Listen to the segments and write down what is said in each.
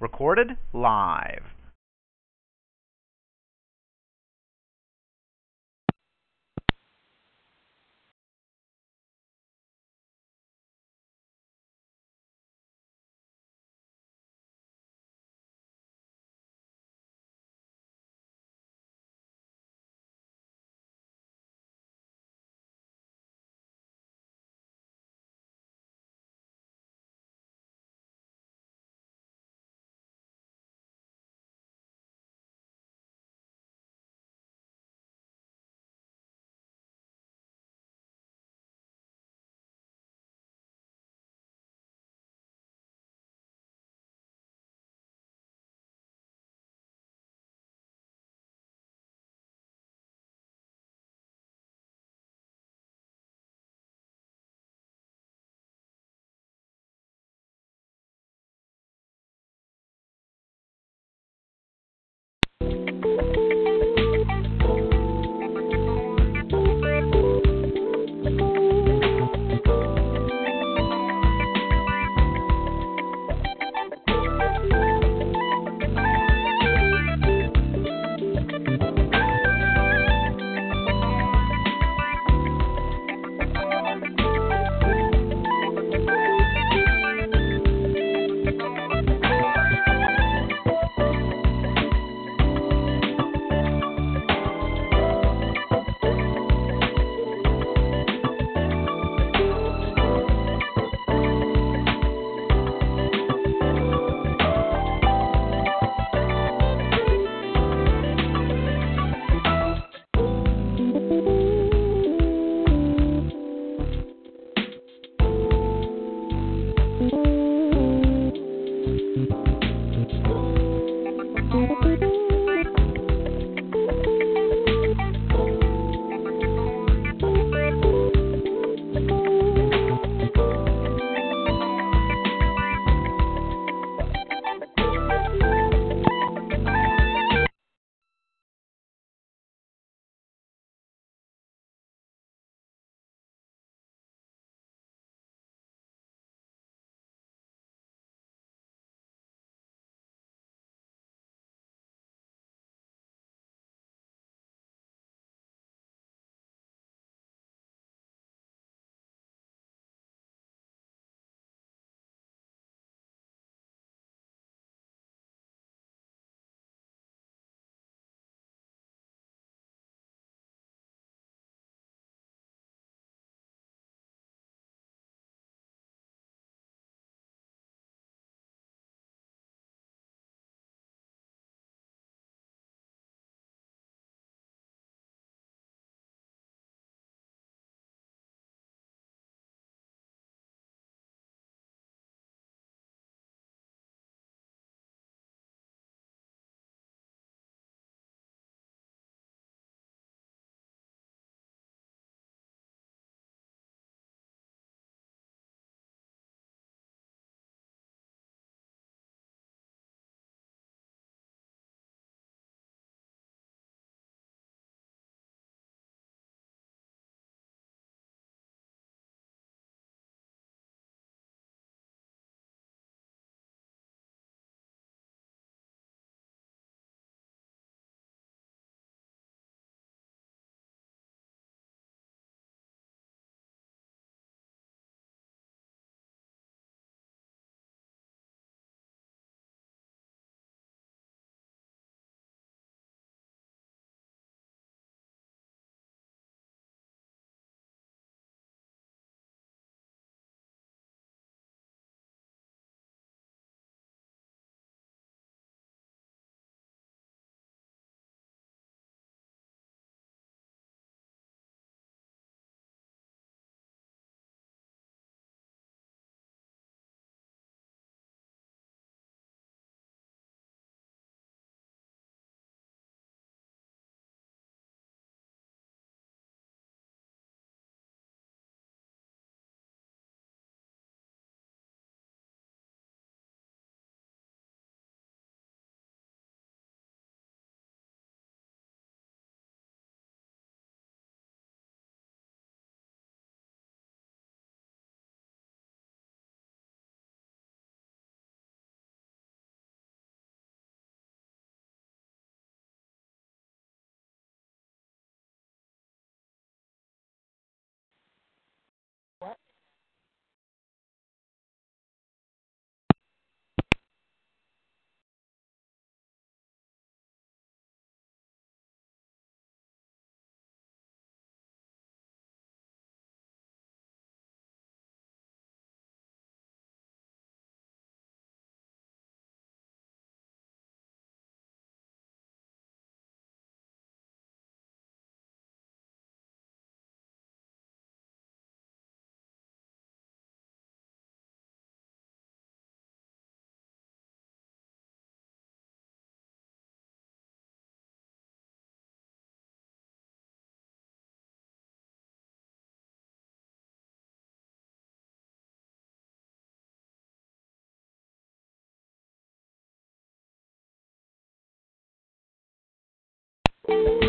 Recorded live. Thank you.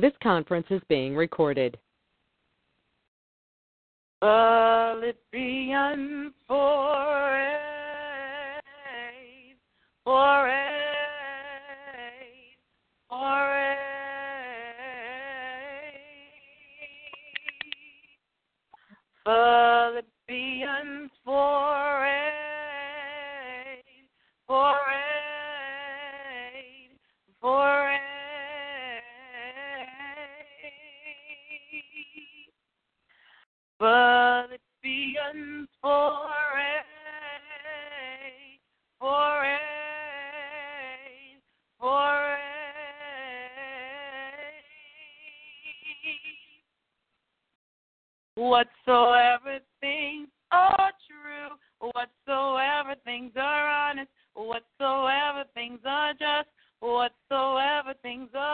This conference is being recorded. Philippians 4 8, 4 8, 4 it be 4 But it begins for a, for a, for a. Whatsoever things are true, whatsoever things are honest, whatsoever things are just, whatsoever things are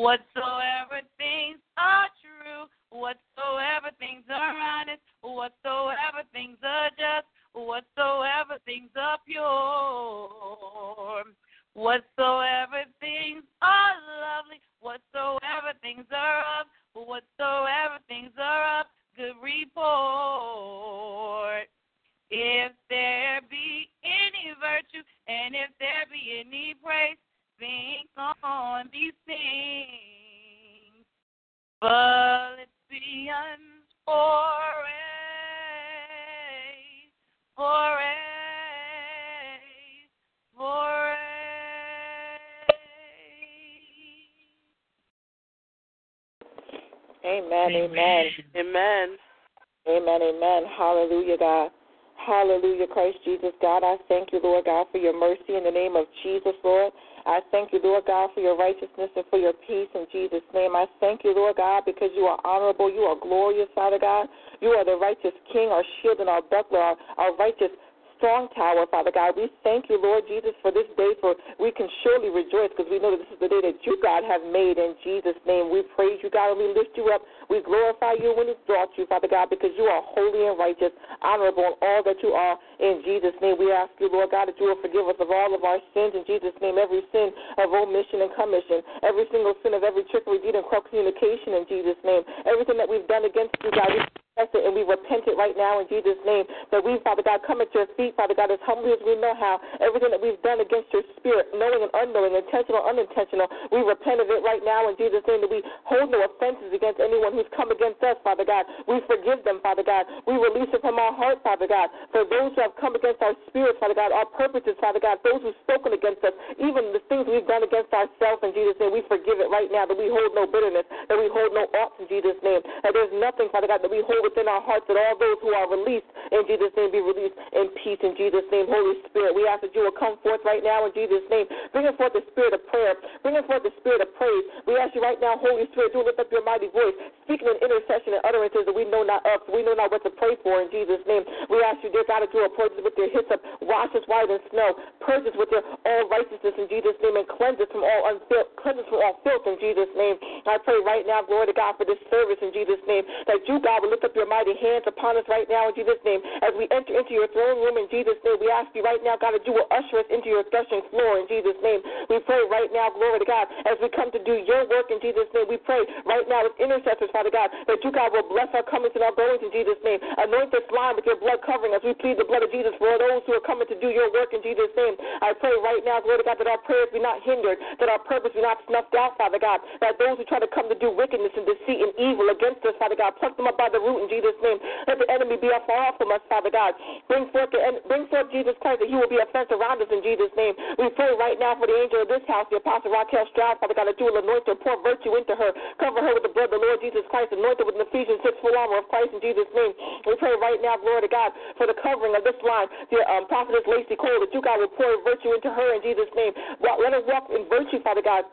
Whatsoever this is the day that you, God, have made in Jesus' name. We praise you, God, and we lift you up. We glorify you when we exalt you, Father God, because you are holy and righteous, honorable in all that you are. In Jesus' name, we ask you, Lord God, that you will forgive us of all of our sins. In Jesus' name, every sin of omission and commission, every single sin of every trickery, deed, and crook communication. In Jesus' name, everything that we've done against you, God, we and we repent it right now in Jesus' name. That we, Father God, come at your feet, Father God, as humbly as we know how. Everything that we've done against your spirit, knowing and unknowing, intentional, unintentional, we repent of it right now in Jesus' name. That we hold no offenses against anyone who's come against us, Father God. We forgive them, Father God. We release it from our heart, Father God. For those who have come against our spirits, Father God, our purposes, Father God, those who've spoken against us, even the things we've done against ourselves in Jesus' name, we forgive it right now. That we hold no bitterness, that we hold no oughts in Jesus' name. That there's nothing, Father God, that we hold within our hearts, that all those who are released in Jesus' name be released in peace in Jesus' name. Holy Spirit, we ask that you will come forth right now in Jesus' name, bringing forth the spirit of prayer, bringing forth the spirit of praise. We ask you right now, Holy Spirit, to lift up your mighty voice, speaking in intercession and utterances that we know not of, we know not what to pray for in Jesus' name. We ask you, dear God, that you us with your hyssop, wash us white as snow, purge us with your all righteousness in Jesus' name, and cleanse us from all unfil- cleanse us from all filth in Jesus' name. And I pray right now, glory to God, for this service in Jesus' name, that you, God, will lift up your mighty hands upon us right now in Jesus' name. As we enter into your throne room in Jesus' name, we ask you right now, God, that you will usher us into your threshing floor in Jesus' name. We pray right now, glory to God, as we come to do your work in Jesus' name. We pray right now as intercessors, Father God, that you, God, will bless our comings and our goings in Jesus' name. Anoint this line with your blood covering as we plead the blood of Jesus for all those who are coming to do your work in Jesus' name. I pray right now, glory to God, that our prayers be not hindered, that our purpose be not snuffed out, Father God, that those who try to come to do wickedness and deceit and evil against us, Father God, pluck them up by the root in Jesus' name. Let the enemy be afar off from us, Father God. Bring forth the bring forth Jesus Christ that he will be a fence around us in Jesus' name. We pray right now for the angel of this house, the Apostle Raquel Stroud, Father God, that you will anoint her, pour virtue into her, cover her with the blood of the Lord Jesus Christ, anoint her with an Ephesians 6 full armor of Christ in Jesus' name. We pray right now, glory to God, for the covering of this line, the uh, um, prophetess Lacey Cole, that you, God, will pour virtue into her in Jesus' name. Let her walk in virtue, Father God.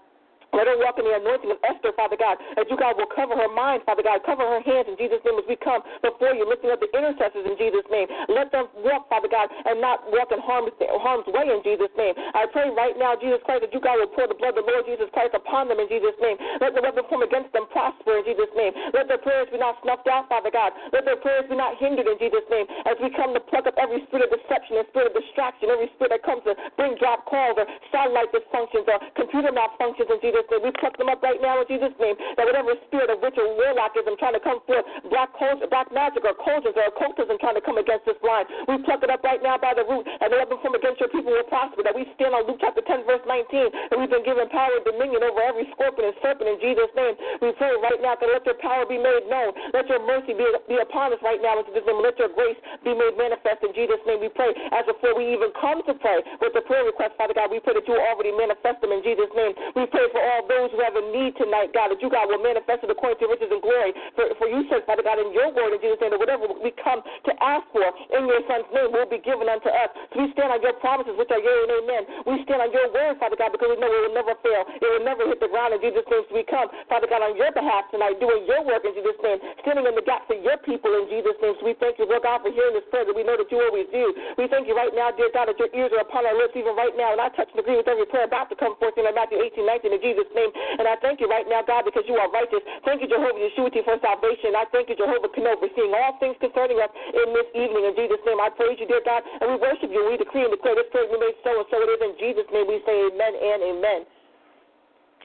Let her walk in the anointing of Esther, Father God, as you, God, will cover her mind, Father God. Cover her hands in Jesus' name as we come before you, lifting up the intercessors in Jesus' name. Let them walk, Father God, and not walk in harm's, harm's way in Jesus' name. I pray right now, Jesus Christ, that you, God, will pour the blood of the Lord Jesus Christ upon them in Jesus' name. Let the weapon form against them prosper in Jesus' name. Let their prayers be not snuffed out, Father God. Let their prayers be not hindered in Jesus' name. As we come to pluck up every spirit of deception and spirit of distraction, every spirit that comes to bring drop calls or satellite dysfunctions or computer malfunctions in Jesus' name. We pluck them up right now in Jesus' name. That whatever spirit of witch or warlockism trying to come forth, black cult, black magic or cultures or occultism trying to come against this line, we pluck it up right now by the root, and the weapon from against your people will prosper. That we stand on Luke chapter 10, verse 19, that we've been given power and dominion over every scorpion and serpent in Jesus' name. We pray right now that let your power be made known. Let your mercy be, be upon us right now in Jesus' name. Let your grace be made manifest in Jesus' name. We pray as before we even come to pray with the prayer request, Father God. We pray that you already manifest them in Jesus' name. We pray for all those who have a need tonight, God, that you, God, will manifest it according to riches and glory. For, for you said, Father God, in your word in Jesus' name, that whatever we come to ask for in your Son's name will be given unto us. So we stand on your promises, which are yea and amen. We stand on your word, Father God, because we know it will never fail. It will never hit the ground in Jesus' name. So we come, Father God, on your behalf, tonight, doing your work in Jesus' name, standing in the gap for your people in Jesus' name. So we thank you, Lord God, for hearing this prayer that we know that you always do. We thank you right now, dear God, that your ears are upon our lips even right now. And I touch and agree with every prayer about to come forth in Matthew 18, 19 in Jesus' name. And I thank you right now, God, because you are righteous. Thank you, Jehovah Yeshua, for salvation. I thank you, Jehovah Kano, for seeing all things concerning us in this evening. In Jesus' name, I praise you, dear God, and we worship you. We decree and declare this prayer be made so, and so it is. In Jesus' name, we say amen and amen.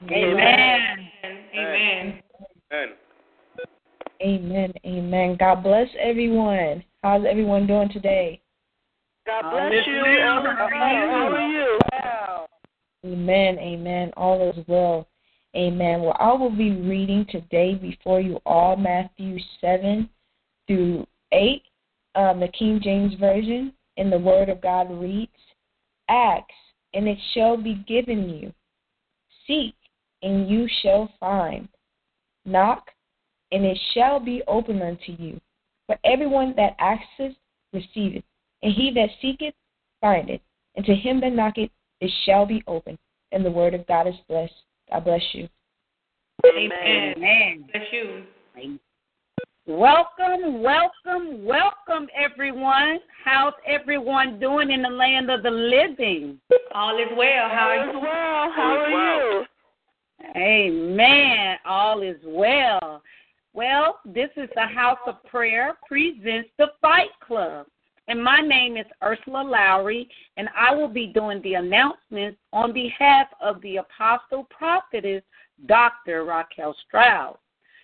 Amen. Amen. Amen. Amen. Amen. God bless everyone. How's everyone doing today? God uh, bless you. How are you? Amen. Amen. All is well. Amen. Well, I will be reading today before you all Matthew 7 through 8, um, the King James Version. And the Word of God reads Ask, and it shall be given you. Seek, and you shall find. Knock, and it shall be opened unto you. For everyone that asketh receiveth, and he that seeketh findeth, and to him that knocketh it shall be open. And the word of God is blessed. God bless you. Amen. Amen. Bless you. Welcome, welcome, welcome, everyone. How's everyone doing in the land of the living? All is well. How are you? Well, how are you? Amen. All is well. Well, this is the House of Prayer presents the Fight Club. And my name is Ursula Lowry, and I will be doing the announcements on behalf of the Apostle Prophetess, Dr. Raquel Stroud.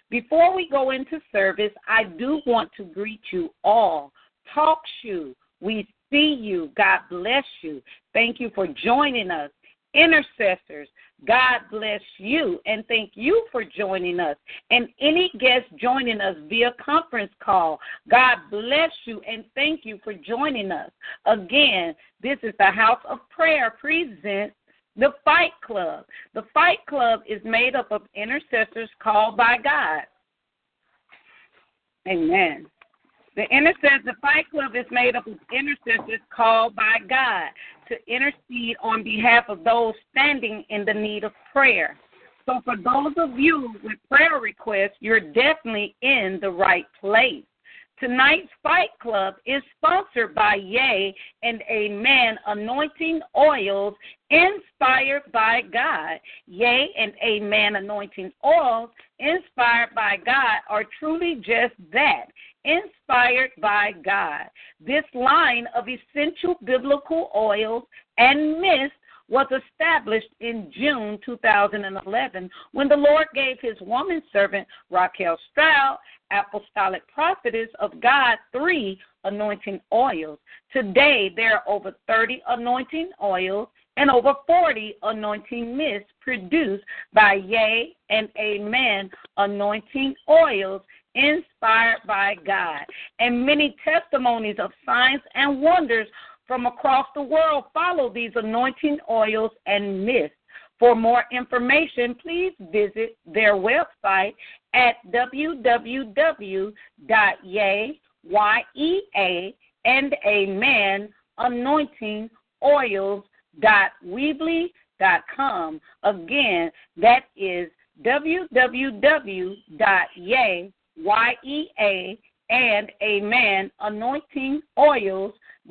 Before we go into service, I do want to greet you all. Talk shoe. We see you. God bless you. Thank you for joining us. Intercessors, God bless you and thank you for joining us. And any guest joining us via conference call, God bless you and thank you for joining us. Again, this is the House of Prayer presents the Fight Club. The Fight Club is made up of intercessors called by God. Amen. The intercessor the Fight Club is made up of intercessors called by God to intercede on behalf of those standing in the need of prayer. So for those of you with prayer requests, you're definitely in the right place. Tonight's Fight Club is sponsored by Yea and Amen Anointing Oils inspired by God. Yea and Amen Anointing Oils inspired by God are truly just that inspired by God. This line of essential biblical oils and mist was established in June 2011 when the Lord gave his woman servant, Raquel Stroud, apostolic prophetess of God, three anointing oils. Today, there are over 30 anointing oils and over 40 anointing mists produced by Yea and Amen anointing oils inspired by God. And many testimonies of signs and wonders from across the world follow these anointing oils and mists. For more information, please visit their website at www.yea, Y-E-A, and amen, anointing oils.weebly.com. Again, that is www.yea,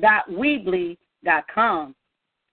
Oils.weebly.com.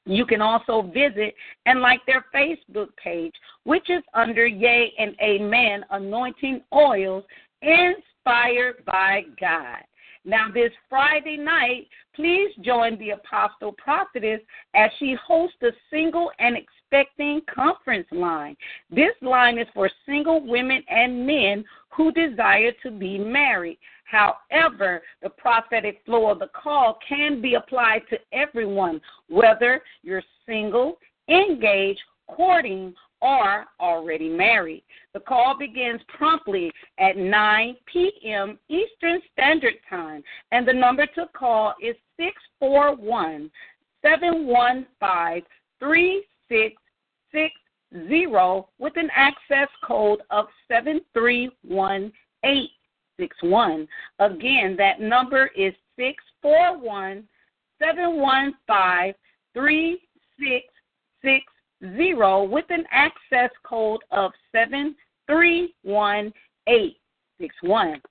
You can also visit and like their Facebook page, which is under Yea and Amen Anointing Oils, inspired by God. Now, this Friday night, please join the Apostle Prophetess as she hosts a single and expecting conference line. This line is for single women and men who desire to be married. However, the prophetic flow of the call can be applied to everyone, whether you're single, engaged, courting, or already married. The call begins promptly at 9 p.m. Eastern Standard Time, and the number to call is 641 715 3660 with an access code of 731861. Again, that number is 641 715 3660 with an access code of 731861. 861.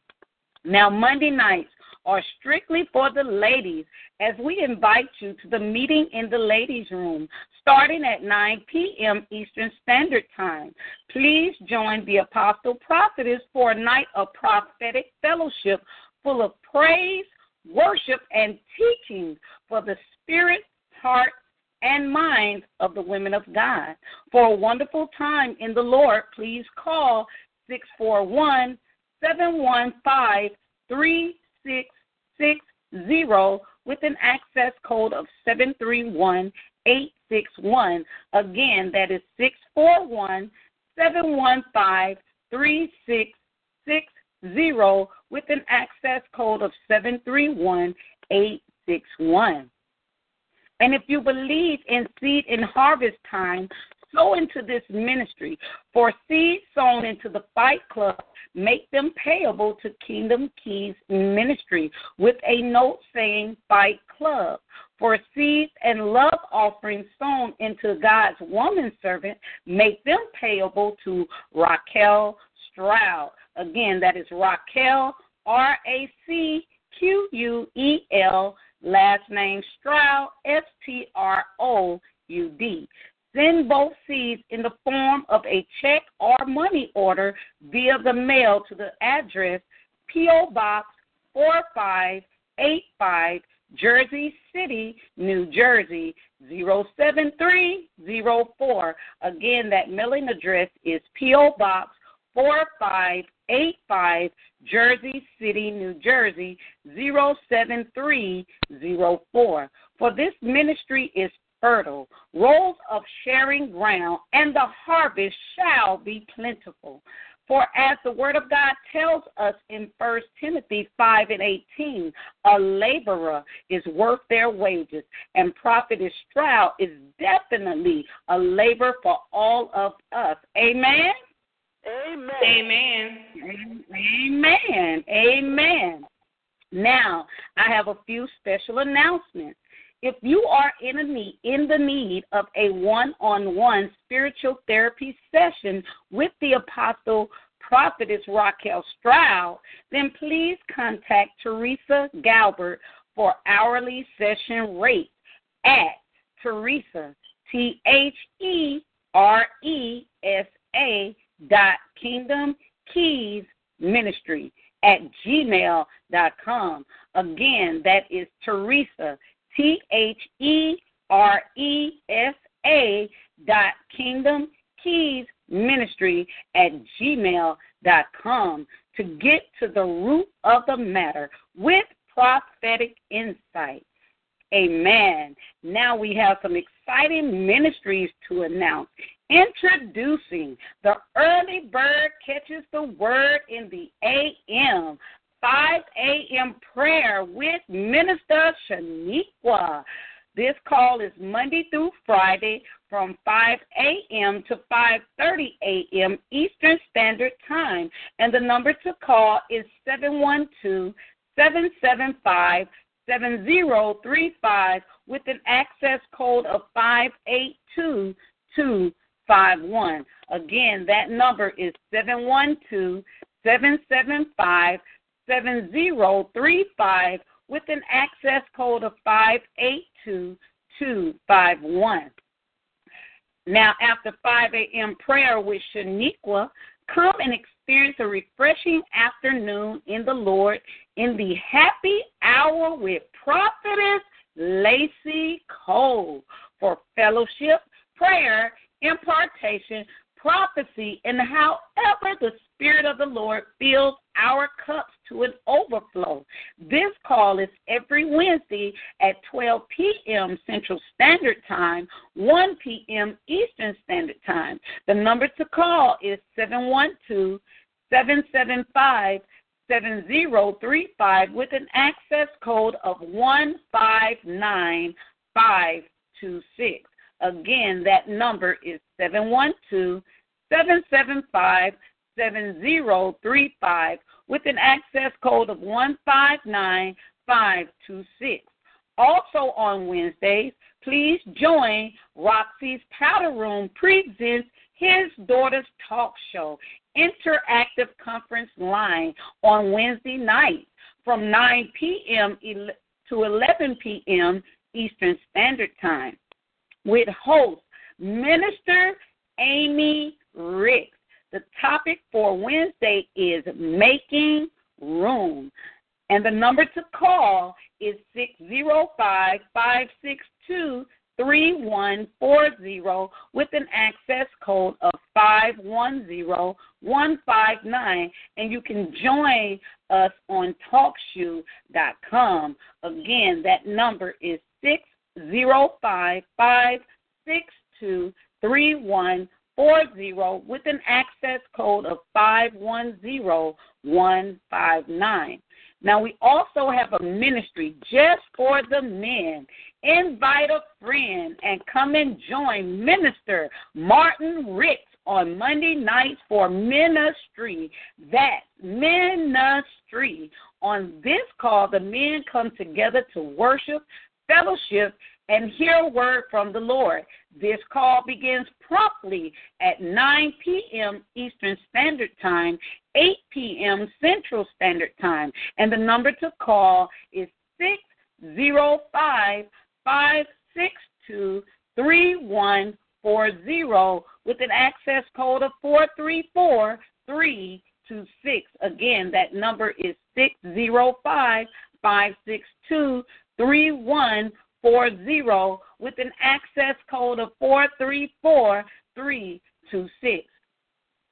Now, Monday nights are strictly for the ladies as we invite you to the meeting in the ladies' room starting at 9 p.m. Eastern Standard Time. Please join the Apostle Prophetess for a night of prophetic fellowship full of praise, worship, and teaching for the spirit, heart, and mind of the women of God. For a wonderful time in the Lord, please call 641 715 3660 with an access code of 731861. Again, that is 641 715 3660 with an access code of 731861. And if you believe in seed and harvest time, sow into this ministry. For seeds sown into the Fight Club, make them payable to Kingdom Keys Ministry with a note saying Fight Club. For seeds and love offerings sown into God's woman servant, make them payable to Raquel Stroud. Again, that is Raquel, R A C Q U E L, last name Stroud, S T R O U D. Send both seeds in the form of a check or money order via the mail to the address P.O. Box 4585, Jersey City, New Jersey 07304. Again, that mailing address is P.O. Box 4585, Jersey City, New Jersey 07304. For this ministry is fertile, rows of sharing ground, and the harvest shall be plentiful. For as the word of God tells us in 1 Timothy 5 and 18, a laborer is worth their wages, and prophetess Stroud is definitely a labor for all of us. Amen? Amen. Amen. Amen. Amen. Now, I have a few special announcements. If you are in a need in the need of a one-on-one spiritual therapy session with the apostle prophetess Raquel Stroud, then please contact Theresa Galbert for hourly session rate at Theresa T H E R E S A dot Kingdom Keys Ministry at gmail.com. Again, that is Theresa T H E R E S A dot Kingdom Keys Ministry at gmail dot com to get to the root of the matter with prophetic insight. Amen. Now we have some exciting ministries to announce. Introducing the early bird catches the word in the AM. 5 a.m. prayer with Minister Shaniqua. This call is Monday through Friday from 5 a.m. to 5:30 a.m. Eastern Standard Time, and the number to call is 712-775-7035 with an access code of 582251. Again, that number is 712 775 7035 with an access code of 582251. Now, after 5 a.m. prayer with Shaniqua, come and experience a refreshing afternoon in the Lord in the happy hour with Prophetess Lacey Cole for fellowship, prayer, impartation, prophecy, and however the Spirit of the Lord fills our cups to an overflow. This call is every Wednesday at 12 p.m. Central Standard Time, 1 p.m. Eastern Standard Time. The number to call is 712 775 7035 with an access code of 159526. Again, that number is 712 775 7035 with an access code of 159526. Also on Wednesdays, please join Roxy's Powder Room presents his daughter's talk show. interactive conference line on Wednesday night from 9 p.m. to 11 p.m. Eastern Standard Time with host Minister Amy Ricks. The topic for Wednesday is making room. And the number to call is 605 562 3140 with an access code of 510159. And you can join us on TalkShoe.com. Again, that number is 605 562 3140 with an access code of 510159. Now, we also have a ministry just for the men. Invite a friend and come and join Minister Martin Ricks on Monday nights for ministry. That's ministry. On this call, the men come together to worship, fellowship, and hear a word from the Lord. This call begins promptly at 9 p.m. Eastern Standard Time, 8 p.m. Central Standard Time, and the number to call is 605 562 3140 with an access code of 434 326. Again, that number is 605 562 3140 with an access code of 434 326.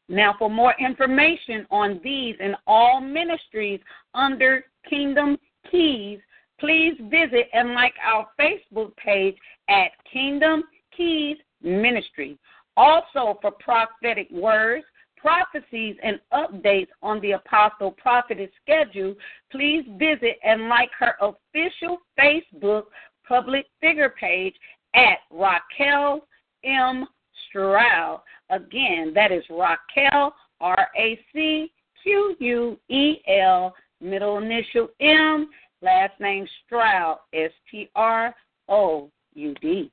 Now, for more information on these and all ministries under Kingdom Keys, please visit and like our Facebook page at Kingdom Keys Ministry. Also, for prophetic words, prophecies, and updates on the Apostle Prophetess schedule, please visit and like her official Facebook public figure page at Raquel M. Stroud. Again, that is Raquel, R A C Q U E L, middle initial M, last name Stroud, S T R O U D.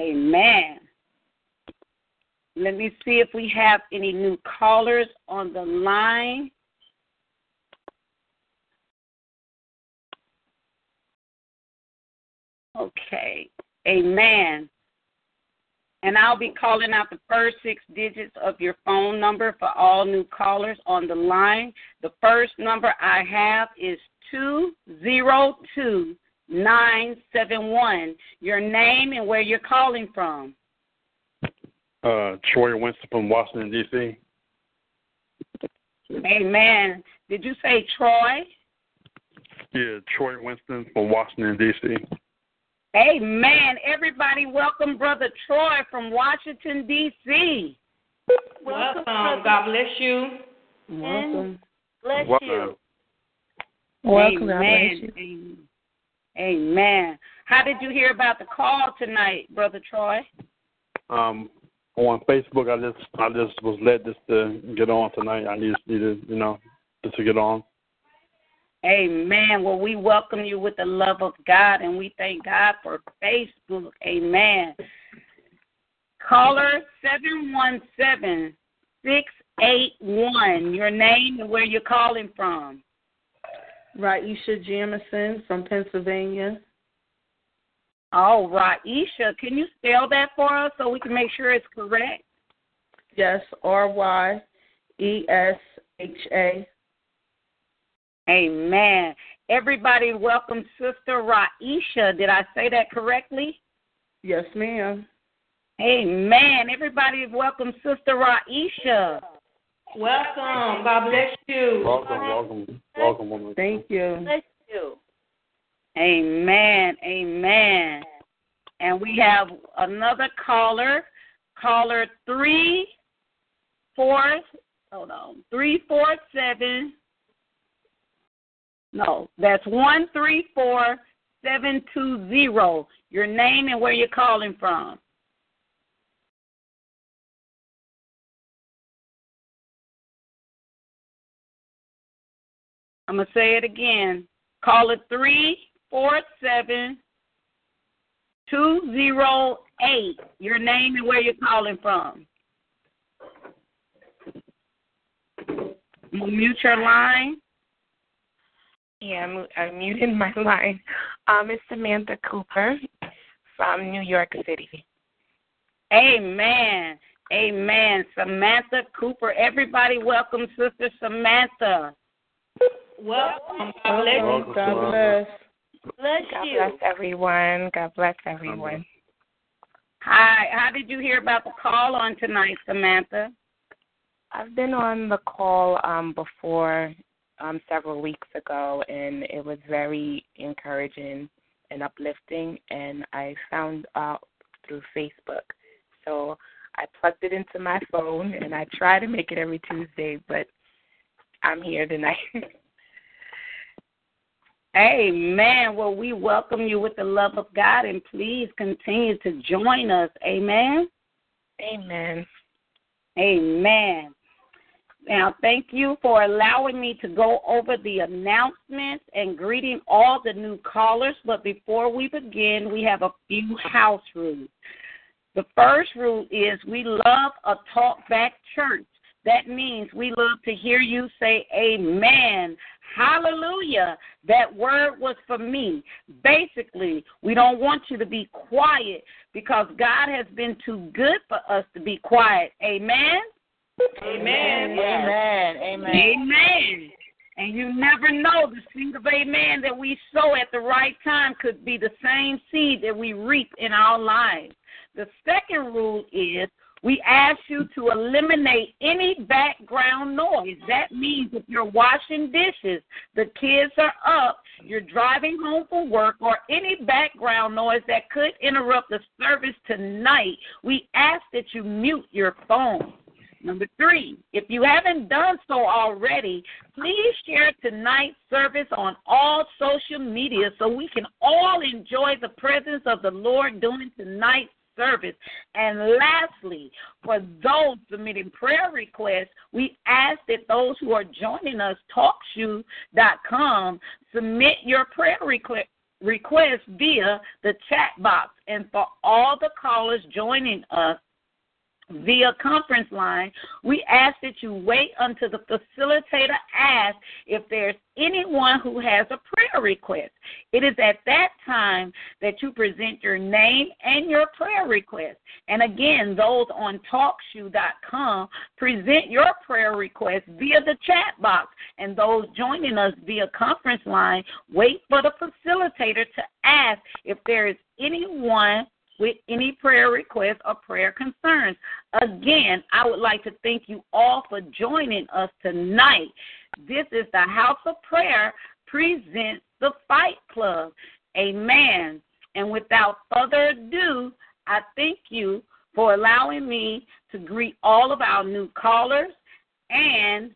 Amen. Let me see if we have any new callers on the line. Okay. Amen. And I'll be calling out the first six digits of your phone number for all new callers on the line. The first number I have is 202971. Your name and where you're calling from. Uh, Troy Winston from Washington, D.C. Amen. Did you say Troy? Yeah, Troy Winston from Washington, D.C. Amen. Everybody, welcome Brother Troy from Washington, D.C. Welcome. welcome. God bless you. Welcome. Bless welcome. you. Welcome. Amen. you. Amen. How did you hear about the call tonight, Brother Troy? Um, on Facebook, I just I just was led just to get on tonight. I just needed, you know, just to get on. Amen. Well, we welcome you with the love of God, and we thank God for Facebook. Amen. Caller seven one seven six eight one. Your name and where you're calling from. Ryesha Jamison from Pennsylvania. Oh, Ryesha, can you spell that for us so we can make sure it's correct? Yes, R Y E S H A. Amen. Everybody, welcome Sister Ryesha. Did I say that correctly? Yes, ma'am. Amen. Everybody, welcome Sister Ryesha. Welcome. God bless you. Welcome, welcome, welcome, woman. Thank you. Bless you. Amen. Amen. And we have another caller, caller three four. Hold on, three four seven. No, that's one three four seven two zero. Your name and where you're calling from. I'm gonna say it again. Call it three four seven two zero eight. Your name and where you're calling from. mute your line. Yeah, I'm, I'm muting my line. Um, it's Samantha Cooper from New York City. Amen. Amen. Samantha Cooper. Everybody welcome Sister Samantha. Welcome. God bless. Welcome, God Samantha. bless. Bless God you. bless everyone. God bless everyone. Hi. How did you hear about the call on tonight, Samantha? I've been on the call um, before um, several weeks ago, and it was very encouraging and uplifting. And I found out through Facebook, so I plugged it into my phone, and I try to make it every Tuesday, but I'm here tonight. Amen. Well, we welcome you with the love of God, and please continue to join us. Amen. Amen. Amen. Now, thank you for allowing me to go over the announcements and greeting all the new callers. But before we begin, we have a few house rules. The first rule is we love a talk back church. That means we love to hear you say amen. Hallelujah. That word was for me. Basically, we don't want you to be quiet because God has been too good for us to be quiet. Amen. Amen. Amen. Amen. Amen. And you never know the seed of amen that we sow at the right time could be the same seed that we reap in our lives. The second rule is we ask you to eliminate any background noise. That means if you're washing dishes, the kids are up, you're driving home from work, or any background noise that could interrupt the service tonight, we ask that you mute your phone. Number three, if you haven't done so already, please share tonight's service on all social media so we can all enjoy the presence of the Lord during tonight's service. And lastly, for those submitting prayer requests, we ask that those who are joining us, TalkShoe.com, submit your prayer request request via the chat box. And for all the callers joining us, via conference line, we ask that you wait until the facilitator asks if there's anyone who has a prayer request. It is at that time that you present your name and your prayer request. And again, those on talkshoe.com present your prayer request via the chat box. And those joining us via conference line, wait for the facilitator to ask if there is anyone with any prayer requests or prayer concerns. Again, I would like to thank you all for joining us tonight. This is the House of Prayer presents the Fight Club. Amen. And without further ado, I thank you for allowing me to greet all of our new callers and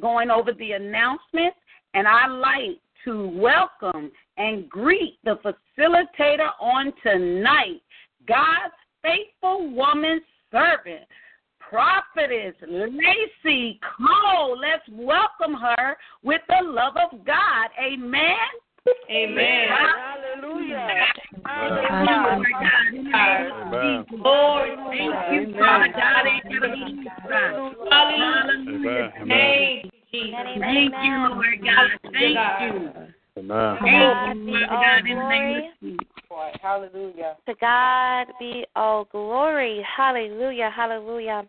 going over the announcements. And I like to welcome and greet the facilitator on tonight. God's faithful woman servant, prophetess Lacey Cole. Let's welcome her with the love of God. Amen. Amen. Hallelujah. Amen. Lord, thank you, Father God, in your name. Hallelujah. Amen. Thank you, Jesus. Thank you, Lord God. Thank you. Amen. Thank you, Father God, in the name of Jesus. Hallelujah. To God be all glory. Hallelujah. Hallelujah.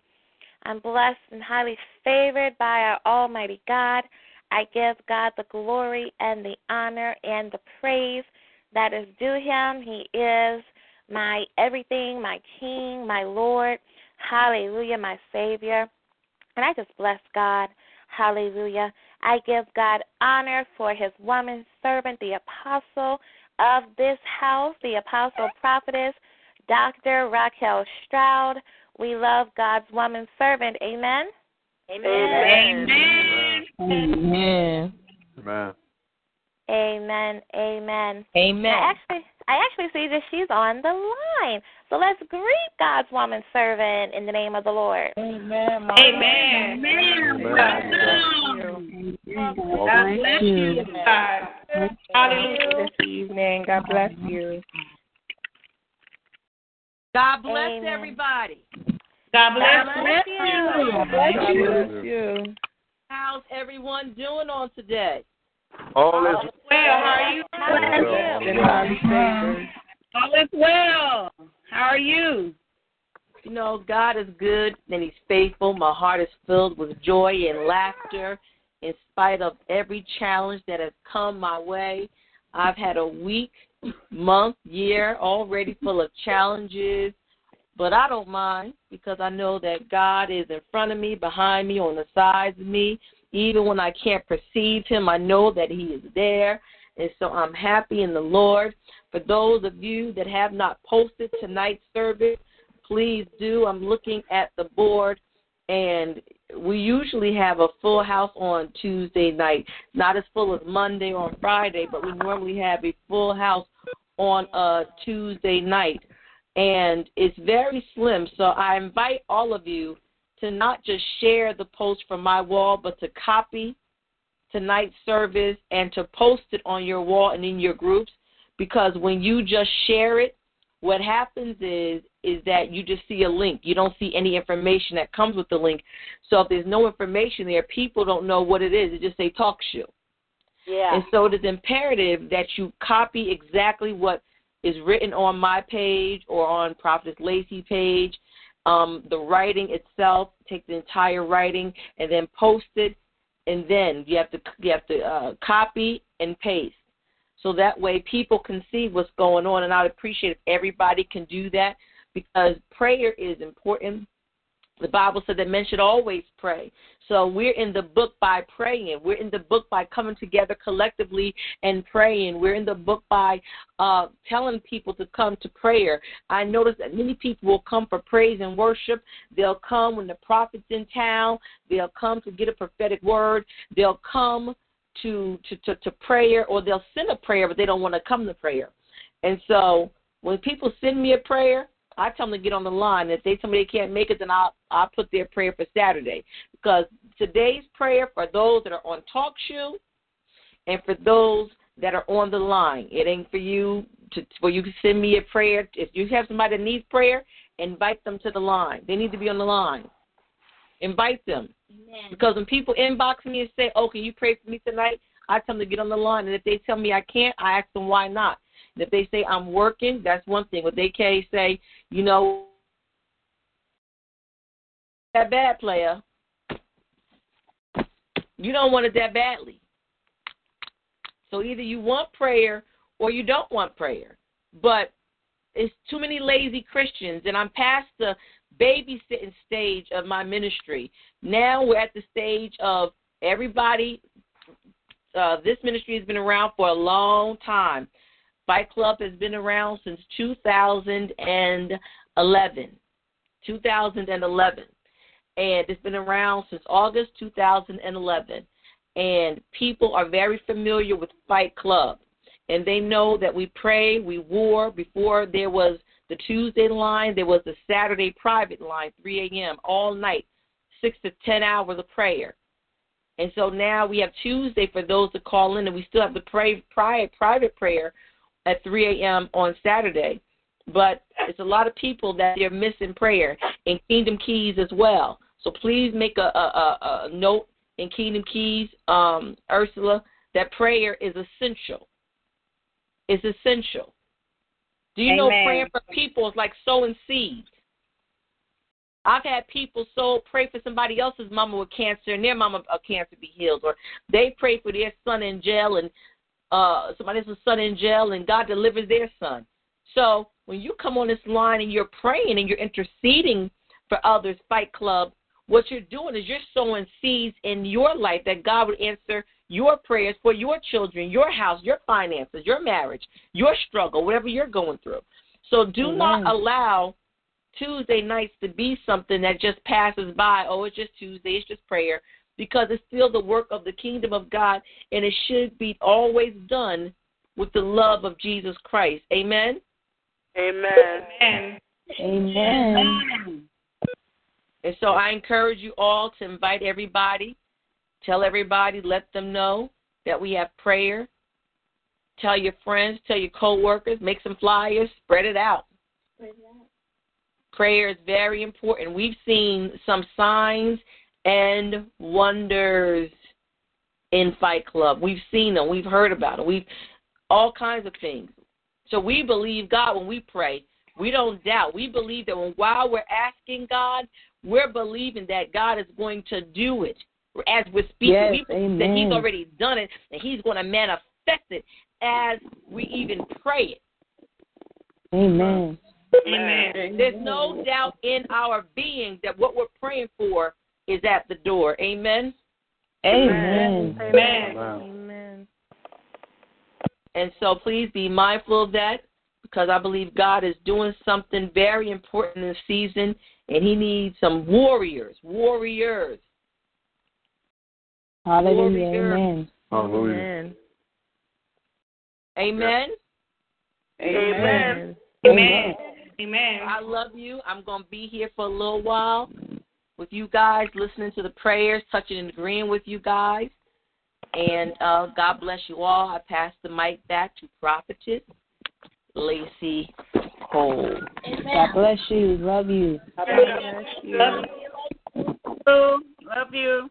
I'm blessed and highly favored by our Almighty God. I give God the glory and the honor and the praise that is due him. He is my everything, my King, my Lord. Hallelujah, my Savior. And I just bless God. Hallelujah. I give God honor for his woman servant, the apostle of this house, the apostle prophetess, Dr. Raquel Stroud. We love God's woman servant. Amen. Amen. Amen. Amen. Amen. Amen. Amen. I actually I actually see that she's on the line. So let's greet God's woman servant in the name of the Lord. Amen. Amen. Amen. God bless you. God. Hallelujah. This evening. God bless you. God bless Amen. everybody. God bless God bless you. God bless you. how's everyone doing on today? All is well. How are you? All is well. How are you? You know, God is good and He's faithful. My heart is filled with joy and laughter in spite of every challenge that has come my way. I've had a week, month, year already full of challenges, but I don't mind because I know that God is in front of me, behind me, on the sides of me. Even when I can't perceive Him, I know that He is there. And so I'm happy in the Lord. For those of you that have not posted tonight's service, please do. I'm looking at the board, and we usually have a full house on Tuesday night. Not as full as Monday or Friday, but we normally have a full house on a Tuesday night. And it's very slim. So I invite all of you to not just share the post from my wall, but to copy tonight's service and to post it on your wall and in your groups. Because when you just share it, what happens is is that you just see a link. You don't see any information that comes with the link. So if there's no information there, people don't know what it is. It just say talk show. Yeah. And so it is imperative that you copy exactly what is written on my page or on Prophetess Lacey page. Um, the writing itself, take the entire writing and then post it, and then you have to you have to uh, copy and paste so that way people can see what's going on. And I'd appreciate if everybody can do that because prayer is important. The Bible said that men should always pray. So we're in the book by praying. We're in the book by coming together collectively and praying. We're in the book by uh, telling people to come to prayer. I notice that many people will come for praise and worship. They'll come when the prophet's in town. They'll come to get a prophetic word. They'll come to, to, to, to prayer or they'll send a prayer, but they don't want to come to prayer. And so when people send me a prayer, I tell them to get on the line. If they tell me they can't make it, then I'll I'll put their prayer for Saturday because today's prayer for those that are on talk show and for those that are on the line. It ain't for you to for you to send me a prayer. If you have somebody that needs prayer, invite them to the line. They need to be on the line. Invite them. Amen. Because when people inbox me and say, "Oh, can you pray for me tonight?" I tell them to get on the line, and if they tell me I can't, I ask them why not. If they say I'm working, that's one thing. But they can't say, you know, that bad player, you don't want it that badly. So either you want prayer or you don't want prayer. But it's too many lazy Christians, and I'm past the babysitting stage of my ministry. Now we're at the stage of everybody. Uh, this ministry has been around for a long time. Fight Club has been around since 2011. 2011. And it's been around since August 2011. And people are very familiar with Fight Club. And they know that we pray, we war. Before there was the Tuesday line, there was the Saturday private line, 3 a.m., all night, 6 to 10 hours of prayer. And so now we have Tuesday for those to call in, and we still have the pray, private, private prayer at 3 a.m. on Saturday. But it's a lot of people that they're missing prayer in Kingdom Keys as well. So please make a, a, a note in Kingdom Keys, um, Ursula, that prayer is essential. It's essential. Do you know Amen. praying for people is like sowing seeds? I've had people so pray for somebody else's mama with cancer and their mama of cancer be healed, or they pray for their son in jail and uh somebody else's son in jail and God delivers their son. So when you come on this line and you're praying and you're interceding for others, Fight Club, what you're doing is you're sowing seeds in your life that God would answer your prayers for your children, your house, your finances, your marriage, your struggle, whatever you're going through. So do not allow Tuesday nights to be something that just passes by. Oh, it's just Tuesday, it's just prayer, because it's still the work of the kingdom of God, and it should be always done with the love of Jesus Christ. Amen. Amen. Amen. And so I encourage you all to invite everybody, tell everybody, let them know that we have prayer. Tell your friends, tell your coworkers, make some flyers, spread it out. Prayer is very important. We've seen some signs and wonders in Fight Club. We've seen them, we've heard about them, we've all kinds of things. So we believe God when we pray. We don't doubt. We believe that when, while we're asking God, we're believing that God is going to do it. As we're speaking, Yes, we believe amen. that He's already done it, and He's going to manifest it as we even pray it. Amen. Amen. There's no doubt in our being that what we're praying for is at the door. Amen. Amen. Amen. Amen. And so please be mindful of that because I believe God is doing something very important this season and he needs some warriors, warriors. Hallelujah. Warrior. Amen. Hallelujah. Amen. Amen. Amen. Amen. Amen. I love you. I'm going to be here for a little while with you guys, listening to the prayers, touching and agreeing with you guys. And uh, God bless you all. I pass the mic back to Prophetess Lacey Cole. God bless you. Love you. Love you. Love you.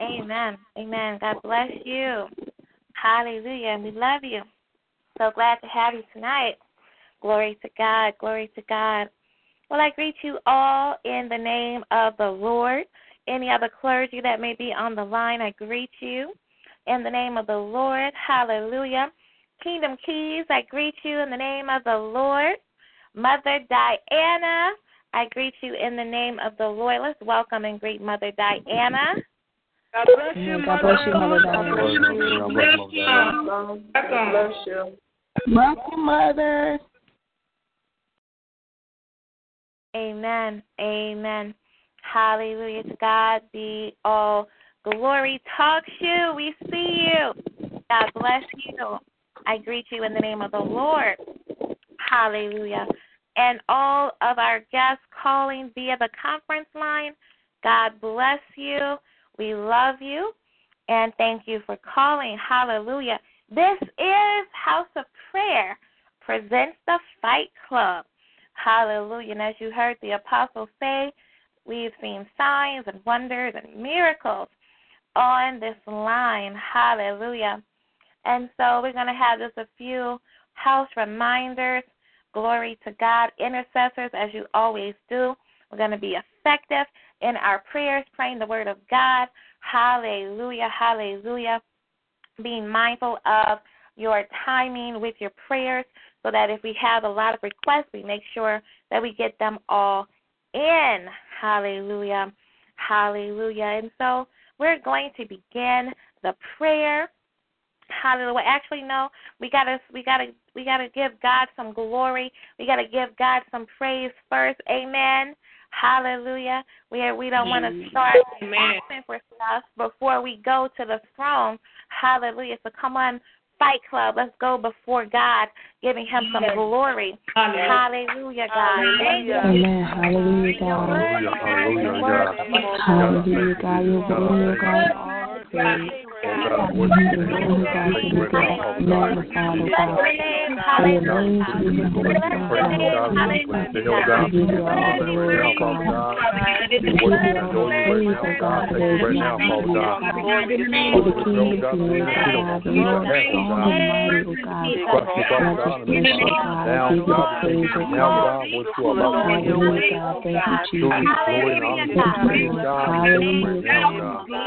Amen. Amen. God bless you. Hallelujah. We love you. So glad to have you tonight. Glory to God. Glory to God. Well, I greet you all in the name of the Lord. Any other clergy that may be on the line, I greet you in the name of the Lord. Hallelujah. Kingdom Keys, I greet you in the name of the Lord. Mother Diana, I greet you in the name of the Lord. Let's welcome and greet Mother Diana. God bless you, God bless you, Mother God Diana. bless you. God bless you. Welcome. Welcome. Welcome, Mother. Amen. Amen. Hallelujah. To God be all glory. Talk shoe. We see you. God bless you. I greet you in the name of the Lord. Hallelujah. And all of our guests calling via the conference line, God bless you. We love you. And thank you for calling. Hallelujah. This is House of Prayer presents the Fight Club. Hallelujah. And as you heard the apostle say, we've seen signs and wonders and miracles on this line. Hallelujah. And so we're going to have just a few house reminders. Glory to God. Intercessors, as you always do. We're going to be effective in our prayers, praying the word of God. Hallelujah. Hallelujah. Being mindful of your timing with your prayers so that if we have a lot of requests, we make sure that we get them all in. Hallelujah. Hallelujah. And so we're going to begin the prayer. Hallelujah. Actually, no, we gotta we gotta we gotta give God some glory. We gotta give God some praise first. Amen. Hallelujah. We are, we don't want to start Amen. asking for stuff before we go to the throne. Hallelujah. So come on, Fight Club. Let's go before God, giving Him some glory. Hallelujah, God. Thank. Amen. Hallelujah, God. Hallelujah. Hallelujah, God. Hallelujah, God. You're worthy, God. Praise. Oh, God, You're worship worthy, you. God. Thank you right now, God. Magnified, God. Your name. For your name Hallelujah. to be Praise magnified, you, God. God. Bless the hill, God. We give you all the glory, Right now, God. Father God. We We give worship and adore you right now, God, God. Thank you right now, Father you, God. God. Lord, For the we King know, of God, kings that and you Lord need. God, the We Lord repent, strong God. and mighty, God. Trust you, Father God, and bless you, we God. I now, give you God, the thank you now, God. God, what you are about to do. Hallelujah, God. Thank you, Truly, Jesus. glory and honor to you, you, Lord. God. Hallelujah, Right now, God.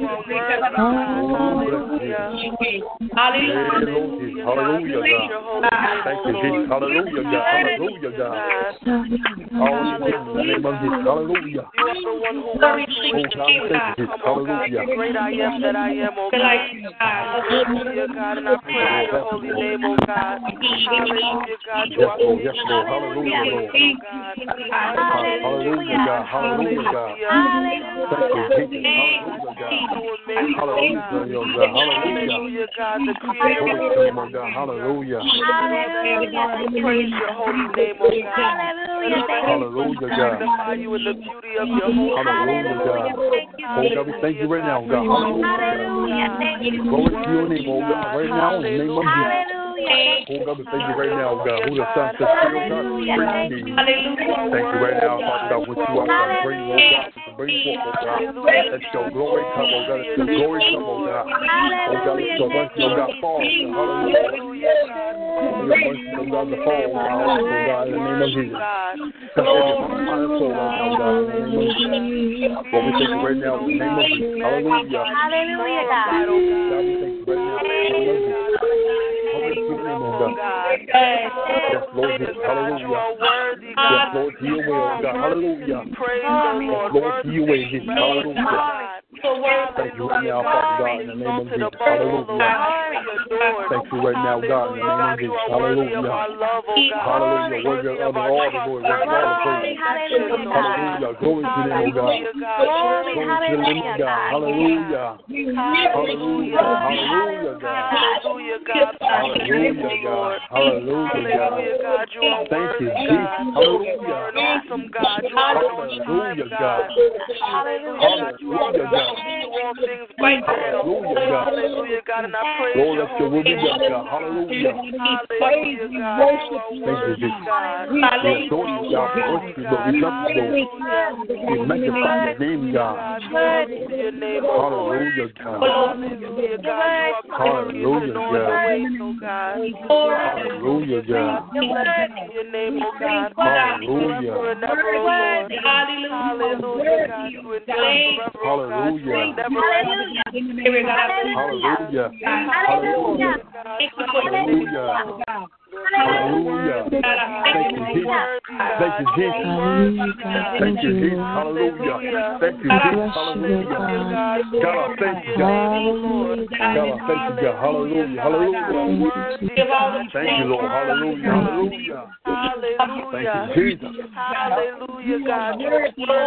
Hallelujah, hallelujah, God. Thank you, Jesus. Hallelujah, God. Hallelujah, God. Hallelujah, in the name of Jesus. Hallelujah. Glory to Oh, God, thank you, Jesus. Hallelujah. Great I am that I am, oh God. Hallelujah, God, and I praise your holy name, oh God. Hallelujah, God, you are Lord. Yes, Lord. Hallelujah, Lord. Hallelujah, God. Hallelujah, God. Thank you, Jesus. Hallelujah, God. Hallelujah, oh God. Hallelujah, God, the creator Glory to you, oh God. Hallelujah. Praise your holy name, oh God. Hallelujah, God. Magnify you in the beauty of your holy Hallelujah, God. Oh God, we thank you right now, God. Hallelujah. Glory to your name, oh God, right now in the name of Jesus. Oh God, we thank you right now, God. Who the Son says, free, oh God, praise you. Thank you right now, Father God, what you are God. Bring, oh God, to bring forth, oh God. Let your glory come, oh God. Let your glory come, oh God. Oh, oh God, let your mercy, oh God, fall. Hallelujah. Your mercy, oh God, to fall, oh God, oh God, in the name of Jesus. Touch every heart soul right God, in the name of Jesus. Lord, we thank you right now in the name of Jesus. Hallelujah. Hallelujah, God. God, we thank you right now in the name of Jesus. Hallelujah, oh God. Yes, Lord, Jesus. Hallelujah. Yes, Lord, to your will, oh God. Hallelujah. Yes, Lord, to your way, Jesus. Hallelujah. Thank you right now, Father God, in the name of Jesus. Hallelujah. Thank you right now, God, in the name of Jesus. Hallelujah. Hallelujah. Worthy of all the glory, worthy of all the praise. Hallelujah. Glory to the name of God. Glory to the name of God. Hallelujah. Hallelujah. Hallelujah, God. Hallelujah, God. Hallelujah, God. Hallelujah, God. Thank you, Jesus. Hallelujah. Awesome God. You are on time, Hallelujah, God. God. Hallelujah, God. You are Hallelujah, God. do all things but. Hallelujah, God. Hallelujah, God. And I praise Lord, your let your will holy be name. done, God. Hallelujah. Hallelujah, God. You are Thank you, worthy, Jesus. God. We adore you, God. We worship you, Lord. We love you, Lord. We magnify your name, God. Glory to your name, O Lord. Hallelujah, God. Hallelujah, God. You are glorious in all your ways, O God. Hallelujah, God. Blessed be your name, Hallelujah. Forever, O Lord. Hallelujah, You endure forever, O God. You Hallelujah. Hallelujah. Hallelujah. Hallelujah. Hallelujah. Thank you, Jesus. Thank you, Jesus. Thank you, Jesus. Hallelujah. Thank you, Jesus. Hallelujah. God, I thank you, God. God, I thank you, God. Hallelujah. Hallelujah. Thank you, Lord. Hallelujah. Hallelujah. Hallelujah. Thank you, Jesus. Hallelujah, God.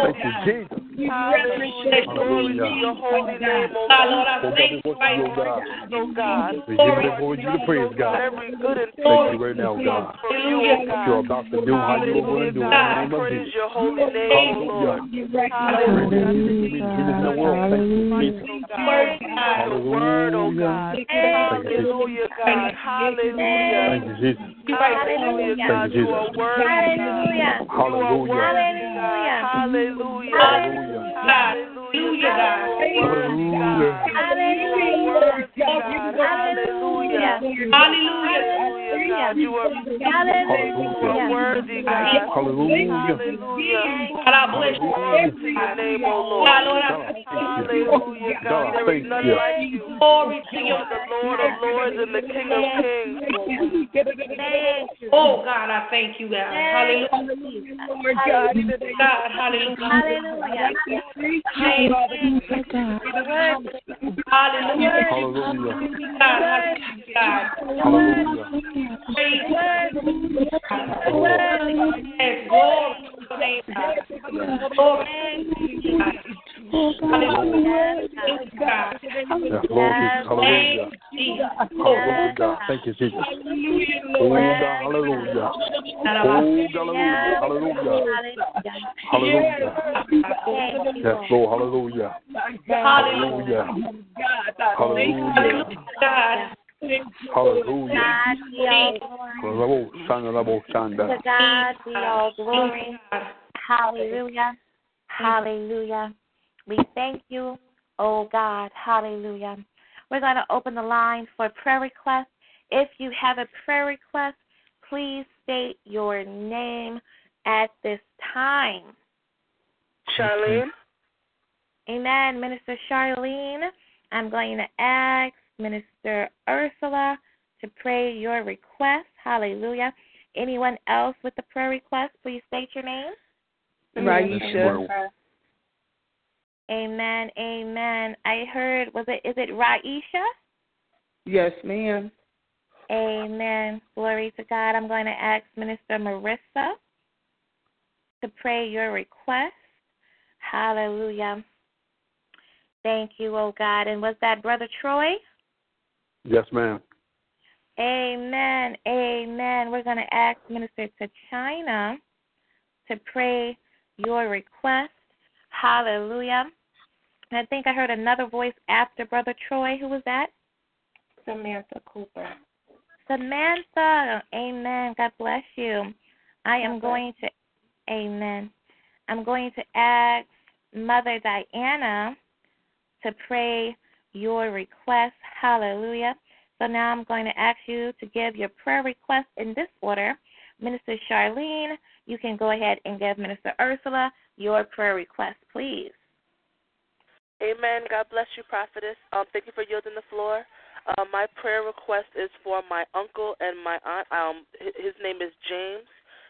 Thank you, Jesus. Hallelujah. Glory to your holy name, O Oh, God. God, we worship you, oh God. Oh God. We give you the glory, give you the praise, God. Every good and Thank you right now, God. for you, O What God. you're about to do, how you're going to do it. In the name of Praise Jesus. your holy name, O Lord. Hallelujah. Hallelujah. In the world, thank you, Jesus. Your word, oh O God. Thank you, Jesus. Hallelujah, God. Hallelujah. Thank you, Jesus. Hallelujah, God. Thank you, You are Jesus. worthy. Hallelujah. You are Hallelujah. worthy, God. Hallelujah. Hallelujah. Hallelujah, God. You are worthy, God. Hallelujah. You are worthy, God. Hallelujah. Hallelujah, God. You are you are worthy, God. Hallelujah. Hallelujah. Hallelujah. To your name, O Lord. Hallelujah, God. God, There is thank none you. like you. You are the Lord of Lords and the King of Kings. Oh God, I thank you, God. Hallelujah. God, God, hallelujah. Hallelujah. Hallelujah. Hallelujah. God, God. Hallelujah. Praise God. Yes, glory to your name, God. Glory to God. Hallelujah. God. Yes, Lord Jesus. Hallelujah. Jesus. Hallelujah, God. Thank you, Jesus. God. Hallelujah. Hallelujah. Hallelujah. Hallelujah. Yes, Lord. Hallelujah. Hallelujah. Hallelujah. God. Hallelujah. God be all glory. Rabo, shanda, rabo, shanda. To God be all glory. Hallelujah. Hallelujah. We thank you, oh God. Hallelujah. We're going to open the line for prayer requests. If you have a prayer request, please state your name at this time. Charlene? Amen. Minister Charlene, I'm going to ask Minister Ursula to pray your request. Hallelujah. Anyone else with a prayer request, please state your name. Ryesha. Amen. Amen. I heard was it is it Ryesha? Yes, ma'am. Amen. Glory to God. I'm going to ask Minister Marissa to pray your request. Hallelujah. Thank you, oh God. And was that Brother Troy? Yes, ma'am. Amen. Amen. We're going to ask Minister to China to pray your request. Hallelujah. And I think I heard another voice after Brother Troy. Who was that? Samantha Cooper. Samantha. Amen. God bless you. I am going to, amen. I'm going to ask Mother Diana to pray your request. Hallelujah. So now I'm going to ask you to give your prayer request in this order. Minister Charlene, you can go ahead and give Minister Ursula your prayer request, please. Amen. God bless you, prophetess. Um, thank you for yielding the floor. Uh, my prayer request is for my uncle and my aunt. Um, his name is James,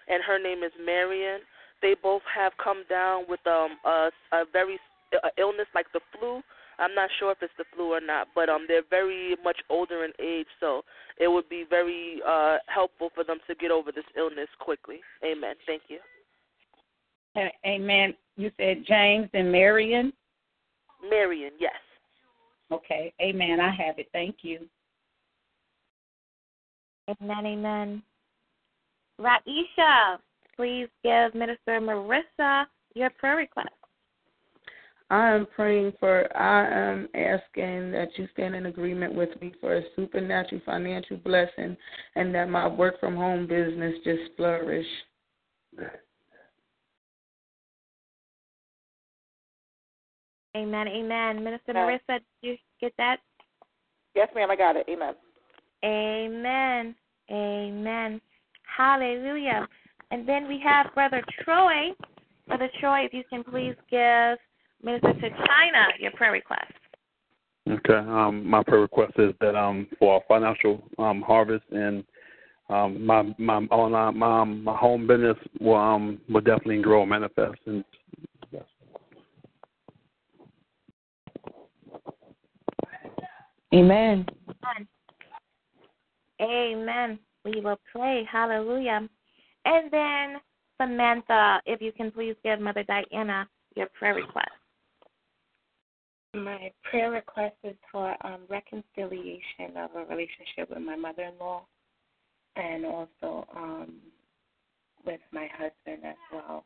and her name is Marion. They both have come down with um a, a very a illness like the flu. I'm not sure if it's the flu or not, but um they're very much older in age, so it would be very uh helpful for them to get over this illness quickly. Amen. Thank you. Amen. You said James and Marion? Marion, yes. Okay. Amen. I have it. Thank you. Amen, amen. Ryesha, please give Minister Marissa your prayer request. I am praying for, I am asking that you stand in agreement with me for a supernatural financial blessing and that my work from home business just flourish. Amen, amen. Minister Amen. Marissa, did you get that? Yes, ma'am, I got it. Amen. Amen. Amen. Hallelujah. And then we have Brother Troy. Brother Troy, if you can please give Minister to China your prayer request. Okay. Um, my prayer request is that um for our financial um harvest and um my my online my um, my home business will um will definitely grow and manifest and Amen. Amen. We will pray. Hallelujah. And then Samantha, if you can please give Mother Diana your prayer request. My prayer request is for um, reconciliation of a relationship with my mother in law and also um, with my husband as well.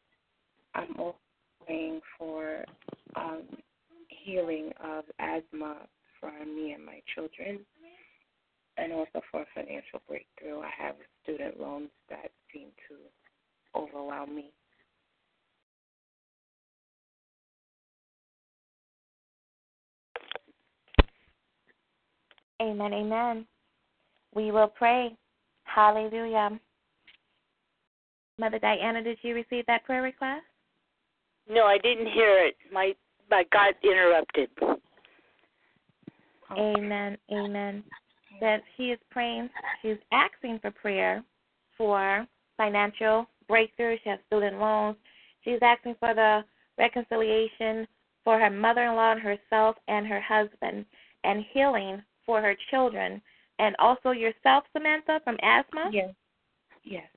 I'm also praying for um, healing of asthma for me and my children and also for a financial breakthrough. I have student loans that seem to overwhelm me. Amen. Amen. We will pray. Hallelujah. Mother Diana, did you receive that prayer request? No, I didn't hear it. My I got interrupted. Amen. Amen. That she is praying, she's asking for prayer for financial breakthrough. She has student loans. She's asking for the reconciliation for her mother in law and herself and her husband, and healing for her children, and also yourself, Samantha, from asthma? Yes. Yes.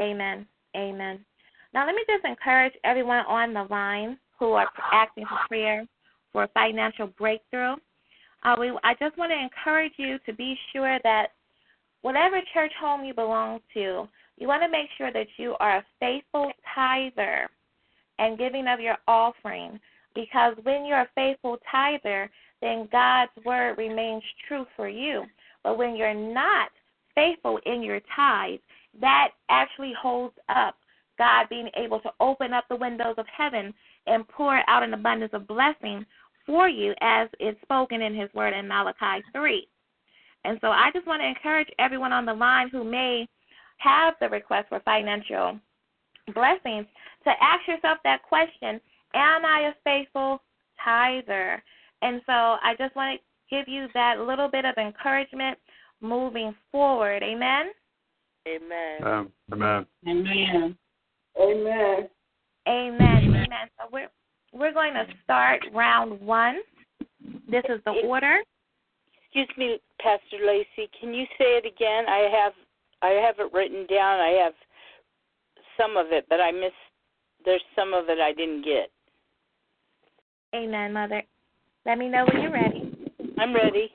Amen. Amen. Now, let me just encourage everyone on the line who are asking for prayer for a financial breakthrough. Uh, we, I just want to encourage you to be sure that whatever church home you belong to, you want to make sure that you are a faithful tither and giving of your offering. Because when you're a faithful tither, then God's word remains true for you. But when you're not faithful in your tithe, that actually holds up God being able to open up the windows of heaven and pour out an abundance of blessing for you as it's spoken in his word in Malachi 3. And so I just want to encourage everyone on the line who may have the request for financial blessings to ask yourself that question Am I a faithful tither? And so I just want to give you that little bit of encouragement moving forward. Amen? Amen. um, amen. Amen. Amen. Amen. Amen. So we're we're going to start round one. This is the order. Excuse me, Pastor Lacey. Can you say it again? I have I have it written down. I have some of it, but I missed. There's some of it I didn't get. Amen, Mother. Let me know when you're ready. I'm ready.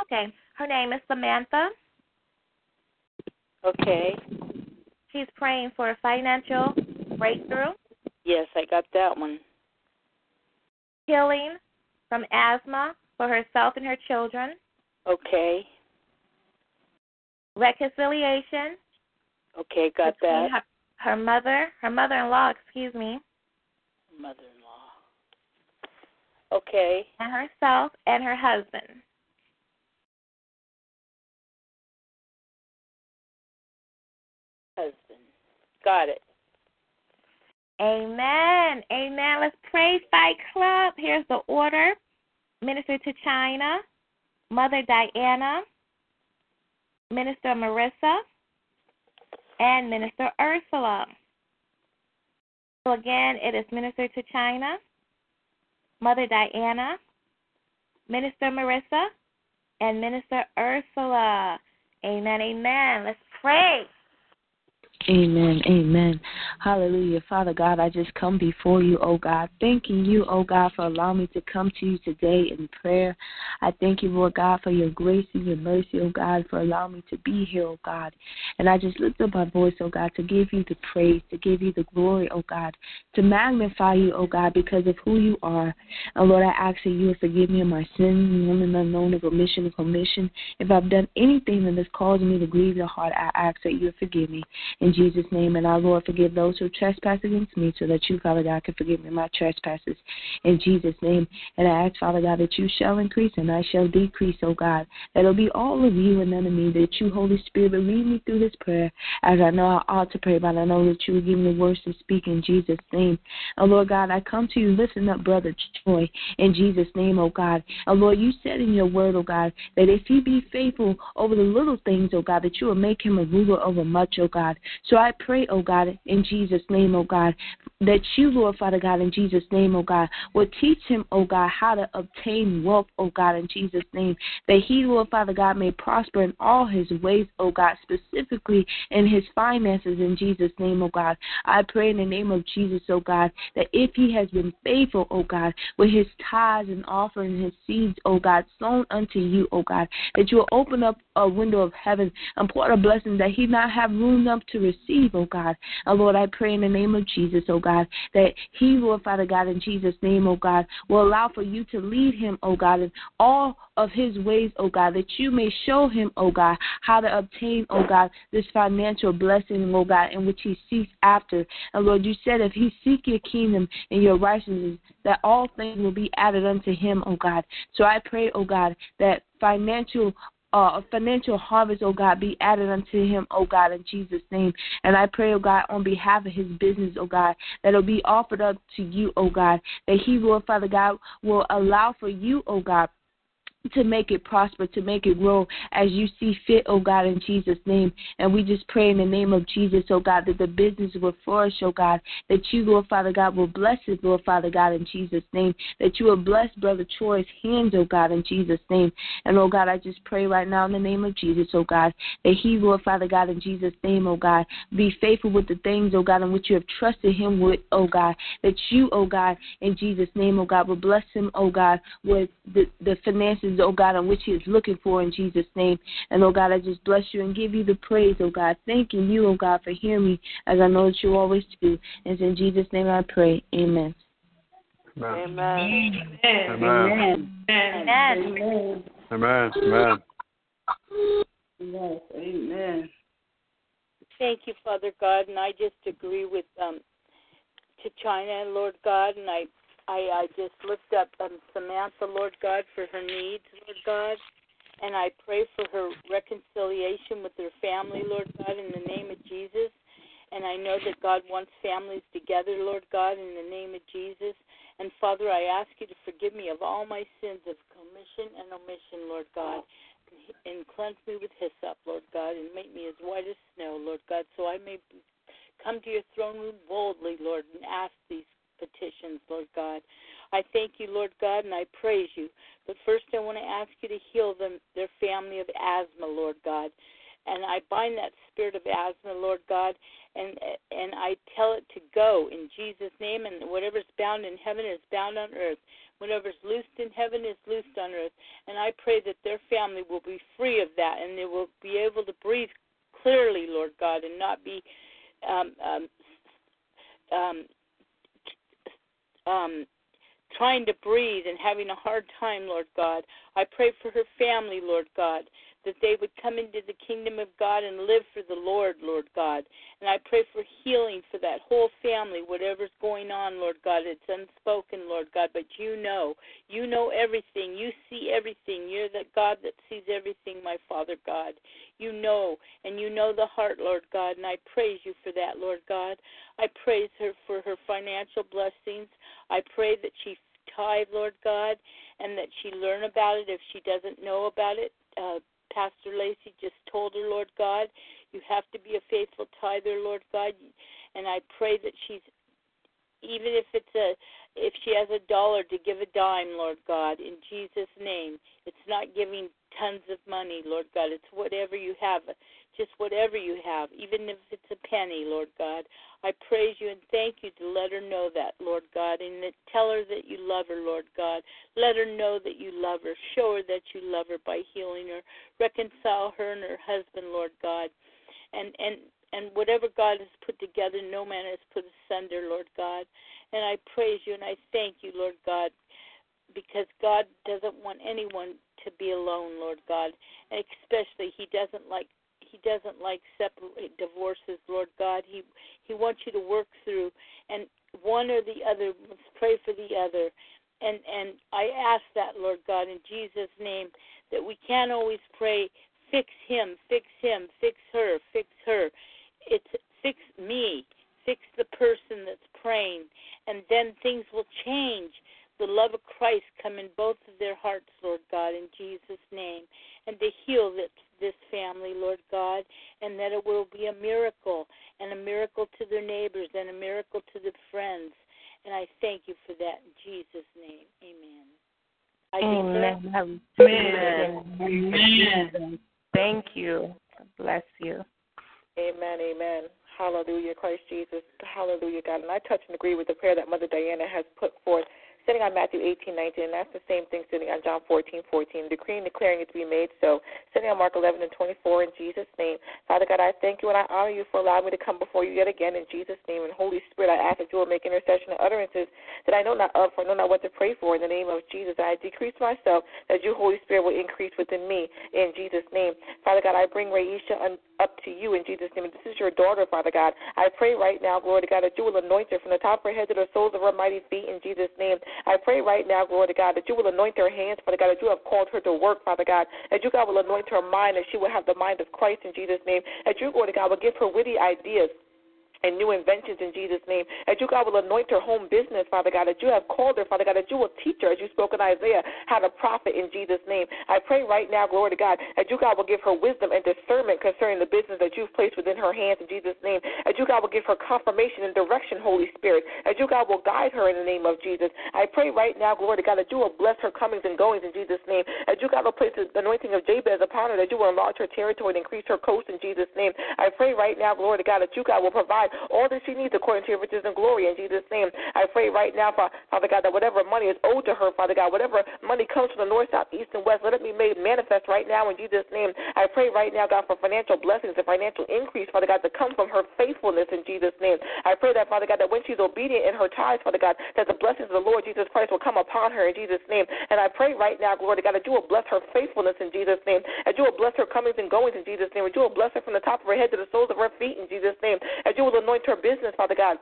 Okay. Her name is Samantha. Okay. She's praying for a financial breakthrough, Yes, I got that one. healing from asthma for herself and her children, Okay. reconciliation Okay, got that. her, her mother, her mother-in-law, excuse me, Mother-in-law. Okay. and herself and her husband. Husband. Got it. Amen. Amen. Let's pray, Fight Club. Here's the order Minister to China, Mother Diana, Minister Marissa, and Minister Ursula. So again, it is Minister to China, Mother Diana, Minister Marissa, and Minister Ursula. Amen. Amen. Let's pray. Amen. Amen. Hallelujah. Father God, I just come before you, oh God, thanking you, oh God, for allowing me to come to you today in prayer. I thank you, Lord God, for your grace and your mercy, oh God, for allowing me to be here, oh God. And I just lift up my voice, oh God, to give you the praise, to give you the glory, oh God, to magnify you, oh God, because of who you are. And Lord, I ask that you would forgive me of my sins, known and unknown, of omission and commission. If I've done anything that has caused me to grieve your heart, I ask that you forgive me. Jesus' name, and our Lord, forgive those who trespass against me, so that you, Father God, can forgive me my trespasses. In Jesus' name, and I ask, Father God, that you shall increase and I shall decrease, oh God. That it'll be all of you and none of me. That you, Holy Spirit, will lead me through this prayer, as I know I ought to pray, but I know that you will give me the words to speak in Jesus' name. And Lord God, I come to you lifting up Brother Joy in Jesus' name, oh God. And Lord, you said in your word, oh God, that if he be faithful over the little things, oh God, that you will make him a ruler over much, oh God. So I pray, oh God, in Jesus' name, oh God, that you, Lord Father God, in Jesus' name, oh God, will teach him, oh God, how to obtain wealth, oh God, in Jesus' name. That he, Lord Father God, may prosper in all his ways, oh God, specifically in his finances, in Jesus' name, oh God. I pray in the name of Jesus, oh God, that if he has been faithful, oh God, with his tithes and offering his seeds, oh God, sown unto you, oh God, that you will open up a window of heaven and pour out a blessing that he not have room enough to receive, oh God. And Lord, I pray in the name of Jesus, oh God, that he, Lord Father God, in Jesus' name, oh God, will allow for you to lead him, oh God, in all of his ways, oh God, that you may show him, oh God, how to obtain, oh God, this financial blessing, oh God, in which he seeks after. And Lord, you said if he seek your kingdom and your righteousness, that all things will be added unto him, oh God. So I pray, oh God, that financial uh, a financial harvest, oh God, be added unto him, oh God, in Jesus' name. And I pray, oh God, on behalf of his business, oh God, that it'll be offered up to you, oh God, that he will, Father God, will allow for you, oh God, to make it prosper, to make it grow as you see fit, oh God, in Jesus' name. And we just pray in the name of Jesus, oh God, that the business will flourish, oh God, that you, Lord Father God, will bless it, Lord Father God, in Jesus' name, that you will bless Brother Troy's hands, oh God, in Jesus' name. And oh God, I just pray right now in the name of Jesus, oh God, that he, Lord Father God, in Jesus' name, oh God, be faithful with the things, oh God, in which you have trusted him with, oh God, that you, oh God, in Jesus' name, oh God, will bless him, oh God, with the, the finances oh God, on which He is looking for in Jesus' name. And oh God, I just bless you and give you the praise, oh God. Thanking you, oh God, for hearing me as I know that you always do. And in Jesus' name I pray. Amen. Amen. Amen. Amen. Amen. Amen. Amen. Yes, amen. Thank you, Father God, and I just agree with um to China, Lord God, and I I, I just lift up um, Samantha, Lord God, for her needs, Lord God, and I pray for her reconciliation with her family, Lord God, in the name of Jesus. And I know that God wants families together, Lord God, in the name of Jesus. And Father, I ask you to forgive me of all my sins of commission and omission, Lord God, and cleanse me with hyssop, Lord God, and make me as white as snow, Lord God, so I may come to your throne room boldly, Lord, and ask these petitions, Lord God. I thank you, Lord God, and I praise you. But first, I want to ask you to heal them, their family of asthma, Lord God. and I bind that spirit of asthma, Lord God, and and I tell it to go in Jesus' name. And whatever's bound in heaven is bound on earth. Whatever's loosed in heaven is loosed on earth. And I pray that their family will be free of that, and they will be able to breathe clearly, Lord God, and not be um, um, um, um, trying to breathe and having a hard time, Lord God. I pray for her family, Lord God, that they would come into the kingdom of God and live for the Lord, Lord God. And I pray for healing for that whole family, whatever's going on, Lord God. It's unspoken, Lord God, but you know. You know everything. You see everything. You're the God that sees everything, my Father God. You know, and you know the heart, Lord God, and I praise you for that, Lord God. I praise her for her financial blessings. I pray that she tithe, Lord God, and that she learn about it if she doesn't know about it. Uh, Pastor Lacey just told her, Lord God, you have to be a faithful tither, Lord God, and I pray that she's even if it's a if she has a dollar to give a dime, Lord God, in Jesus' name. It's not giving tons of money, Lord God. It's whatever you have, just whatever you have, even if it's a penny, Lord God. I praise you and thank you to let her know that, Lord God, and that tell her that you love her, Lord God. Let her know that you love her. Show her that you love her by healing her. Reconcile her and her husband, Lord God. And and and whatever God has put together, no man has put asunder, Lord God. And I praise you and I thank you, Lord God, because God doesn't want anyone to be alone, Lord God. And especially He doesn't like He doesn't like separate divorces, Lord God. He He wants you to work through and one or the other must pray for the other. And and I ask that, Lord God, in Jesus' name, that we can't always pray, fix him, fix him, fix her, fix her. It's fix me, fix the person that's praying, and then things will change the love of Christ come in both of their hearts, Lord God, in Jesus' name, and to heal this, this family, Lord God, and that it will be a miracle, and a miracle to their neighbors, and a miracle to the friends. And I thank you for that in Jesus' name. Amen. I Amen. Amen. Amen. Thank you. Bless you. Amen, amen. Hallelujah, Christ Jesus. Hallelujah, God. And I touch and agree with the prayer that Mother Diana has put forth sitting on Matthew 18, 19, and that's the same thing sitting on John 14, 14, decreeing, declaring it to be made so. Sitting on Mark 11 and 24 in Jesus' name. Father God, I thank you and I honor you for allowing me to come before you yet again in Jesus' name. And Holy Spirit, I ask that you will make intercession and utterances that I know not of, for know not what to pray for in the name of Jesus. I decrease myself that you, Holy Spirit, will increase within me in Jesus' name. Father God, I bring Ryesha up to you in Jesus' name. This is your daughter, Father God. I pray right now, glory to God, that you will anoint her from the top of her head to the soles of her mighty feet in Jesus' name. I pray right now, glory to God, that you will anoint her hands, Father God, that you have called her to work, Father God, that you, God, will anoint her mind, that she will have the mind of Christ in Jesus' name, that you, glory to God, will give her witty ideas and new inventions in Jesus' name. That you, God, will anoint her home business, Father God. That you have called her, Father God. That you will teach her, as you spoke in Isaiah, how to profit in Jesus' name. I pray right now, glory to God, that you, God, will give her wisdom and discernment concerning the business that you've placed within her hands in Jesus' name. That you, God, will give her confirmation and direction, Holy Spirit. That you, God, will guide her in the name of Jesus. I pray right now, glory to God, that you will bless her comings and goings in Jesus' name. That you, God, will place the anointing of Jabez upon her. That you will enlarge her territory and increase her coast in Jesus' name. I pray right now, glory to God, that you, God, will provide all that she needs according to your riches and glory in Jesus' name. I pray right now, Father God, that whatever money is owed to her, Father God, whatever money comes from the north, south, east, and west, let it be made manifest right now in Jesus' name. I pray right now, God, for financial blessings and financial increase, Father God, to come from her faithfulness in Jesus' name. I pray that, Father God, that when she's obedient in her tithes, Father God, that the blessings of the Lord Jesus Christ will come upon her in Jesus' name. And I pray right now, glory to God, that you will bless her faithfulness in Jesus' name, that you will bless her comings and goings in Jesus' name, that you will bless her from the top of her head to the soles of her feet in Jesus' name, that you will anoint her business, Father God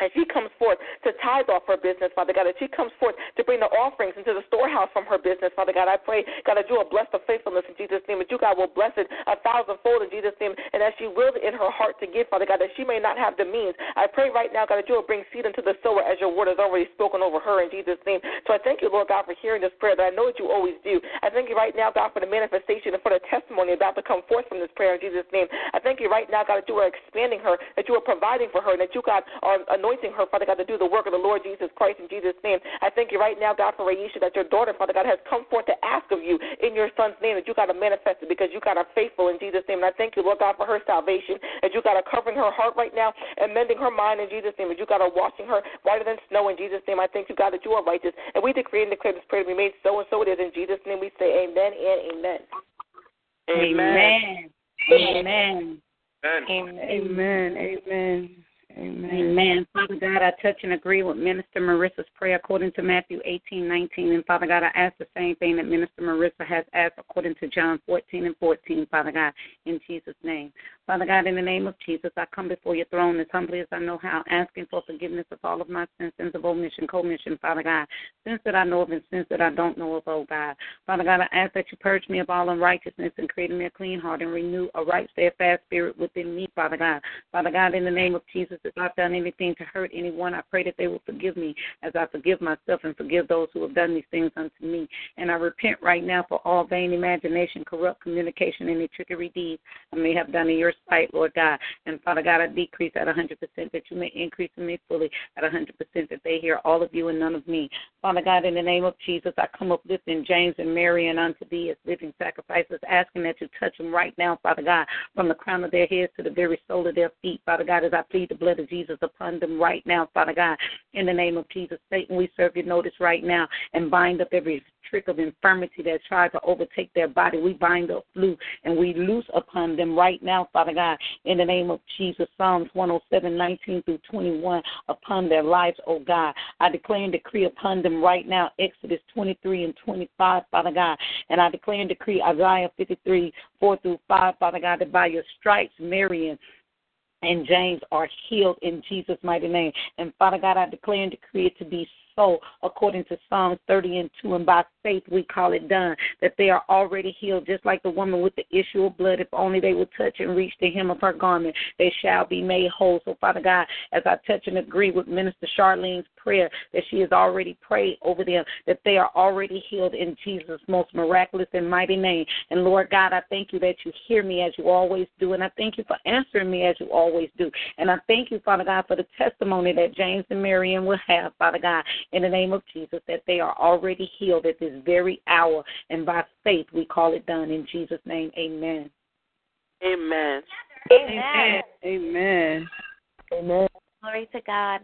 as she comes forth to tithe off her business, Father God, as she comes forth to bring the offerings into the storehouse from her business, Father God, I pray, God, that you will bless the faithfulness in Jesus' name, that you, God, will bless it a thousandfold in Jesus' name, and as she wills in her heart to give, Father God, that she may not have the means. I pray right now, God, that you will bring seed into the sower as your word has already spoken over her in Jesus' name. So I thank you, Lord God, for hearing this prayer that I know that you always do. I thank you right now, God, for the manifestation and for the testimony about to come forth from this prayer in Jesus' name. I thank you right now, God, that you are expanding her, that you are providing for her, and that you, God, are anointing her, Father God, to do the work of the Lord Jesus Christ in Jesus' name. I thank you right now, God, for Ryesha, that your daughter, Father God, has come forth to ask of you in your son's name that you got to manifest it because you got her faithful in Jesus' name. And I thank you, Lord God, for her salvation, that you got her covering her heart right now and mending her mind in Jesus' name, that you got her washing her whiter than snow in Jesus' name. I thank you, God, that you are righteous. And we decree and declare this prayer to be made so and so it is. In Jesus' name we say amen and amen. Amen. Amen. Amen. Amen. Amen. Amen. Amen. Father God, I touch and agree with Minister Marissa's prayer according to Matthew 18, 19. And Father God, I ask the same thing that Minister Marissa has asked according to John 14 and 14, Father God, in Jesus' name. Father God, in the name of Jesus, I come before your throne as humbly as I know how, asking for forgiveness of all of my sins, sins of omission, commission, Father God, sins that I know of and sins that I don't know of, oh God. Father God, I ask that you purge me of all unrighteousness and create in me a clean heart and renew a right, steadfast spirit within me, Father God. Father God, in the name of Jesus, if I've done anything to hurt anyone, I pray that they will forgive me as I forgive myself and forgive those who have done these things unto me. And I repent right now for all vain imagination, corrupt communication, any trickery deeds I may have done in your sight, Lord God. And Father God, I decrease at 100% that you may increase in me fully at 100% that they hear all of you and none of me. Father God, in the name of Jesus, I come uplifting James and Mary and unto thee as living sacrifices, asking that you touch them right now, Father God, from the crown of their heads to the very sole of their feet, Father God, as I plead the blood of Jesus upon them right now, Father God, in the name of Jesus. Satan, we serve your notice right now and bind up every trick of infirmity that tried to overtake their body. We bind up flu and we loose upon them right now, Father God, in the name of Jesus. Psalms 107, 19 through 21 upon their lives, oh God. I declare and decree upon them right now, Exodus 23 and 25, Father God. And I declare and decree Isaiah 53, 4 through 5, Father God, that by your stripes, Marion, and James are healed in Jesus' mighty name. And Father God, I declare and decree it to be so according to Psalms 30 and 2. And by faith, we call it done, that they are already healed, just like the woman with the issue of blood. If only they would touch and reach the hem of her garment, they shall be made whole. So, Father God, as I touch and agree with Minister Charlene's prayer that she has already prayed over them, that they are already healed in Jesus' most miraculous and mighty name. And Lord God, I thank you that you hear me as you always do. And I thank you for answering me as you always do. And I thank you, Father God, for the testimony that James and Marion will have, Father God, in the name of Jesus, that they are already healed at this very hour. And by faith, we call it done in Jesus' name. Amen. Amen. Amen. Amen. Amen. Glory to God.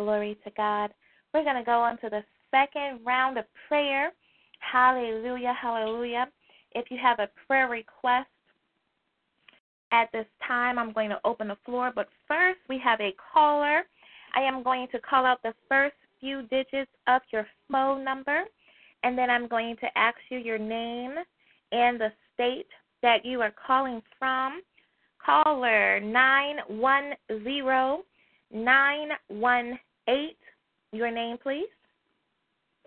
Glory to God. We're going to go on to the second round of prayer. Hallelujah. Hallelujah. If you have a prayer request at this time, I'm going to open the floor. But first, we have a caller. I am going to call out the first few digits of your phone number, and then I'm going to ask you your name and the state that you are calling from. Caller 910 918. Your name, please.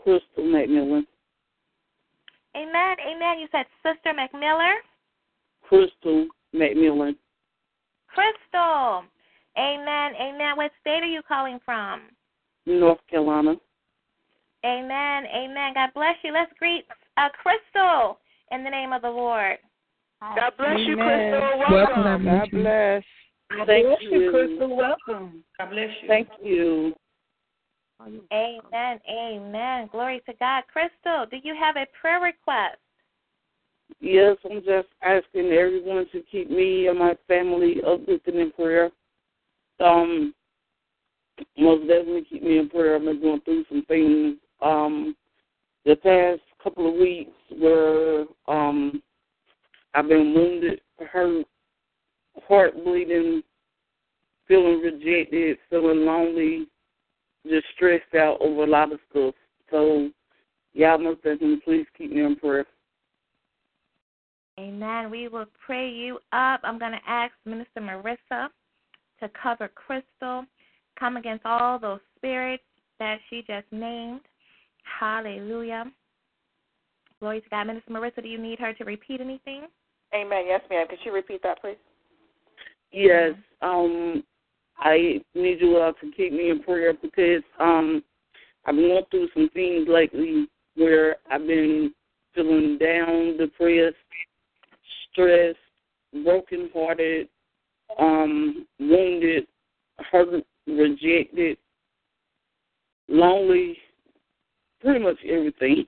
Crystal McMillan. Amen. Amen. You said Sister McMillan. Crystal McMillan. Crystal. Amen. Amen. What state are you calling from? North Carolina. Amen. Amen. God bless you. Let's greet uh, Crystal in the name of the Lord. God bless you, Crystal. Welcome. Welcome. God bless. God Thank bless you, you. Crystal. Welcome. God bless you. Thank you. Amen. Amen. Glory to God. Crystal, do you have a prayer request? Yes, I'm just asking everyone to keep me and my family uplifted in prayer. Um, most definitely keep me in prayer. I've been going through some things um the past couple of weeks where um I've been wounded, hurt, heart bleeding, feeling rejected, feeling lonely, just stressed out over a lot of stuff. So y'all most definitely please keep me in prayer. Amen. We will pray you up. I'm going to ask Minister Marissa to cover Crystal, come against all those spirits that she just named. Hallelujah. Glory to God. Minister Marissa, do you need her to repeat anything? Amen. Yes, ma'am. Could you repeat that, please? Yes, um, I need you all to keep me in prayer because um, I've been going through some things lately where I've been feeling down, depressed, stressed, brokenhearted, um, wounded, hurt, rejected, lonely, pretty much everything.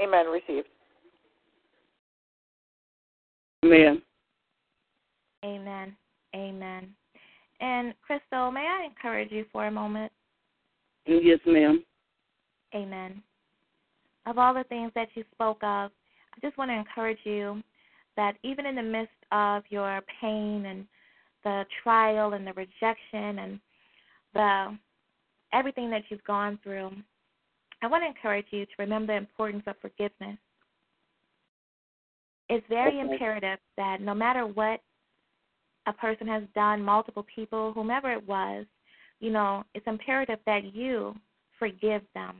Amen. Received. Amen. Amen. Amen. And Crystal, may I encourage you for a moment? Yes, ma'am. Amen. Of all the things that you spoke of, I just want to encourage you that even in the midst of your pain and the trial and the rejection and the everything that you've gone through, I want to encourage you to remember the importance of forgiveness. It's very Okay. imperative that no matter what a person has done, multiple people, whomever it was, you know, it's imperative that you forgive them.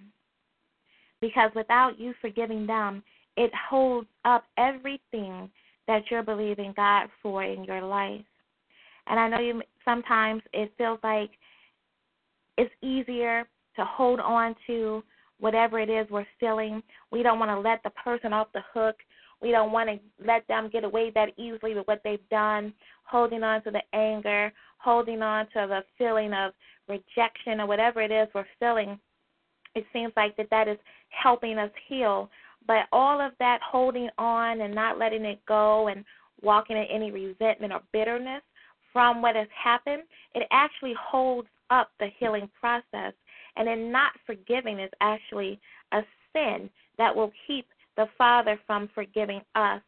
Because without you forgiving them, it holds up everything that you're believing God for in your life. And I know you sometimes it feels like it's easier to hold on to whatever it is we're feeling. We don't want to let the person off the hook. We don't want to let them get away that easily with what they've done, holding on to the anger, holding on to the feeling of rejection or whatever it is we're feeling. It seems like that that is helping us heal. But all of that holding on and not letting it go and walking in any resentment or bitterness from what has happened, it actually holds up the healing process. And then not forgiving is actually a sin that will keep the Father from forgiving us.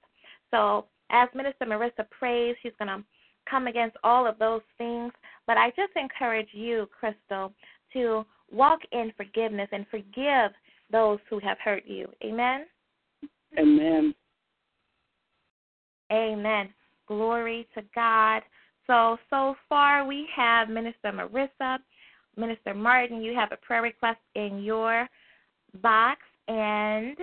So, as Minister Marissa prays, she's going to come against all of those things. But I just encourage you, Crystal, to walk in forgiveness and forgive those who have hurt you. Amen. Amen. Amen. Glory to God. So, so far we have Minister Marissa, Minister Martin. You have a prayer request in your box, and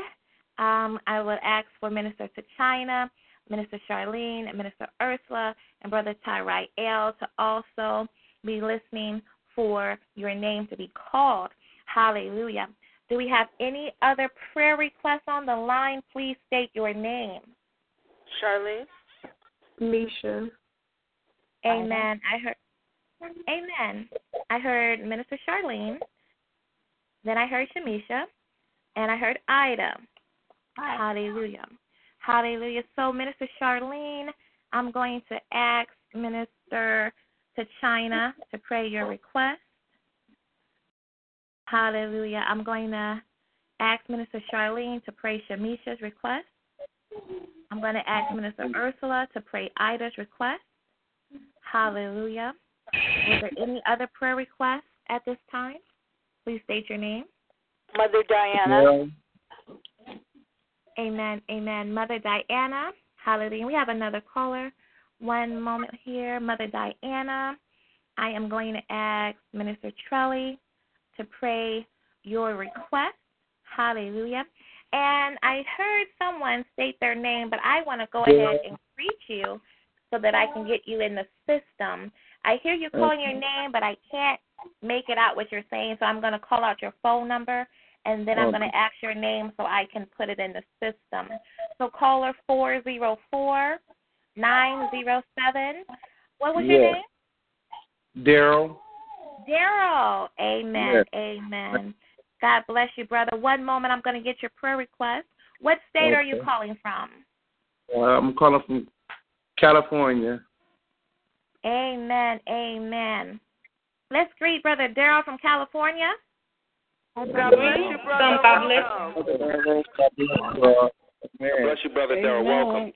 um, I would ask for Minister to China, Minister Charlene, Minister Ursula, and Brother Tyrai L to also be listening for your name to be called. Hallelujah. Do we have any other prayer requests on the line? Please state your name. Charlene? Misha. Amen. I heard Amen. I heard Minister Charlene. Then I heard Shamisha. And I heard Ida. Hallelujah. Hallelujah. So Minister Charlene, I'm going to ask Minister to China to pray your request. Hallelujah. I'm going to ask Minister Charlene to pray Shamisha's request. I'm going to ask Minister Ursula to pray Ida's request. Hallelujah. Was there any other prayer requests at this time? Please state your name. Mother Diana. Amen. Amen. Mother Diana. Hallelujah. We have another caller. One moment here. Mother Diana. I am going to ask Minister Trelly to pray your request. Hallelujah. And I heard someone state their name, but I want to go ahead and greet you so that I can get you in the system. I hear you calling your name, but I can't make it out what you're saying, so I'm going to call out your phone number and then I'm going to ask your name so I can put it in the system. So caller four zero four nine zero seven. What was your name? Daryl. Daryl. Amen. Amen. God bless you, brother. One moment, I'm going to get your prayer request. What state are you calling from? Uh, I'm calling from California. Amen. Amen. Let's greet brother Daryl from California. God bless you, brother. God bless Welcome. God bless you. all. Amen. Bless you, brother Daryl. Welcome.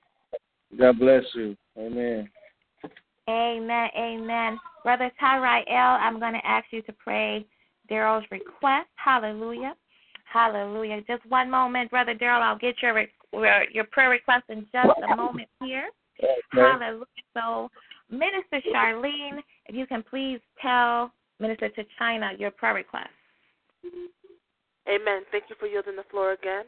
God bless you. Amen. Amen. Amen. Brother Tyrai L., I'm going to ask you to pray Daryl's request. Hallelujah. Hallelujah. Just one moment, Brother Daryl. I'll get your your your prayer request in just a moment here. Hallelujah. So, Minister Charlene, if you can please tell Minister to China your prayer request. Amen. Thank you for yielding the floor again.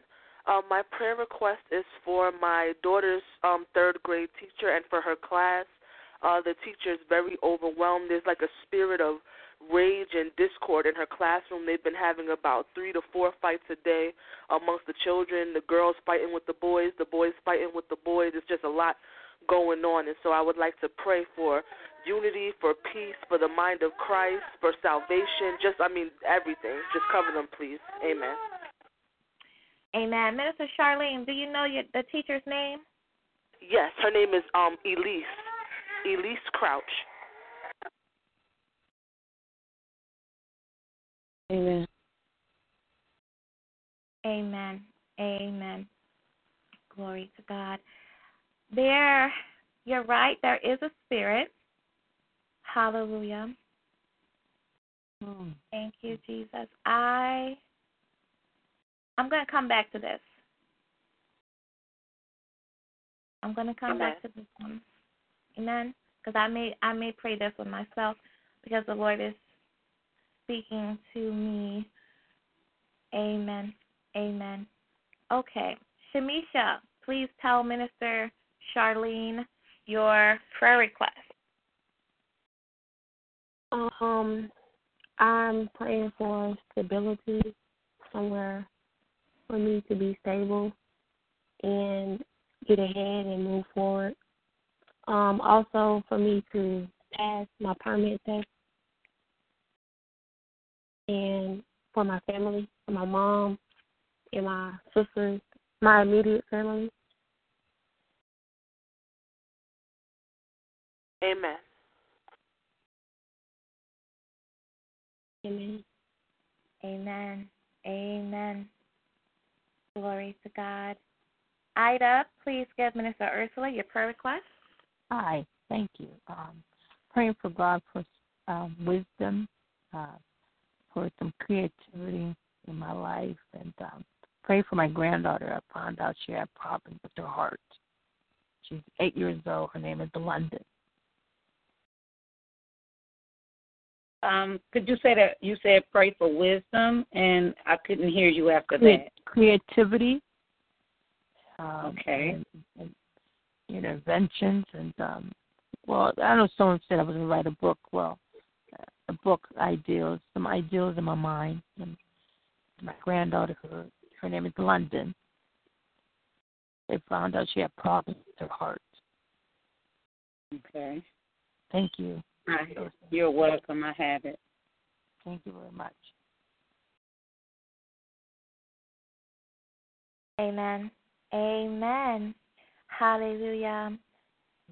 Um, my prayer request is for my daughter's um, third grade teacher and for her class. Uh, the teacher is very overwhelmed. There's like a spirit of rage and discord in her classroom. They've been having about three to four fights a day amongst the children. The girls fighting with the boys, the boys fighting with the boys. It's just a lot going on. And so I would like to pray for unity, for peace, for the mind of Christ, for salvation. Just, I mean, everything. Just cover them, please. Amen. Amen. Minister Charlene, do you know your, the teacher's name? Yes, her name is um Elise. Elise Crouch. Amen. Amen. Amen. Glory to God. There, you're right. There is a spirit. Hallelujah. Mm. Thank you, Jesus. I I'm going to come back to this. I'm going to come Amen. back to this one. Amen. Because I may I may pray this one myself because the Lord is speaking to me. Amen. Amen. Okay. Shamisha, please tell Minister Charlene your prayer request. Um, I'm praying for stability somewhere for me to be stable and get ahead and move forward. Um, also for me to pass my permit test and for my family, for my mom and my sisters, my immediate family. Amen. Amen. Amen. Amen. Glory to God. Ida, please give Minister Ursula your prayer request. Hi, thank you. Um, praying for God for um, wisdom, uh, for some creativity in my life, and um, pray for my granddaughter. I found out she had problems with her heart. She's eight years old. Her name is London. Um, could you say that you said pray for wisdom and I couldn't hear you after that. creativity. Um, Okay. And, and, inventions and um, well, I know someone said I was going to write a book. Well, a book ideals, some ideals in my mind. And my granddaughter, her her name is London. They found out she had problems with her heart. Okay. Thank you. All right. You're welcome. I have it. Thank you very much. Amen. Amen. Hallelujah.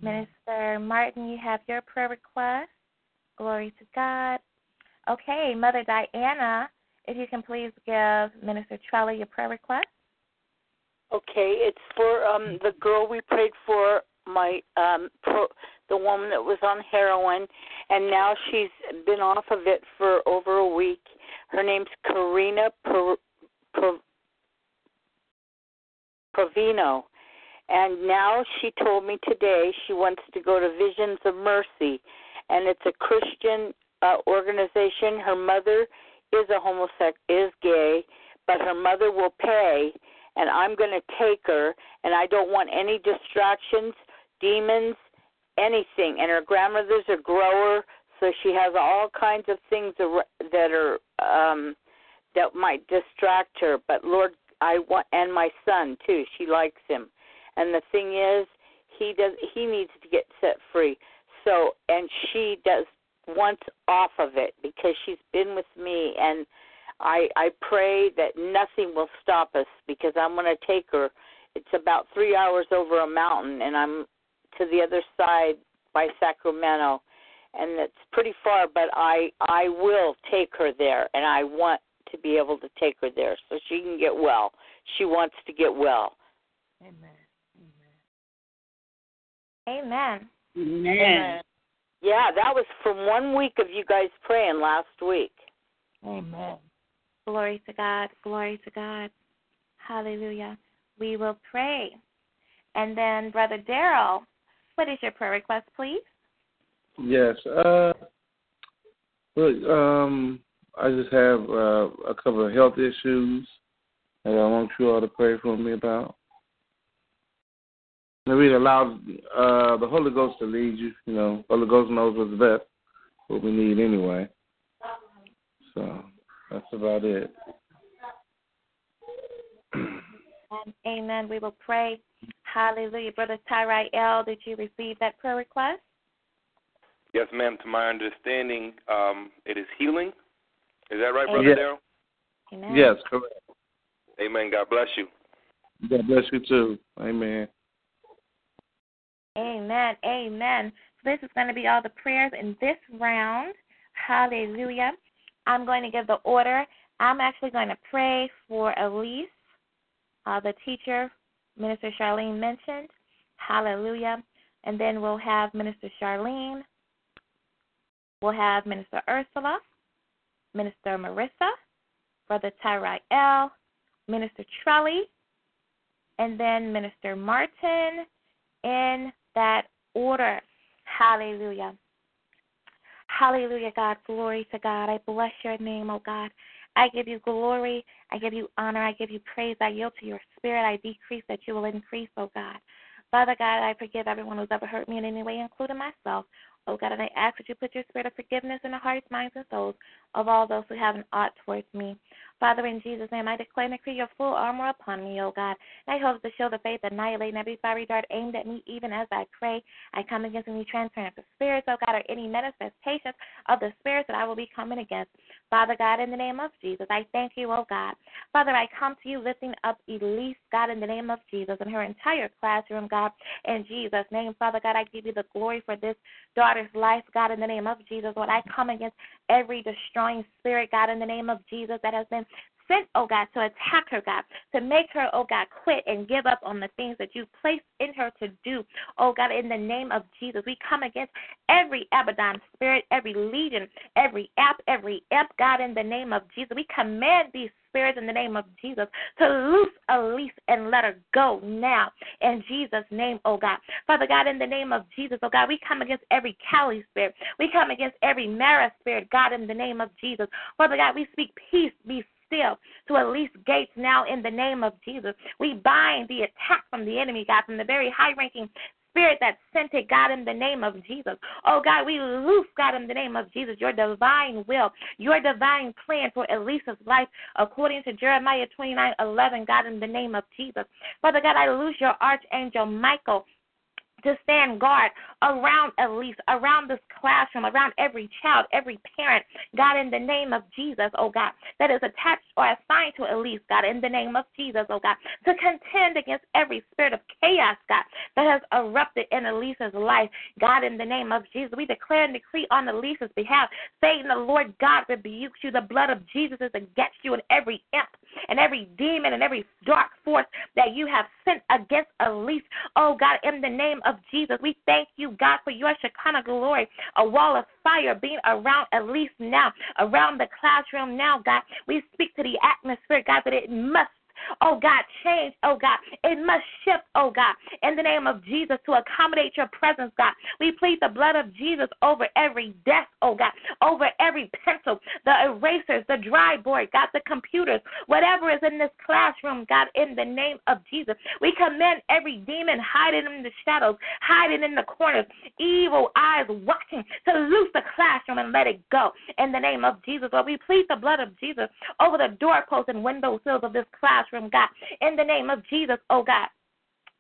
Minister Martin, you have your prayer request. Glory to God. Okay, Mother Diana, if you can please give Minister Trella your prayer request. Okay, it's for um the girl we prayed for, my um pro, the woman that was on heroin, and now she's been off of it for over a week. Her name's Karina per, per, Provino, and now she told me today she wants to go to Visions of Mercy, and it's a Christian uh, organization. Her mother is a homosex, is gay, but her mother will pay, and I'm going to take her, and I don't want any distractions, demons, anything. And her grandmother's a grower, so she has all kinds of things that are um that might distract her. But Lord, I want, and my son too. She likes him, and the thing is, he does. He needs to get set free. So, and she does wants off of it because she's been with me and I I pray that nothing will stop us because I'm going to take her. It's about 3 hours over a mountain and I'm to the other side by Sacramento and it's pretty far but I I will take her there and I want to be able to take her there so she can get well. She wants to get well. Amen. Amen. Amen. Yeah, that was from one week of you guys praying last week. Amen. Glory to God. Glory to God. Hallelujah. We will pray. And then, Brother Daryl, what is your prayer request, please? Yes. Uh, look, um, I just have uh, a couple of health issues that I want you all to pray for me about. Maybe allow uh, the Holy Ghost to lead you. You know, the Holy Ghost knows what's best, what we need anyway. So that's about it. And amen. We will pray. Hallelujah. Brother Tyrai L., did you receive that prayer request? Yes, ma'am. To my understanding, um, it is healing. Is that right, Brother Yes. Daryl? Amen. Yes, correct. Amen. God bless you. God bless you too. Amen. Amen. Amen. So this is going to be all the prayers in this round. Hallelujah. I'm going to give the order. I'm actually going to pray for Elise, uh, the teacher Minister Charlene mentioned. Hallelujah. And then we'll have Minister Charlene. We'll have Minister Ursula, Minister Marissa, Brother Tyrai L., Minister Trelly, and then Minister Martin in that order. Hallelujah. Hallelujah, God. Glory to God. I bless your name, oh God. I give you glory. I give you honor. I give you praise. I yield to your spirit. I decrease that you will increase, oh God. Father God, I forgive everyone who's ever hurt me in any way, including myself. Oh God, and I ask that you put your spirit of forgiveness in the hearts, minds, and souls of all those who have an ought towards me. Father, in Jesus' name, I declare and decree your full armor upon me, O God. I hope the shield of faith annihilating every fiery dart aimed at me, even as I pray. I come against any transference of spirits, O God, or any manifestations of the spirits that I will be coming against. Father God, in the name of Jesus, I thank you, O God. Father, I come to you lifting up Elise, God, in the name of Jesus, and her entire classroom, God, in Jesus' name. Father God, I give you the glory for this daughter's life, God, in the name of Jesus. Lord, I come against every destroying spirit, God, in the name of Jesus, that has been sent, oh God, to attack her, God, to make her, oh God, quit and give up on the things that you placed in her to do. Oh God, in the name of Jesus, we come against every Abaddon spirit, every legion, every app, every imp, God, in the name of Jesus. We command these spirits in the name of Jesus to loose Elise and let her go now in Jesus' name, oh God. Father God, in the name of Jesus, oh God, we come against every Kali spirit. We come against every Mara spirit, God, in the name of Jesus. Father God, we speak peace, be still to Elise Gates now in the name of Jesus. We bind the attack from the enemy, God, from the very high ranking spirit that sent it, God, in the name of Jesus. Oh, God, we loose, God, in the name of Jesus, your divine will, your divine plan for Elise's life, according to Jeremiah 29 11, God, in the name of Jesus. Father God, I loose your archangel Michael to stand guard around Elise, around this classroom, around every child, every parent, God, in the name of Jesus, oh God, that is attached or assigned to Elise, God, in the name of Jesus, oh God, to contend against every spirit of chaos, God, that has erupted in Elise's life, God, in the name of Jesus. We declare and decree on Elise's behalf, Satan, the Lord God rebukes you. The blood of Jesus is against you and every imp and every demon and every dark force that you have sent against Elise, oh God, in the name of Jesus. We thank you, God, for your Shekinah glory, a wall of fire being around Elise now, around the classroom now, God. We speak to the atmosphere, God, that it must oh God, change, oh God. It must shift, oh God, in the name of Jesus to accommodate your presence, God. We plead the blood of Jesus over every desk, oh God, over every pencil, the erasers, the dry board, God, the computers, whatever is in this classroom, God, in the name of Jesus. We commend every demon hiding in the shadows, hiding in the corners, evil eyes watching to loose the classroom and let it go in the name of Jesus. Lord, we plead the blood of Jesus over the doorposts and window sills of this classroom from God. In the name of Jesus, oh God.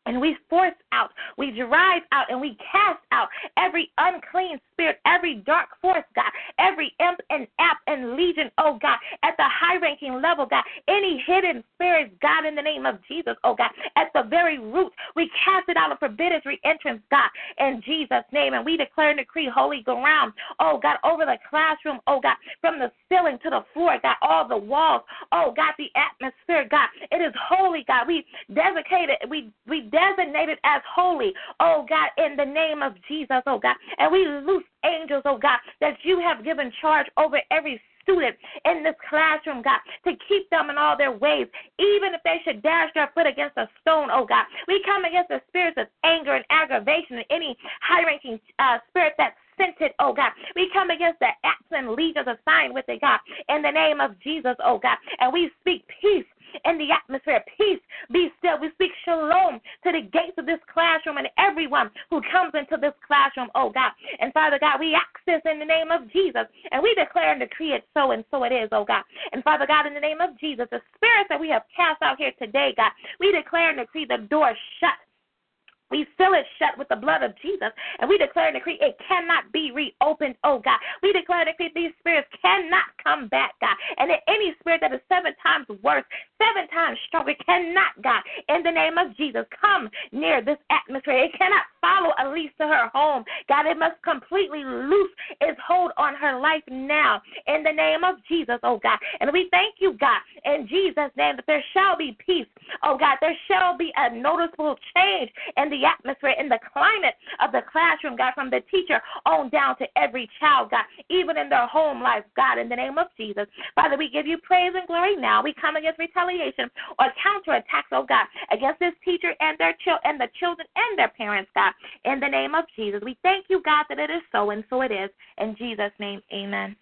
And we force out, we drive out, and we cast out every unclean spirit, every dark force, God, every imp and app and legion, oh God, at the high ranking level, God, any hidden spirits, God, in the name of Jesus, oh God, at the very root, we cast it out and forbid its re entrance, God, in Jesus' name. And we declare and decree holy ground, oh God, over the classroom, oh God, from the ceiling to the floor, God, all the walls, oh God, the atmosphere, God, it is holy, God. We designate it, we, we designated as holy, oh God, in the name of Jesus, oh God. And we loose angels, oh God, that you have given charge over every student in this classroom, God, to keep them in all their ways, even if they should dash their foot against a stone, oh God. We come against the spirits of anger and aggravation and any high ranking uh, spirit that sent it, oh God. We come against the acts and legions assigned with it, God, in the name of Jesus, oh God. And we speak peace in the atmosphere. Peace, be still. We speak shalom to the gates of this classroom and everyone who comes into this classroom, oh God. And Father God, we ask this in the name of Jesus, and we declare and decree it so, and so it is, oh God. And Father God, in the name of Jesus, the spirits that we have cast out here today, God, we declare and decree the door shut We seal it shut with the blood of Jesus, and we declare and decree it cannot be reopened, oh God. We declare and decree these spirits cannot come back, God. And that any spirit that is seven times worse, seven times stronger, cannot, God, in the name of Jesus, come near this atmosphere. It cannot follow Elise to her home. God, it must completely loose its hold on her life now, in the name of Jesus, oh God. And we thank you, God, in Jesus' name, that there shall be peace, oh God. There shall be a noticeable change in the the atmosphere, in the climate of the classroom, God, from the teacher on down to every child, God, even in their home life, God, in the name of Jesus. Father, we give you praise and glory now. We come against retaliation or counterattacks, oh God, against this teacher and their children and the children and their parents, God, in the name of Jesus. We thank you, God, that it is so, and so it is. In Jesus' name, amen.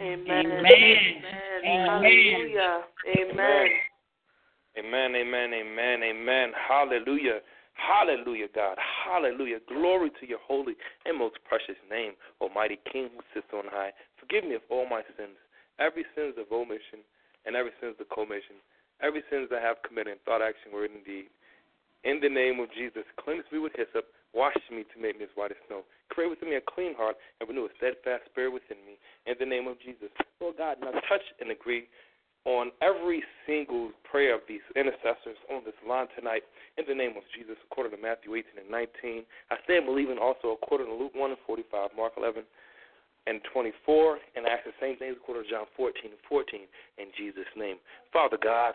Amen. Amen. Amen. Amen. Hallelujah. Amen. Amen, amen, amen, amen. Hallelujah. Hallelujah, God. Hallelujah. Glory to your holy and most precious name, Almighty King who sits on high. Forgive me of all my sins, every sins of omission and every sins of commission, every sins I have committed in thought, action, word, and deed. In the name of Jesus, cleanse me with hyssop, wash me to make me as white as snow. Create within me a clean heart and renew a steadfast spirit within me. In the name of Jesus. Lord God, now touch and agree on every single prayer of these intercessors on this line tonight in the name of Jesus, according to Matthew 18 and 19. I stand believing also according to Luke 1 and 45, Mark 11 and 24, and I ask the same things according to John 14 and 14 in Jesus' name. Father God,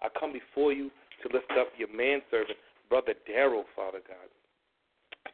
I come before you to lift up your manservant, Brother Daryl, Father God.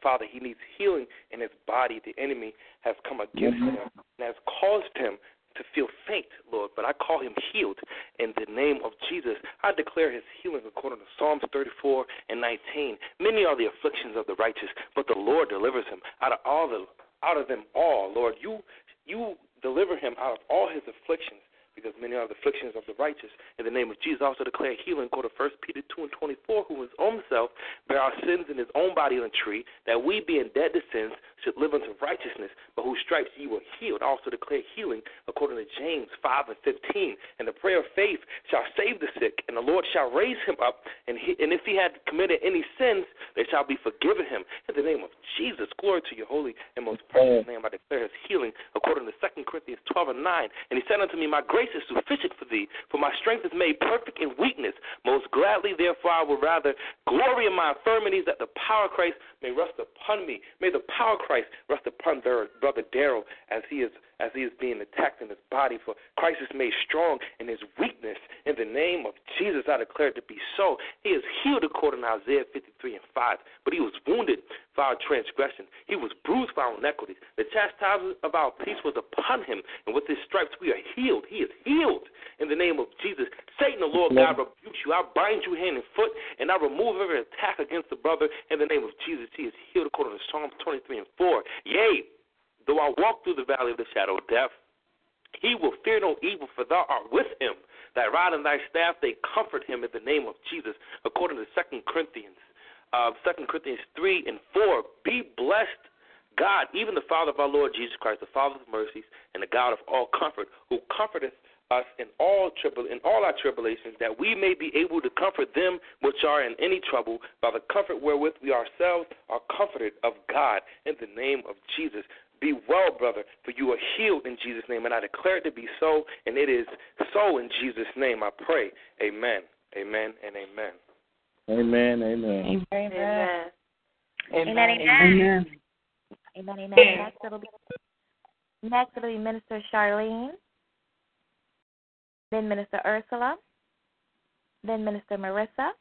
Father, he needs healing in his body. The enemy has come against him and has caused him to feel faint, Lord, but I call him healed in the name of Jesus. I declare his healing according to Psalms 34 and 19. Many are the afflictions of the righteous, but the Lord delivers him out of all the out of them all, Lord. You you deliver him out of all his afflictions because many are the afflictions of the righteous. In the name of Jesus, I also declare healing. Go to 1 Peter 2 and 24, who his own self bare our sins in his own body on a tree, that we, being dead to sins, should live unto righteousness, but whose stripes ye were healed. I also declare healing according to James 5 and 15. And the prayer of faith shall save the sick, and the Lord shall raise him up. And, he, and if he had committed any sins, they shall be forgiven him. In the name of Jesus, glory to your holy and most precious name. I declare his healing according to 2 Corinthians 12 and 9. And he said unto me, My grace is sufficient for thee, for my strength is made perfect in weakness. Most gladly, therefore, I will rather glory in my infirmities, that the power of Christ may rest upon me. May the power of Christ rest upon brother Daryl as he is as he is being attacked in his body. For Christ is made strong in his weakness. In the name of Jesus, I declare it to be so. He is healed according to Isaiah 53 and 5. But he was wounded for our transgression. He was bruised for our iniquities. The chastisement of our peace was upon him, and with his stripes we are healed. He is healed in the name of Jesus. Satan, the Lord God, rebukes you. I bind you hand and foot, and I remove every attack against the brother in the name of Jesus. He is healed according to Psalms 23 and 4. Yea, Though I walk through the valley of the shadow of death, he will fear no evil, for thou art with him. Thy rod and thy staff, they comfort him in the name of Jesus, according to Second Corinthians, uh, 2 Corinthians 3 and 4. Be blessed, God, even the Father of our Lord Jesus Christ, the Father of mercies, and the God of all comfort, who comforteth us in all tribul in all our tribulations, that we may be able to comfort them which are in any trouble by the comfort wherewith we ourselves are comforted of God in the name of Jesus. Be well, brother, for you are healed in Jesus' name. And I declare it to be so, and it is so in Jesus' name. I pray. Amen. Amen and amen. Amen. Amen. Amen. Amen. Amen. Amen. Amen. Amen. Next it'll be next it'll be Minister Charlene, then Minister Ursula, then Minister Marissa,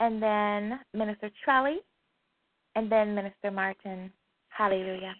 and then Minister Trelly, and then Minister Martin. Hallelujah.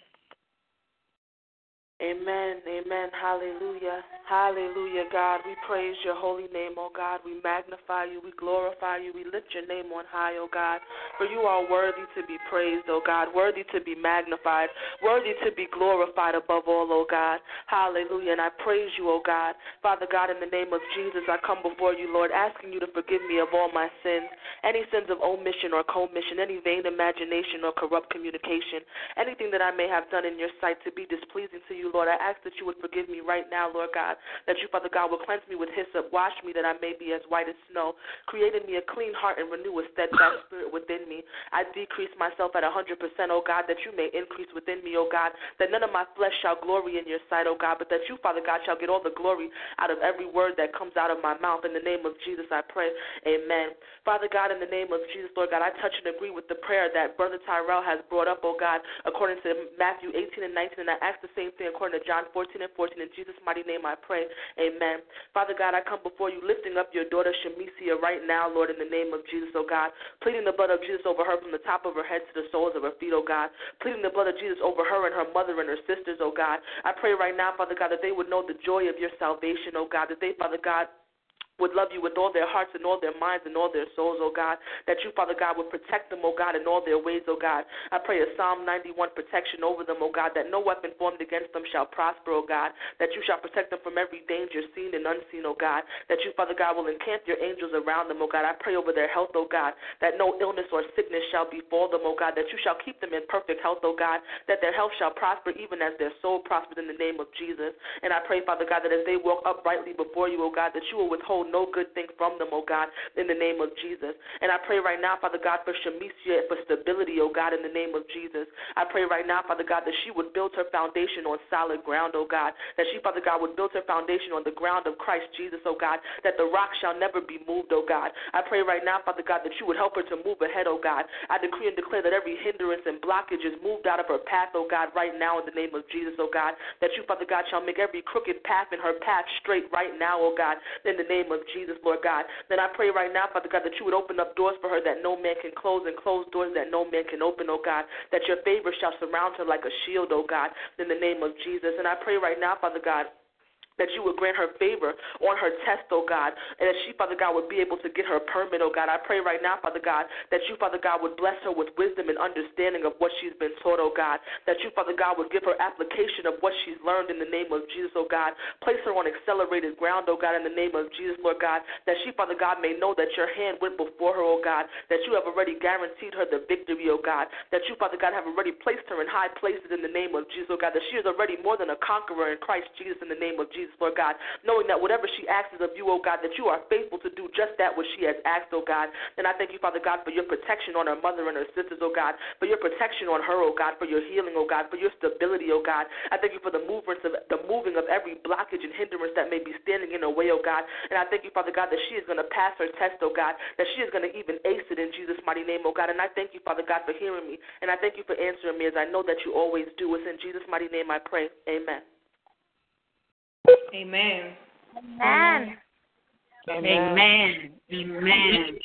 Amen. Amen. Hallelujah. Hallelujah, God. We praise your holy name, oh God. We magnify you. We glorify you. We lift your name on high, oh God. For you are worthy to be praised, oh God. Worthy to be magnified. Worthy to be glorified above all, oh God. Hallelujah. And I praise you, oh God. Father God, in the name of Jesus, I come before you, Lord, asking you to forgive me of all my sins. Any sins of omission or commission, any vain imagination or corrupt communication, anything that I may have done in your sight to be displeasing to you you, Lord. I ask that you would forgive me right now, Lord God. That you, Father God, will cleanse me with hyssop, wash me that I may be as white as snow. Create in me a clean heart and renew a steadfast spirit within me. I decrease myself at a 100%, oh God, that you may increase within me, oh God. That none of my flesh shall glory in your sight, oh God, but that you, Father God, shall get all the glory out of every word that comes out of my mouth. In the name of Jesus, I pray. Amen. Father God, in the name of Jesus, Lord God, I touch and agree with the prayer that Brother Tyrell has brought up, oh God, according to Matthew 18 and 19. And I ask the same thing according to John 14 and 14. In Jesus' mighty name, I pray. Amen. Father God, I come before you lifting up your daughter Shamisia right now, Lord, in the name of Jesus, oh God, pleading the blood of Jesus over her from the top of her head to the soles of her feet, oh God, pleading the blood of Jesus over her and her mother and her sisters, oh God. I pray right now, Father God, that they would know the joy of your salvation, oh God, that they, Father God, would love you with all their hearts and all their minds and all their souls, oh God. That you, Father God, would protect them, oh God, in all their ways, oh God. I pray a Psalm 91 protection over them, oh God, that no weapon formed against them shall prosper, oh God. That you shall protect them from every danger, seen and unseen, oh God. That you, Father God, will encamp your angels around them, oh God. I pray over their health, oh God, that no illness or sickness shall befall them, oh God. That you shall keep them in perfect health, oh God. That their health shall prosper even as their soul prospers in the name of Jesus. And I pray, Father God, that as they walk uprightly before you, oh God, that you will withhold no good thing from them, oh God, in the name of Jesus. And I pray right now, Father God, for Shamicia for stability, oh God, in the name of Jesus. I pray right now, Father God, that she would build her foundation on solid ground, oh God. That she, Father God, would build her foundation on the ground of Christ Jesus, oh God. That the rock shall never be moved, oh God. I pray right now, Father God, that you would help her to move ahead, oh God. I decree and declare that every hindrance and blockage is moved out of her path, oh God, right now in the name of Jesus, oh God. That you, Father God, shall make every crooked path in her path straight right now, oh God, in the name of Jesus, Lord God. Then I pray right now, Father God, that you would open up doors for her that no man can close and close doors that no man can open, oh God. That your favor shall surround her like a shield, oh God, in the name of Jesus. And I pray right now, Father God that you would grant her favor on her test, oh God, and that she, Father God, would be able to get her permit, oh God. I pray right now, Father God, that you, Father God, would bless her with wisdom and understanding of what she's been taught, oh God. That you, Father God, would give her application of what she's learned in the name of Jesus, oh God. Place her on accelerated ground, oh God, in the name of Jesus, Lord God. That she, Father God, may know that your hand went before her, oh God. That you have already guaranteed her the victory, oh God. That you, Father God, have already placed her in high places in the name of Jesus, oh God. That she is already more than a conqueror in Christ Jesus in the name of Jesus. Jesus, Lord God, knowing that whatever she asks of you, oh God, that you are faithful to do just that which she has asked, oh God. And I thank you, Father God, for your protection on her mother and her sisters, oh God, for your protection on her, oh God, for your healing, oh God, for your stability, oh God. I thank you for the movements of the moving of every blockage and hindrance that may be standing in her way, oh God. And I thank you, Father God, that she is going to pass her test, oh God, that she is going to even ace it in Jesus' mighty name, oh God. And I thank you, Father God, for hearing me. And I thank you for answering me as I know that you always do. It's in Jesus' mighty name I pray. Amen. Amen. Amen. Amen. Amen.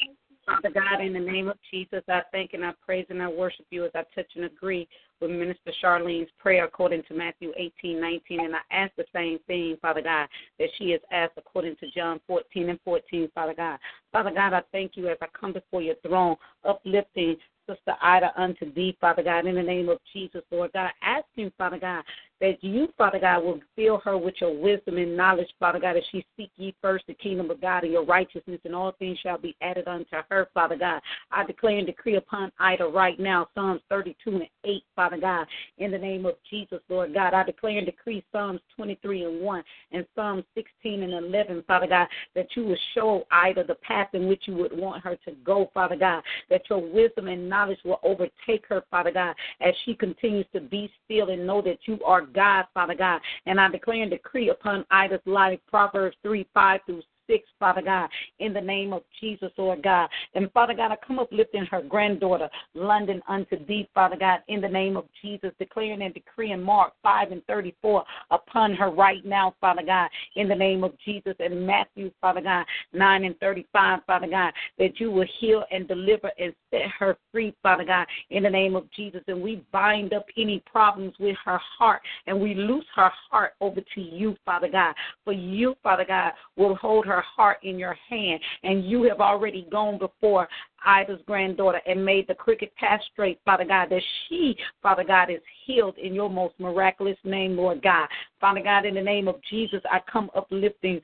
Father God, in the name of Jesus, I thank and I praise and I worship you as I touch and agree with Minister Charlene's prayer according to Matthew 18, 19. And I ask the same thing, Father God, that she has asked according to John 14 and 14, Father God. Father God, I thank you as I come before your throne, uplifting Sister Ida unto thee, Father God, in the name of Jesus, Lord God. Asking, Father God, that you, Father God, will fill her with your wisdom and knowledge, Father God, as she seek ye first the kingdom of God and your righteousness, and all things shall be added unto her, Father God. I declare and decree upon Ida right now, Psalms 32 and 8, Father God, in the name of Jesus, Lord God. I declare and decree Psalms 23 and 1 and Psalms 16 and 11, Father God, that you will show Ida the path in which you would want her to go, Father God, that your wisdom and knowledge will overtake her, Father God, as she continues to be still and know that you are God, Father God. And I declare and decree upon Ida's life, Proverbs 3 5 through 6, Father God, in the name of Jesus, Lord God. And Father God, I come uplifting her granddaughter, London, unto thee, Father God, in the name of Jesus, declaring and decreeing Mark 5 and 34 upon her right now, Father God, in the name of Jesus. And Matthew, Father God, 9 and 35, Father God, that you will heal and deliver and set her free, Father God, in the name of Jesus. And we bind up any problems with her heart and we loose her heart over to you, Father God. For you, Father God, will hold her heart in your hand. And you have already gone before Ida's granddaughter and made the crooked path straight, Father God, that she, Father God, is healed in your most miraculous name, Lord God. Father God, in the name of Jesus, I come uplifting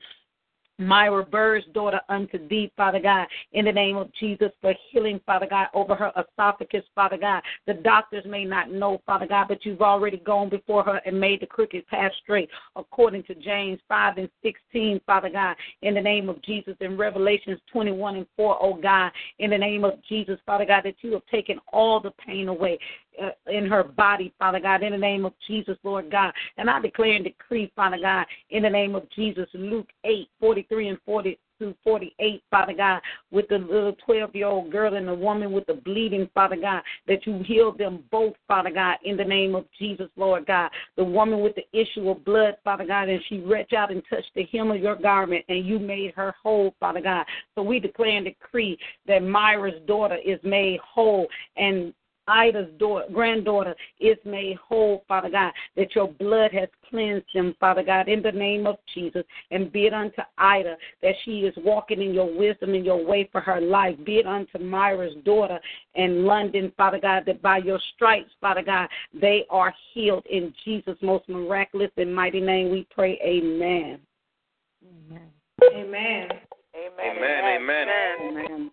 Myra Bird's daughter unto thee, Father God, in the name of Jesus, for healing, Father God, over her esophagus, Father God. The doctors may not know, Father God, but you've already gone before her and made the crooked path straight, according to James 5 and 16, Father God, in the name of Jesus, in Revelations 21 and 4, oh God, in the name of Jesus, Father God, that you have taken all the pain away Uh, in her body, Father God, in the name of Jesus, Lord God. And I declare and decree, Father God, in the name of Jesus, Luke 8, 43 and 40 through 48, Father God, with the little 12 year old girl and the woman with the bleeding, Father God, that you healed them both, Father God, in the name of Jesus, Lord God. The woman with the issue of blood, Father God, and she reached out and touched the hem of your garment, and you made her whole, Father God. So we declare and decree that Myra's daughter is made whole and Ida's daughter, granddaughter is made whole, Father God, that your blood has cleansed them, Father God, in the name of Jesus. And be it unto Ida that she is walking in your wisdom and your way for her life. Be it unto Myra's daughter in London, Father God, that by your stripes, Father God, they are healed. In Jesus' most miraculous and mighty name we pray, amen. Amen. Amen. Amen. Amen. Amen. Amen. Amen.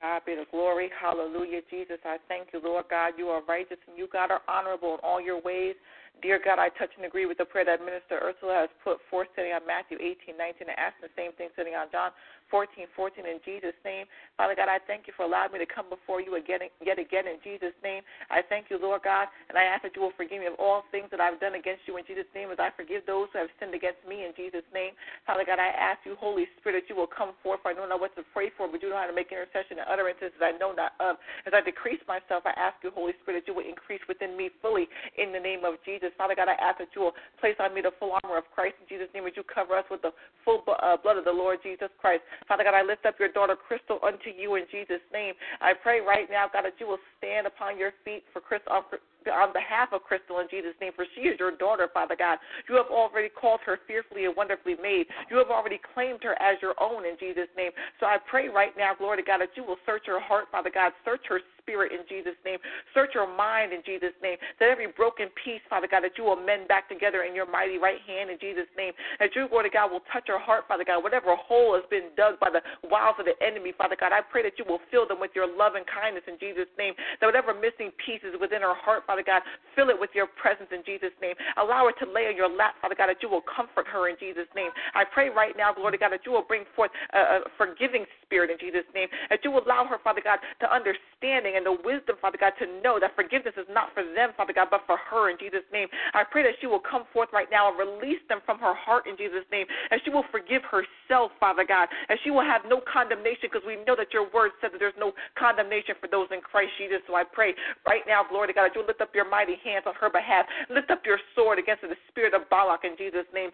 God be the glory. Hallelujah. Jesus, I thank you, Lord God. You are righteous and you, God, are honorable in all your ways. Dear God, I touch and agree with the prayer that Minister Ursula has put forth sitting on Matthew 18, 19, and asking the same thing sitting on John 14, 14 in Jesus' name. Father God, I thank you for allowing me to come before you again, yet again in Jesus' name. I thank you, Lord God, and I ask that you will forgive me of all things that I've done against you in Jesus' name as I forgive those who have sinned against me in Jesus' name. Father God, I ask you, Holy Spirit, that you will come forth. I don't know what to pray for, but you know how to make intercession and utterances that I know not of. As I decrease myself, I ask you, Holy Spirit, that you will increase within me fully in the name of Jesus. Father God, I ask that you will place on me the full armor of Christ in Jesus' name. Would you cover us with the full uh, blood of the Lord Jesus Christ? Father God, I lift up your daughter Crystal unto you in Jesus' name. I pray right now, God, that you will stand upon your feet for Crystal on behalf of Crystal in Jesus' name, for she is your daughter, Father God. You have already called her fearfully and wonderfully made. You have already claimed her as your own in Jesus' name. So I pray right now, glory to God, that you will search her heart, Father God, search her spirit in Jesus' name. Search your mind in Jesus' name. That every broken piece, Father God, that you will mend back together in your mighty right hand in Jesus' name. That you, Lord God, will touch her heart, Father God. Whatever hole has been dug by the wiles of the enemy, Father God, I pray that you will fill them with your love and kindness in Jesus' name. That whatever missing pieces within her heart, Father God, fill it with your presence in Jesus' name. Allow her to lay on your lap, Father God, that you will comfort her in Jesus' name. I pray right now, Lord God, that you will bring forth a, a forgiving spirit in Jesus' name. That you will allow her, Father God, to understanding and the wisdom, Father God, to know that forgiveness is not for them, Father God, but for her in Jesus' name. I pray that she will come forth right now and release them from her heart in Jesus' name. And she will forgive herself, Father God. And she will have no condemnation because we know that your word says that there's no condemnation for those in Christ Jesus. So I pray right now, glory to God, that you lift up your mighty hands on her behalf. Lift up your sword against the spirit of Balak in Jesus' name.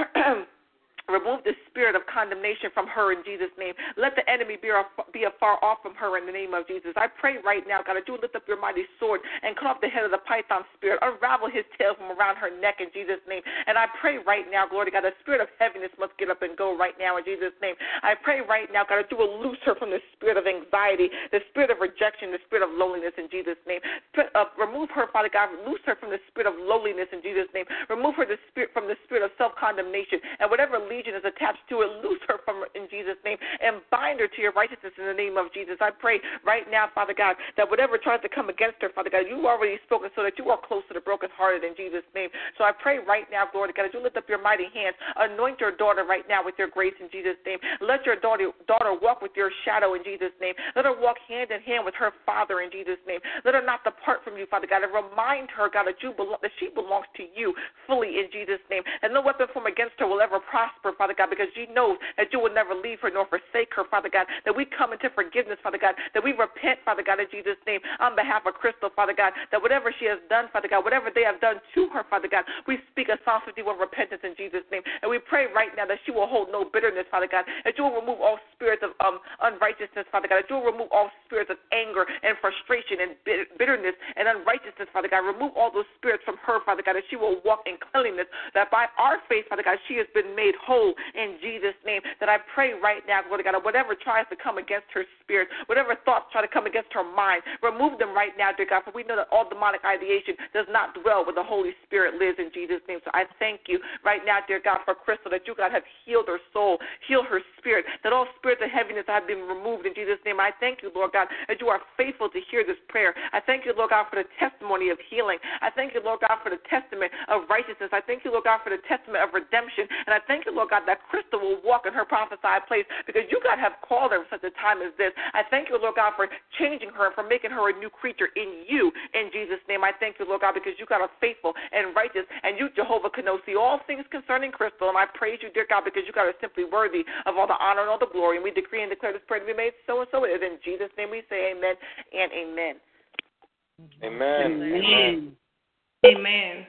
Remove the spirit of condemnation from her in Jesus' name. Let the enemy be, be afar off from her in the name of Jesus. I pray right now, God, that you lift up your mighty sword and cut off the head of the python spirit. Unravel his tail from around her neck in Jesus' name. And I pray right now, glory to God, the spirit of heaviness must get up and go right now in Jesus' name. I pray right now, God, that you loose her from the spirit of anxiety, the spirit of rejection, the spirit of loneliness in Jesus' name. Uh, remove her, Father God, loose her from the spirit of lowliness in Jesus' name. Remove her the spirit from the spirit of self condemnation and whatever legion is attached to it, loose her from in Jesus' name and bind her to your righteousness in the name of Jesus. I pray right now, Father God, that whatever tries to come against her, Father God, you already spoken so that you are close to the brokenhearted in Jesus' name. So I pray right now, glory God, that you lift up your mighty hands, anoint your daughter right now with your grace in Jesus' name. Let your daughter daughter walk with your shadow in Jesus' name. Let her walk hand in hand with her Father in Jesus' name. Let her not depart from you, Father God, and remind her, God, that you belong, that she belongs to you fully in Jesus' name. And no weapon formed against her will ever prosper, Father God. God, because she knows that you will never leave her nor forsake her, Father God. That we come into forgiveness, Father God. That we repent, Father God, in Jesus' name, on behalf of Crystal, Father God. That whatever she has done, Father God, whatever they have done to her, Father God, we speak a Psalm 51 repentance in Jesus' name. And we pray right now that she will hold no bitterness, Father God. That you will remove all spirits of um, unrighteousness, Father God. That you will remove all spirits of anger and frustration and bitterness and unrighteousness, Father God. Remove all those spirits from her, Father God, that she will walk in cleanliness, that by our faith, Father God, she has been made whole in Jesus' name. That I pray right now, Lord God, whatever tries to come against her spirit, whatever thoughts try to come against her mind, remove them right now, dear God, for we know that all demonic ideation does not dwell where the Holy Spirit lives in Jesus' name. So I thank you right now, dear God, for Crystal, that you, God, have healed her soul, heal her spirit, that all spirits of heaviness have been removed in Jesus' name. I thank you, Lord God, that you are faithful to hear this prayer. I thank you, Lord God, for the testimony of healing. I thank you, Lord God, for the testament of righteousness. I thank you, Lord God, for the testament of redemption. And I thank you, Lord God, that Crystal will walk in her prophesied place because you, God, have called her for such a time as this. I thank you, Lord God, for changing her and for making her a new creature in you. In Jesus' name, I thank you, Lord God, because you, God, are faithful and righteous. And you, Jehovah, can know see all things concerning Crystal. And I praise you, dear God, because you, God, are simply worthy of all the honor and all the glory. And we decree and declare this prayer to be made so and so it is. In Jesus' name we say amen and amen. Amen. Amen. Amen. Amen,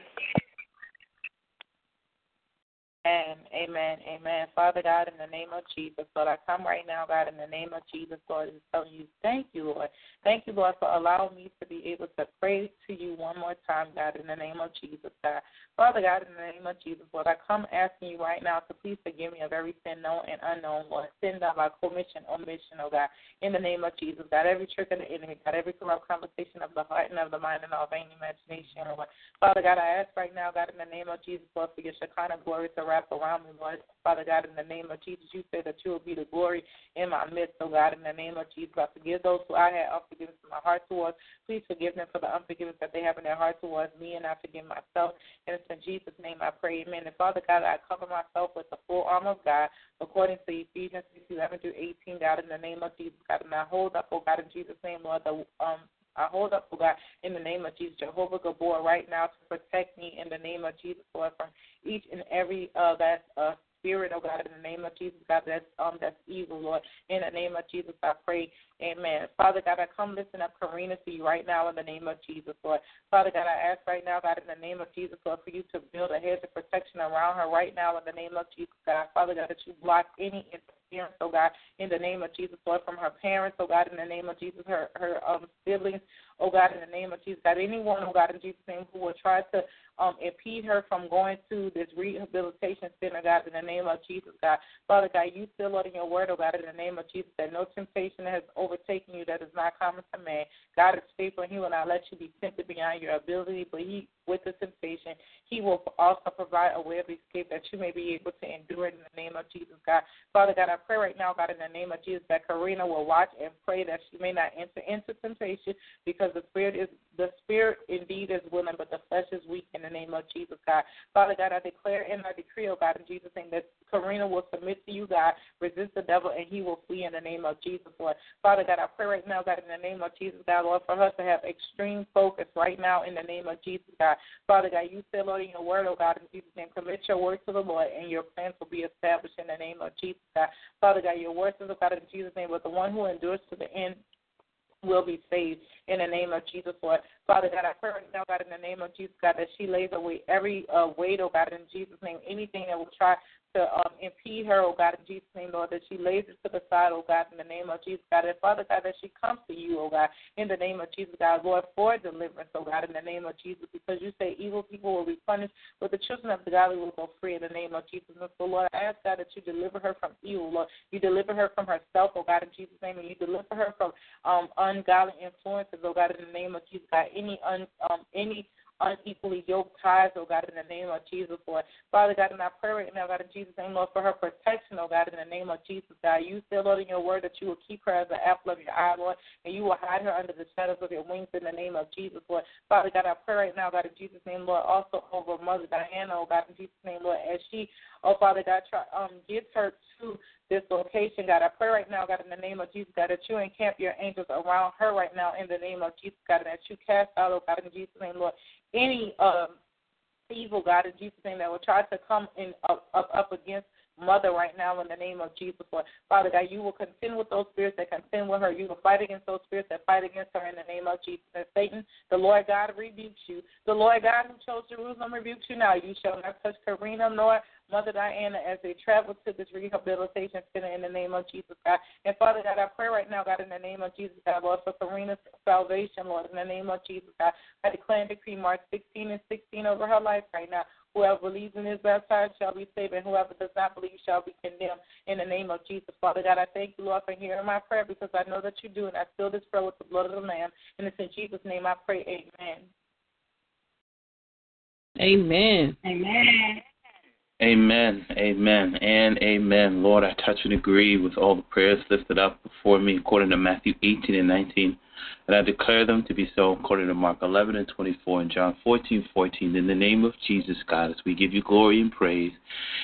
amen, amen. Amen. Father God, in the name of Jesus, Lord, I come right now, God, in the name of Jesus, Lord, and tell you, thank you, Lord. Thank you, Lord, for allowing me to be able to pray to you one more time, God, in the name of Jesus, God. Father God, in the name of Jesus, Lord, I come asking you right now to please forgive me of every sin known and unknown, Lord, sin done by commission, omission, oh God, in the name of Jesus, God, every trick of the enemy, God, every corrupt conversation of the heart and of the mind and all vain imagination, Lord. Father God, I ask right now, God, in the name of Jesus, Lord, for your Shekinah glory to wrap around me, Lord. Father God, in the name of Jesus, you say that you will be the glory in my midst, oh God, in the name of Jesus. I forgive those who I had unforgiveness in my heart towards. Please forgive them for the unforgiveness that they have in their heart towards me, and I forgive myself. And it's in Jesus' name I pray, amen. And Father God, I cover myself with the full armor of God, according to Ephesians 6, 11 through 18, God, in the name of Jesus, God. And I hold up, oh God, in Jesus' name, Lord, the um I hold up, oh God, in the name of Jesus, Jehovah Gibbor, right now to protect me in the name of Jesus, Lord, from each and every uh, that uh, spirit, oh God, in the name of Jesus, God, that's um that's evil, Lord. In the name of Jesus, I pray, Amen. Father God, I come lifting up Karina to you right now in the name of Jesus, Lord. Father God, I ask right now, God, in the name of Jesus, Lord, for you to build a hedge of protection around her right now in the name of Jesus, God. Father God, that you block any interference, oh God, in the name of Jesus, Lord, from her parents, oh God, in the name of Jesus, her her um siblings, oh God, in the name of Jesus, God, anyone, oh God, in Jesus' name, who will try to um, impede her from going to this rehabilitation center, God, in the name of Jesus, God. Father God, you still Lord in your word, oh God, in the name of Jesus, that no temptation has overtaken you that is not common to man. God is faithful and he will not let you be tempted beyond your ability, but he with the temptation, he will also provide a way of escape that you may be able to endure it in the name of Jesus, God. Father God, I pray right now, God, in the name of Jesus, that Karina will watch and pray that she may not enter into temptation because the spirit is the spirit indeed is willing, but the flesh is weak in the name of Jesus, God. Father God, I declare and I decree, oh God, in Jesus' name, that Karina will submit to you, God, resist the devil, and he will flee in the name of Jesus, Lord. Father God, I pray right now, God, in the name of Jesus, God, Lord, for her to have extreme focus right now in the name of Jesus, God. Father God, you said, Lord, in your word, oh God, in Jesus' name, commit your word to the Lord, and your plans will be established in the name of Jesus, God. Father God, your word says, oh God, in Jesus' name, but the one who endures to the end will be saved in the name of Jesus, Lord. Father God, I pray right now, God, in the name of Jesus, God, that she lays away every uh, weight, oh God, in Jesus' name, anything that will try to um, impede her, oh God, in Jesus' name, Lord, that she lays it to the side, oh God, in the name of Jesus, God. And Father God, that she comes to you, oh God, in the name of Jesus, God, Lord, for deliverance, oh God, in the name of Jesus, because you say evil people will be punished, but the children of the godly will go free in the name of Jesus. And so, Lord, I ask, God, that you deliver her from evil, Lord. You deliver her from herself, oh God, in Jesus' name, and you deliver her from um, ungodly influences, oh God, in the name of Jesus, God. Any un, um, any unequally yoked ties, oh God, in the name of Jesus, Lord. Father God, and I pray right now, God, in Jesus' name, Lord, for her protection, oh God, in the name of Jesus, God. You said, Lord, in your word that you will keep her as the apple of your eye, Lord, and you will hide her under the shadows of your wings in the name of Jesus, Lord. Father God, I pray right now, God, in Jesus' name, Lord, also over Mother Diana, oh God, in Jesus' name, Lord, as she, oh Father God, try, um, gets her to this location, God. I pray right now, God, in the name of Jesus, God, that you encamp your angels around her right now in the name of Jesus, God, and that you cast out, oh God, in Jesus' name, Lord, any um, evil, God, in Jesus' name, that will try to come in up, up, up against mother right now in the name of Jesus, Lord. Father God, you will contend with those spirits that contend with her. You will fight against those spirits that fight against her in the name of Jesus. And Satan, the Lord God rebukes you. The Lord God who chose Jerusalem rebukes you now. You shall not touch Karina nor Mother Diana as they travel to this rehabilitation center in the name of Jesus, God. And Father God, I pray right now, God, in the name of Jesus, God, Lord, for Serena's salvation, Lord, in the name of Jesus, God. I declare and decree Mark 16 and 16 over her life right now. Whoever believes and is baptized shall be saved, and whoever does not believe shall be condemned. In the name of Jesus, Father God, I thank you, Lord, for hearing my prayer because I know that you do, and I seal this prayer with the blood of the Lamb. And it's in Jesus' name I pray. Amen. Amen. Amen. Amen, amen, and amen. Lord, I touch and agree with all the prayers lifted up before me according to Matthew 18 and 19. And I declare them to be so according to Mark 11 and 24 and John 14, 14. In the name of Jesus, God, as we give you glory and praise.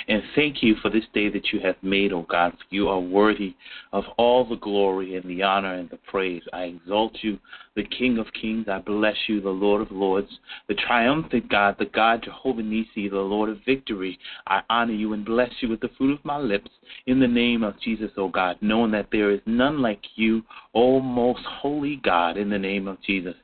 And thank you for this day that you have made, O God. You are worthy of all the glory and the honor and the praise. I exalt you, the King of kings. I bless you, the Lord of lords, the triumphant God, the God Jehovah Nisi, the Lord of victory. I honor you and bless you with the fruit of my lips in the name of Jesus, O God, knowing that there is none like you, O most holy God, in the name of Jesus.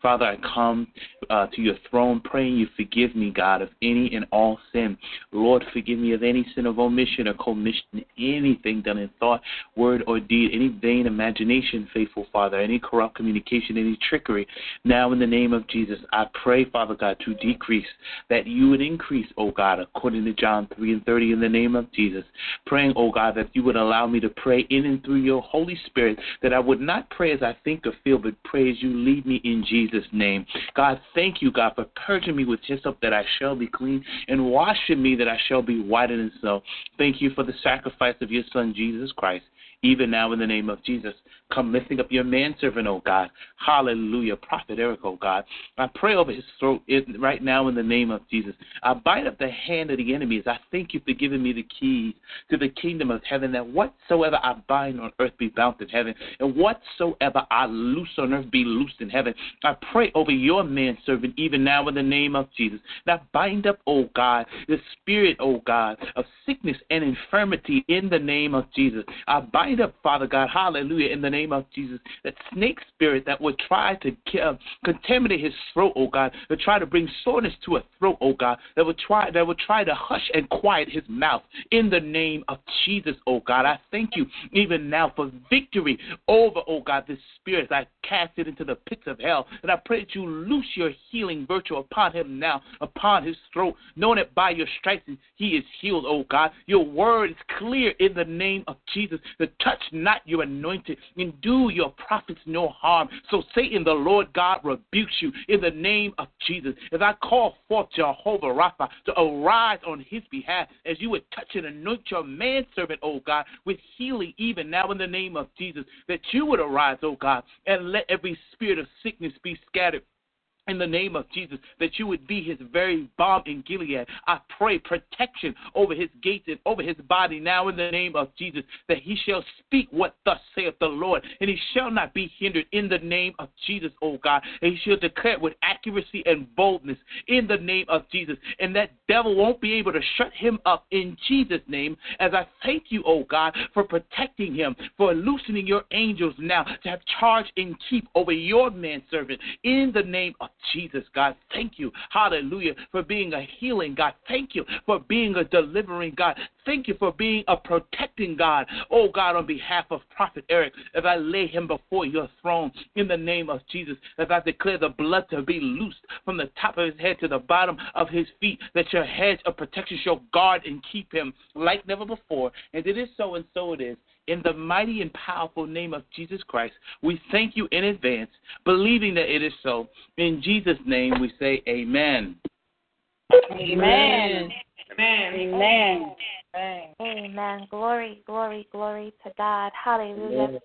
Father, I come uh, to your throne praying you forgive me, God, of any and all sin. Lord, forgive me of any sin of omission or commission, anything done in thought, word, or deed, any vain imagination, faithful Father, any corrupt communication, any trickery. Now, in the name of Jesus, I pray, Father God, to decrease, that you would increase, O God, according to John 3 and 30, in the name of Jesus. Praying, O God, that you would allow me to pray in and through your Holy Spirit, that I would not pray as I think or feel, but pray as you lead me in Jesus' name. God, thank you, God, for purging me with hyssop that I shall be clean and washing me that I shall be whiter than snow. Thank you for the sacrifice of your Son, Jesus Christ even now in the name of Jesus. Come lifting up your manservant, oh God. Hallelujah. Prophet Eric, oh God. I pray over his throat right now in the name of Jesus. I bind up the hand of the enemies. I thank you for giving me the keys to the kingdom of heaven that whatsoever I bind on earth be bound in heaven, and whatsoever I loose on earth be loosed in heaven. I pray over your manservant even now in the name of Jesus. Now bind up, oh God, the spirit, oh God, of sickness and infirmity in the name of Jesus. I bind up, Father God, hallelujah, in the name of Jesus, that snake spirit that would try to uh, contaminate his throat, oh God, to try to bring soreness to a throat, oh God, that would try that would try to hush and quiet his mouth in the name of Jesus, oh God. I thank you even now for victory over, oh God, this spirit. I cast it into the pits of hell, and I pray that you loose your healing virtue upon him now, upon his throat, knowing that by your stripes he is healed, oh God. Your word is clear in the name of Jesus. The touch not your anointed, and do your prophets no harm. So Satan, the Lord God, rebukes you in the name of Jesus. As I call forth Jehovah Rapha to arise on his behalf, as you would touch and anoint your manservant, O God, with healing even now in the name of Jesus, that you would arise, O God, and let every spirit of sickness be scattered in the name of Jesus, that you would be his very balm in Gilead. I pray protection over his gates and over his body now in the name of Jesus, that he shall speak what thus saith the Lord, and he shall not be hindered in the name of Jesus, O God. And he shall declare with accuracy and boldness in the name of Jesus, and that devil won't be able to shut him up in Jesus' name. As I thank you, O God, for protecting him, for loosening your angels now to have charge and keep over your manservant in the name of Jesus, God. Thank you, hallelujah, for being a healing God. Thank you for being a delivering God. Thank you for being a protecting God. Oh, God, on behalf of Prophet Eric, as I lay him before your throne in the name of Jesus, as I declare the blood to be loosed from the top of his head to the bottom of his feet, that your hedge of protection shall guard and keep him like never before. And it is so, and so it is. In the mighty and powerful name of Jesus Christ, we thank you in advance, believing that it is so. In Jesus' name, we say amen. Amen. Amen. Amen. Amen. Glory, glory, glory to God. Hallelujah.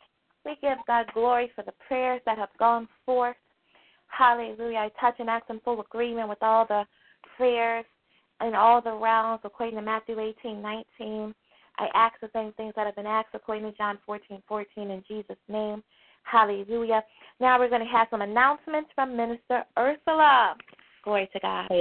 We give God glory for the prayers that have gone forth. Hallelujah. I touch and act in full agreement with all the prayers in all the realms according to Matthew 18, 19. I ask the same things that have been asked according to John 14, 14 in Jesus' name. Hallelujah. Now we're going to have some announcements from Minister Ursula. Glory to God.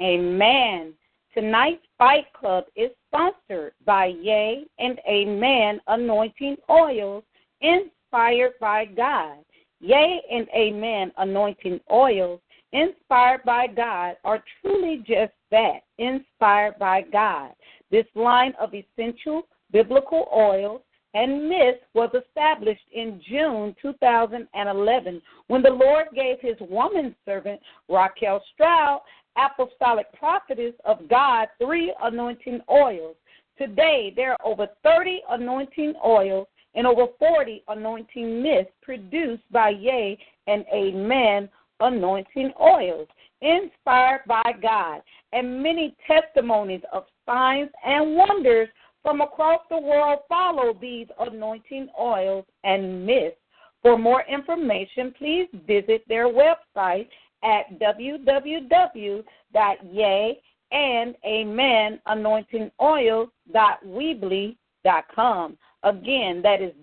Amen. Tonight's Fight Club is sponsored by Yea and Amen Anointing Oils inspired by God. Yea and Amen Anointing Oils inspired by God, are truly just that inspired by God. This line of essential biblical oils and myths was established in June 2011 when the Lord gave his woman servant, Raquel Stroud, apostolic prophetess of God, three anointing oils. Today, there are over 30 anointing oils and over 40 anointing myths produced by Yea and Amen anointing oils, inspired by God, and many testimonies of signs and wonders from across the world follow these anointing oils and myths. For more information, please visit their website at www.yeaandamenointingoils.weebly.com. Again, that is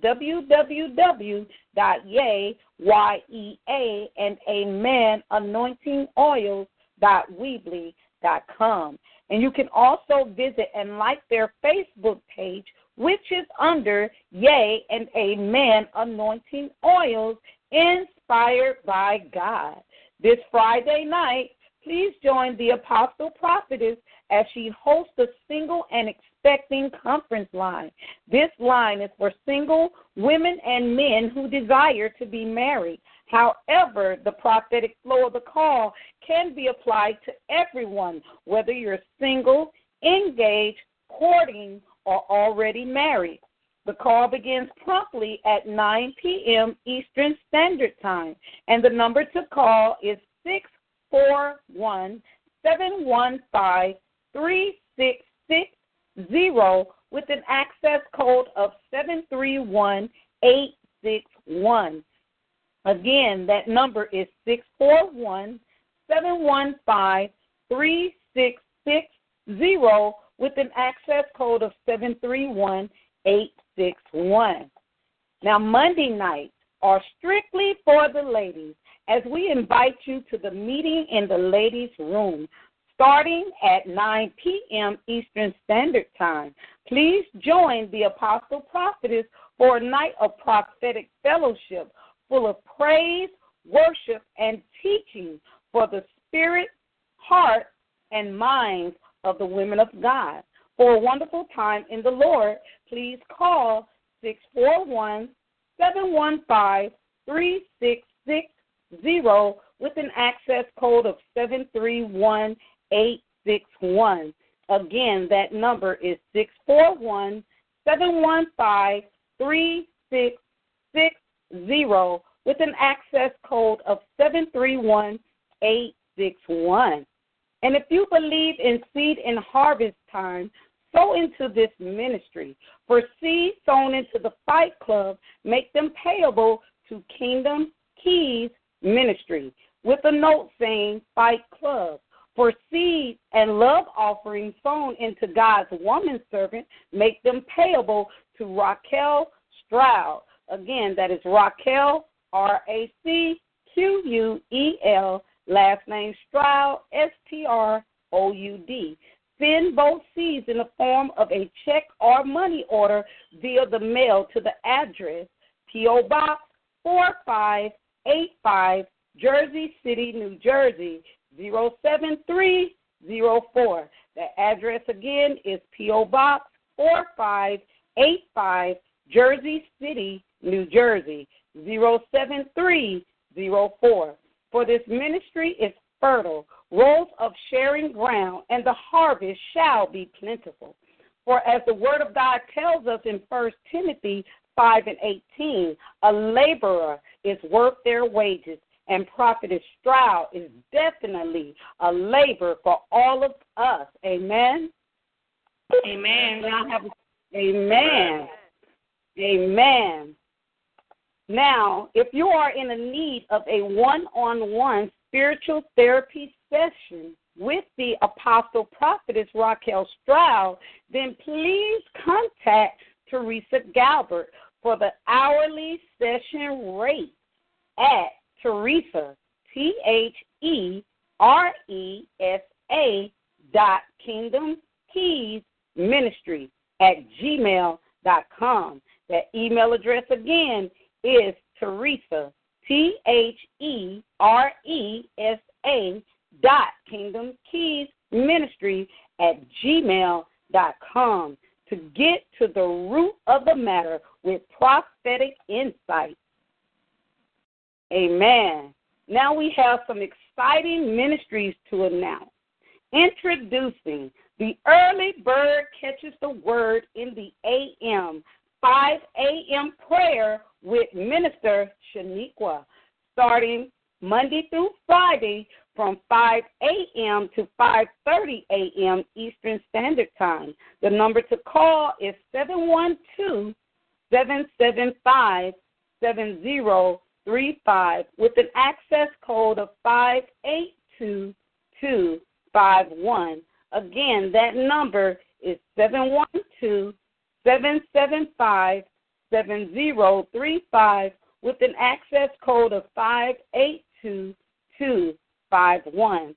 Y-E-A, and you can also visit and like their Facebook page, which is under Yea and Amen Anointing Oils inspired by God. This Friday night, please join the Apostle Prophetess as she hosts the Single and Expecting Conference Line. This line is for single women and men who desire to be married. However, the prophetic flow of the call can be applied to everyone, whether you're single, engaged, courting, or already married. The call begins promptly at 9 p.m. Eastern Standard Time, and the number to call is 641 715 3660 with an access code of 731861. Again, that number is 641 715 3660 with an access code of 731861. Now, Monday nights are strictly for the ladies as we invite you to the meeting in the ladies' room starting at 9 p.m. Eastern Standard Time. Please join the Apostle Prophetess for a night of prophetic fellowship full of praise, worship, and teaching for the spirit, heart, and minds of the women of God. For a wonderful time in the Lord, please call 641 715 3660 with an access code of 731861. Again, that number is 641 715 3660 zero with an access code of 731861. And if you believe in seed and harvest time, sow into this ministry. For seed sown into the Fight Club, make them payable to Kingdom Keys Ministry with a note saying Fight Club. For seed and love offerings sown into God's woman servant, make them payable to Raquel Stroud Again, that is Raquel, R A C Q U E L, last name Stroud, S T R O U D. Send both seeds in the form of a check or money order via the mail to the address P.O. Box 4585, Jersey City, New Jersey 07304. The address again is P.O. Box 4585, Jersey City, New Jersey 07304. For this ministry is fertile, rows of sharing ground, and the harvest shall be plentiful. For as the word of God tells us in 1 Timothy 5 and 18, a laborer is worth their wages, and Prophetess Stroud is definitely a labor for all of us. Amen. Amen. Amen. Amen. Now, if you are in a need of a one on one spiritual therapy session with the apostle prophetess Raquel Stroud, then please contact Theresa Galbert for the hourly session rate at Theresa, T H E R E S A dot Kingdom Keys Ministry at gmail.com. That email address again is Theresa, T H E R E S A dot Kingdom Keys Ministry at gmail dot com to get to the root of the matter with prophetic insight. Amen. Now we have some exciting ministries to announce. Introducing the early bird catches the word in the AM, 5 a.m. prayer with Minister Shaniqua, starting Monday through Friday from 5 a.m. to 5:30 a.m. Eastern Standard Time. The number to call is 712 775 7035 with an access code of 582251. Again, that number is 712 775 7035 with an access code of 582251.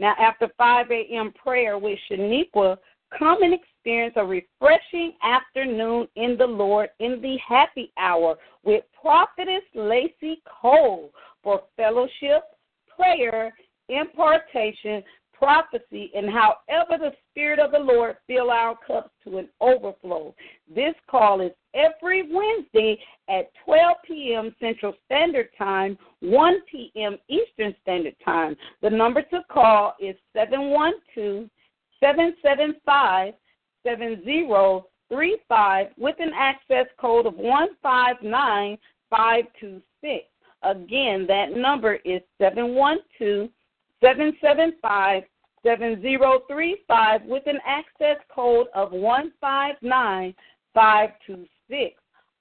Now, after 5 a.m. prayer with Shaniqua, come and experience a refreshing afternoon in the Lord in the happy hour with Prophetess Lacey Cole for fellowship, prayer, impartation, prophecy, and however the Spirit of the Lord fill our cups to an overflow. This call is every Wednesday at 12 p.m. Central Standard Time, 1 p.m. Eastern Standard Time. The number to call is 712 775 7035 with an access code of 159526. Again, that number is 712 775 7035 with an access code of 159526.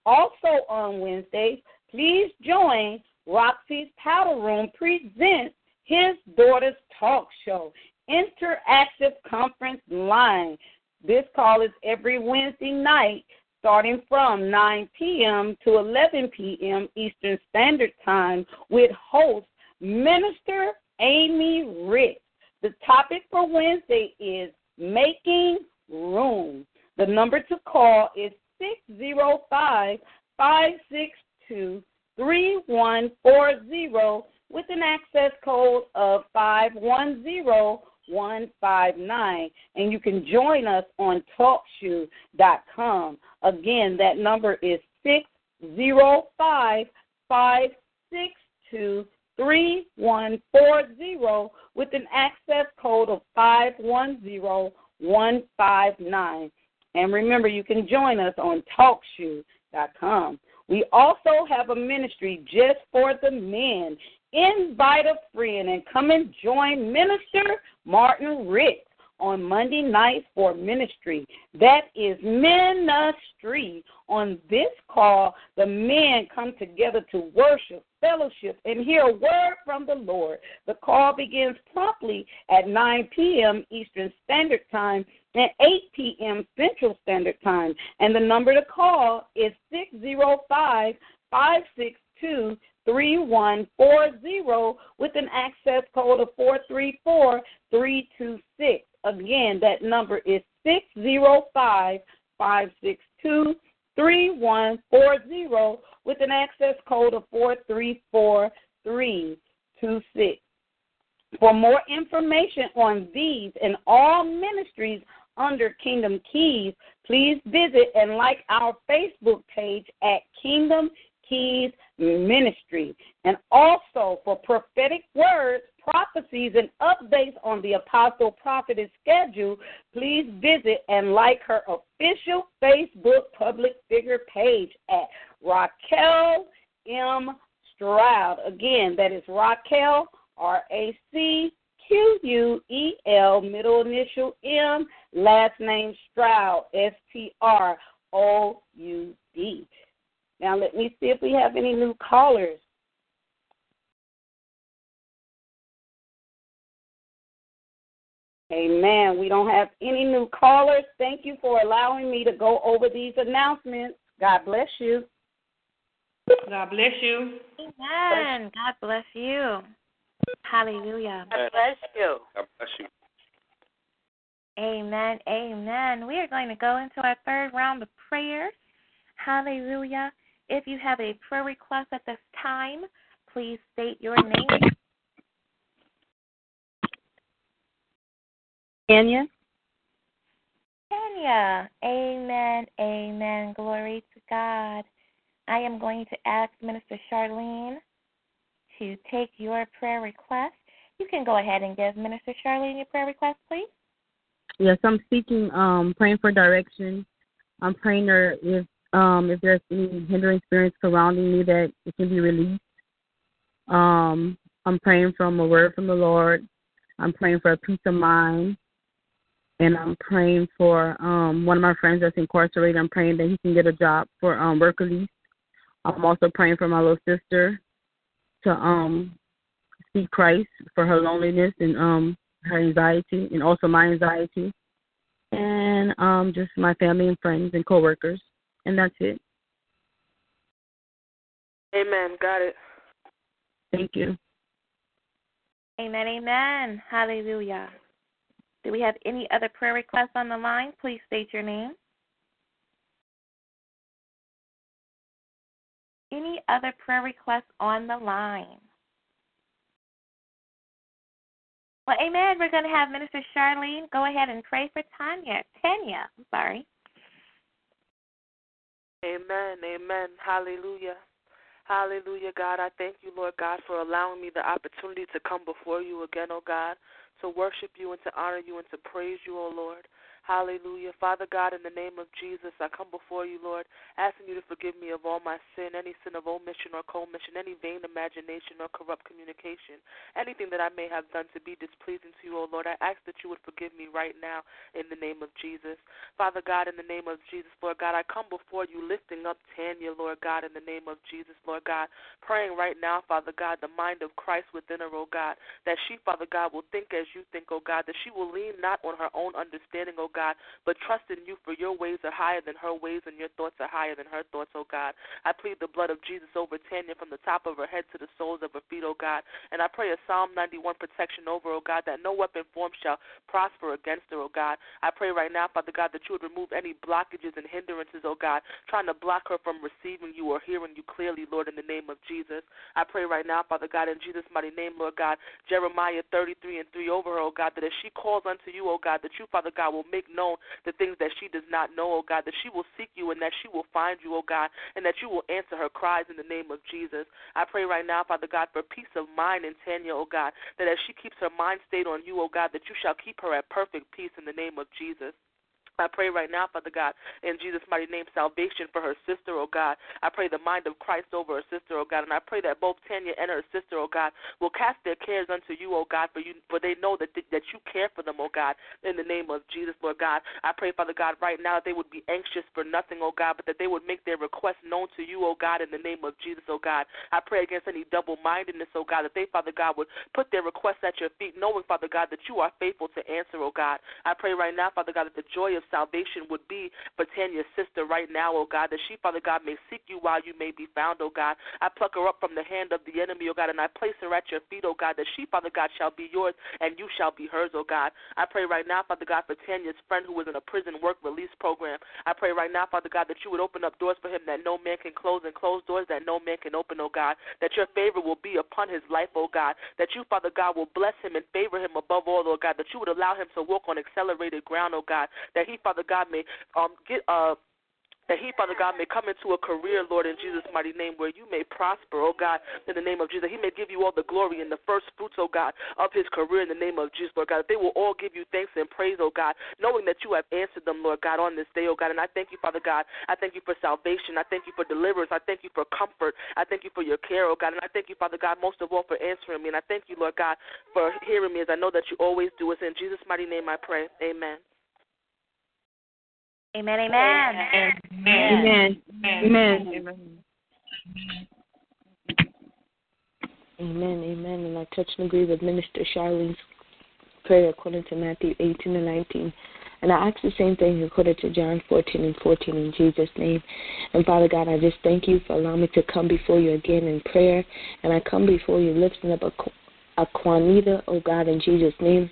Also on Wednesdays, please join Roxy's Powder Room presents his daughter's talk show, Interactive Conference Line. This call is every Wednesday night starting from 9 p.m. to 11 p.m. Eastern Standard Time with host Minister Amy Ricks. The topic for Wednesday is making room. The number to call is 605 562 3140 with an access code of 510159. And you can join us on TalkShoe.com. Again, that number is 605 562 3140 with an access code of 510159. And remember, you can join us on TalkShoe.com. We also have a ministry just for the men. Invite a friend and come and join Minister Martin Rick on Monday nights for ministry. That is ministry. On this call, the men come together to worship, fellowship, and hear a word from the Lord. The call begins promptly at 9 p.m. Eastern Standard Time and 8 p.m. Central Standard Time. And the number to call is 605 562 3140 with an access code of 434 326. Again, that number is 605 562 3140 with an access code of 434326. For more information on these and all ministries under Kingdom Keys, please visit and like our Facebook page at Kingdom Keys Ministry. And also for prophetic words, prophecies, and updates on the Apostle Prophetess schedule, please visit and like her official Facebook public figure page at Raquel M. Stroud. Again, that is Raquel, R A C Q U E L, middle initial M, last name Stroud, S T R O U D. Now, let me see if we have any new callers. Amen. We don't have any new callers. Thank you for allowing me to go over these announcements. God bless you. God bless you. Amen. God bless you. Hallelujah. God bless you. God bless you. Amen. Amen. We are going to go into our third round of prayers. Hallelujah. If you have a prayer request at this time, please state your name Tanya. Tanya. Amen. Amen. Glory to God. I am going to ask Minister Charlene to take your prayer request. You can go ahead and give Minister Charlene your prayer request, please. Yes, I'm seeking, um, praying for direction. I'm praying there if um, if there's any hindering spirits surrounding me that it can be released. Um, I'm praying from a word from the Lord. I'm praying for a peace of mind. And I'm praying for um, one of my friends that's incarcerated. I'm praying that he can get a job for um, work release. I'm also praying for my little sister to um, see Christ for her loneliness and um, her anxiety, and also my anxiety, and um, just my family and friends and coworkers, and that's it. Amen. Got it. Thank you. Amen. Amen. Hallelujah. Do we have any other prayer requests on the line? Please state your name. Any other prayer requests on the line? Well, amen. We're going to have Minister Charlene go ahead and pray for Tanya. Tanya, I'm sorry. Amen. Amen. Hallelujah. Hallelujah, God. I thank you, Lord God, for allowing me the opportunity to come before you again, oh God, to worship you and to honor you and to praise you, oh Lord. Hallelujah. Father God, in the name of Jesus, I come before you, Lord, asking you to forgive me of all my sin, any sin of omission or commission, any vain imagination or corrupt communication, anything that I may have done to be displeasing to you, O Lord. I ask that you would forgive me right now in the name of Jesus. Father God, in the name of Jesus, Lord God, I come before you lifting up Tanya, Lord God, in the name of Jesus, Lord God, praying right now, Father God, the mind of Christ within her, O God, that she, Father God, will think as you think, O God, that she will lean not on her own understanding, O God, but trust in you for your ways are higher than her ways and your thoughts are higher than her thoughts, oh God. I plead the blood of Jesus over Tanya from the top of her head to the soles of her feet, oh God. And I pray a Psalm 91 protection over, oh God, that no weapon formed shall prosper against her, oh God. I pray right now, Father God, that you would remove any blockages and hindrances, oh God, trying to block her from receiving you or hearing you clearly, Lord, in the name of Jesus. I pray right now, Father God, in Jesus' mighty name, Lord God, Jeremiah 33 and 3 over her, oh God, that as she calls unto you, oh God, that you, Father God, will make known the things that she does not know, oh God, that she will seek you and that she will find you, oh God, and that you will answer her cries in the name of Jesus. I pray right now, Father God, for peace of mind in Tanya, oh God, that as she keeps her mind stayed on you, oh God, that you shall keep her at perfect peace in the name of Jesus. I pray right now, Father God, in Jesus' mighty name, salvation for her sister, oh God. I pray the mind of Christ over her sister, oh God, and I pray that both Tanya and her sister, oh God, will cast their cares unto you, oh God, for you, for they know that that you care for them, oh God, in the name of Jesus, Lord God. I pray, Father God, right now that they would be anxious for nothing, oh God, but that they would make their requests known to you, oh God, in the name of Jesus, oh God. I pray against any double-mindedness, oh God, that they, Father God, would put their requests at your feet, knowing, Father God, that you are faithful to answer, oh God. I pray right now, Father God, that the joy of salvation would be for Tanya's sister right now, oh God, that she, Father God, may seek you while you may be found, oh God. I pluck her up from the hand of the enemy, oh God, and I place her at your feet, oh God, that she, Father God, shall be yours and you shall be hers, oh God. I pray right now, Father God, for Tanya's friend who is in a prison work release program. I pray right now, Father God, that you would open up doors for him that no man can close and close doors that no man can open, oh God. That your favor will be upon his life, oh God. That you, Father God, will bless him and favor him above all, oh God. That you would allow him to walk on accelerated ground, oh God. That he, Father God, may um get uh that he, Father God, may come into a career, Lord, in Jesus' mighty name, where you may prosper, oh God, in the name of Jesus. He may give you all the glory and the first fruits, oh God, of his career in the name of Jesus, Lord God. That they will all give you thanks and praise, oh God, knowing that you have answered them, Lord God, on this day, oh God. And I thank you, Father God. I thank you for salvation. I thank you for deliverance. I thank you for comfort. I thank you for your care, oh God. And I thank you, Father God, most of all for answering me. And I thank you, Lord God, for hearing me as I know that you always do. It's in Jesus' mighty name I pray. Amen. Amen, amen. Amen. Amen. Amen. Amen, amen. And I touch and agree with Minister Charlene's prayer according to Matthew 18 and 19. And I ask the same thing according to John 14 and 14 in Jesus' name. And Father God, I just thank you for allowing me to come before you again in prayer. And I come before you lifting up a, a Juanita, oh God, in Jesus' name.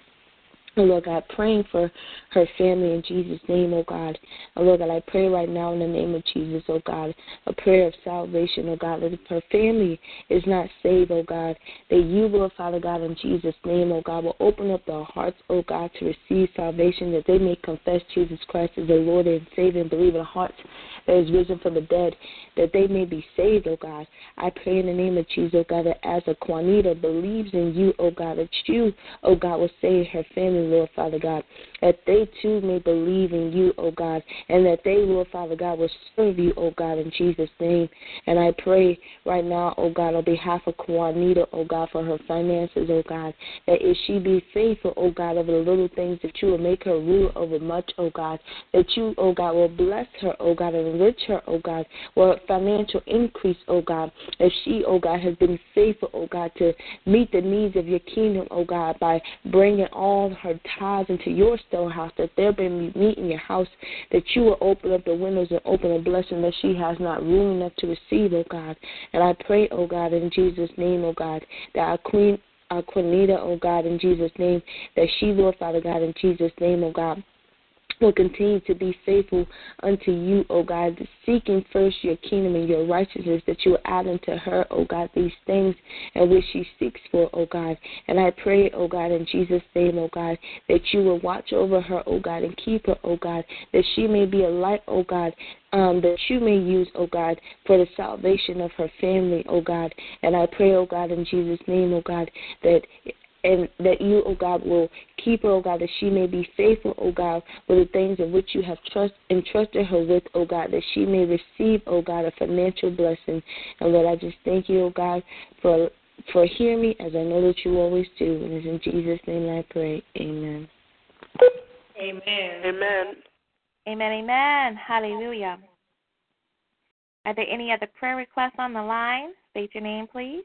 Oh, Lord God, praying for her family in Jesus' name, oh God. Oh, Lord God, I pray right now in the name of Jesus, oh God, a prayer of salvation, oh God, that if her family is not saved, oh God, that you, Lord Father God, in Jesus' name, oh God, will open up their hearts, oh God, to receive salvation, that they may confess Jesus Christ as their Lord and Savior and believe in hearts that is risen from the dead, that they may be saved, oh God. I pray in the name of Jesus, oh God, that as a Juanita believes in you, oh God, that you, oh God, will save her family, Lord Father God, that they too may believe in you, oh God, and that they, Lord Father God, will serve you, oh God, in Jesus' name. And I pray right now, oh God, on behalf of Juanita, oh God, for her finances, oh God, that if she be faithful, oh God, over the little things, that you will make her rule over much, oh God, that you, oh God, will bless her, oh God, and enrich her, oh God, with financial increase, oh God, if she, oh God, has been faithful, oh God, to meet the needs of your kingdom, oh God, by bringing all her tithes into your storehouse, that there be meat in your house, that you will open up the windows and open a blessing that she has not room enough to receive, oh God. And I pray, oh God, in Jesus' name, oh God, that our queen, our Quinita, oh God, in Jesus' name, that she, Lord Father God, in Jesus' name, oh God, will continue to be faithful unto you, O God, seeking first your kingdom and your righteousness, that you will add unto her, O God, these things and which she seeks for, O God. And I pray, O God, in Jesus' name, O God, that you will watch over her, O God, and keep her, O God, that she may be a light, O God, um, that you may use, O God, for the salvation of her family, O God. And I pray, O God, in Jesus' name, O God, that and that you, O God, will keep her, O God, that she may be faithful, O God, with the things in which you have trust entrusted her with, O God, that she may receive, O God, a financial blessing. And Lord, I just thank you, O God, for for hearing me as I know that you always do. And it's in Jesus' name I pray. Amen. Amen. Amen. Amen. Amen. Hallelujah. Are there any other prayer requests on the line? State your name, please.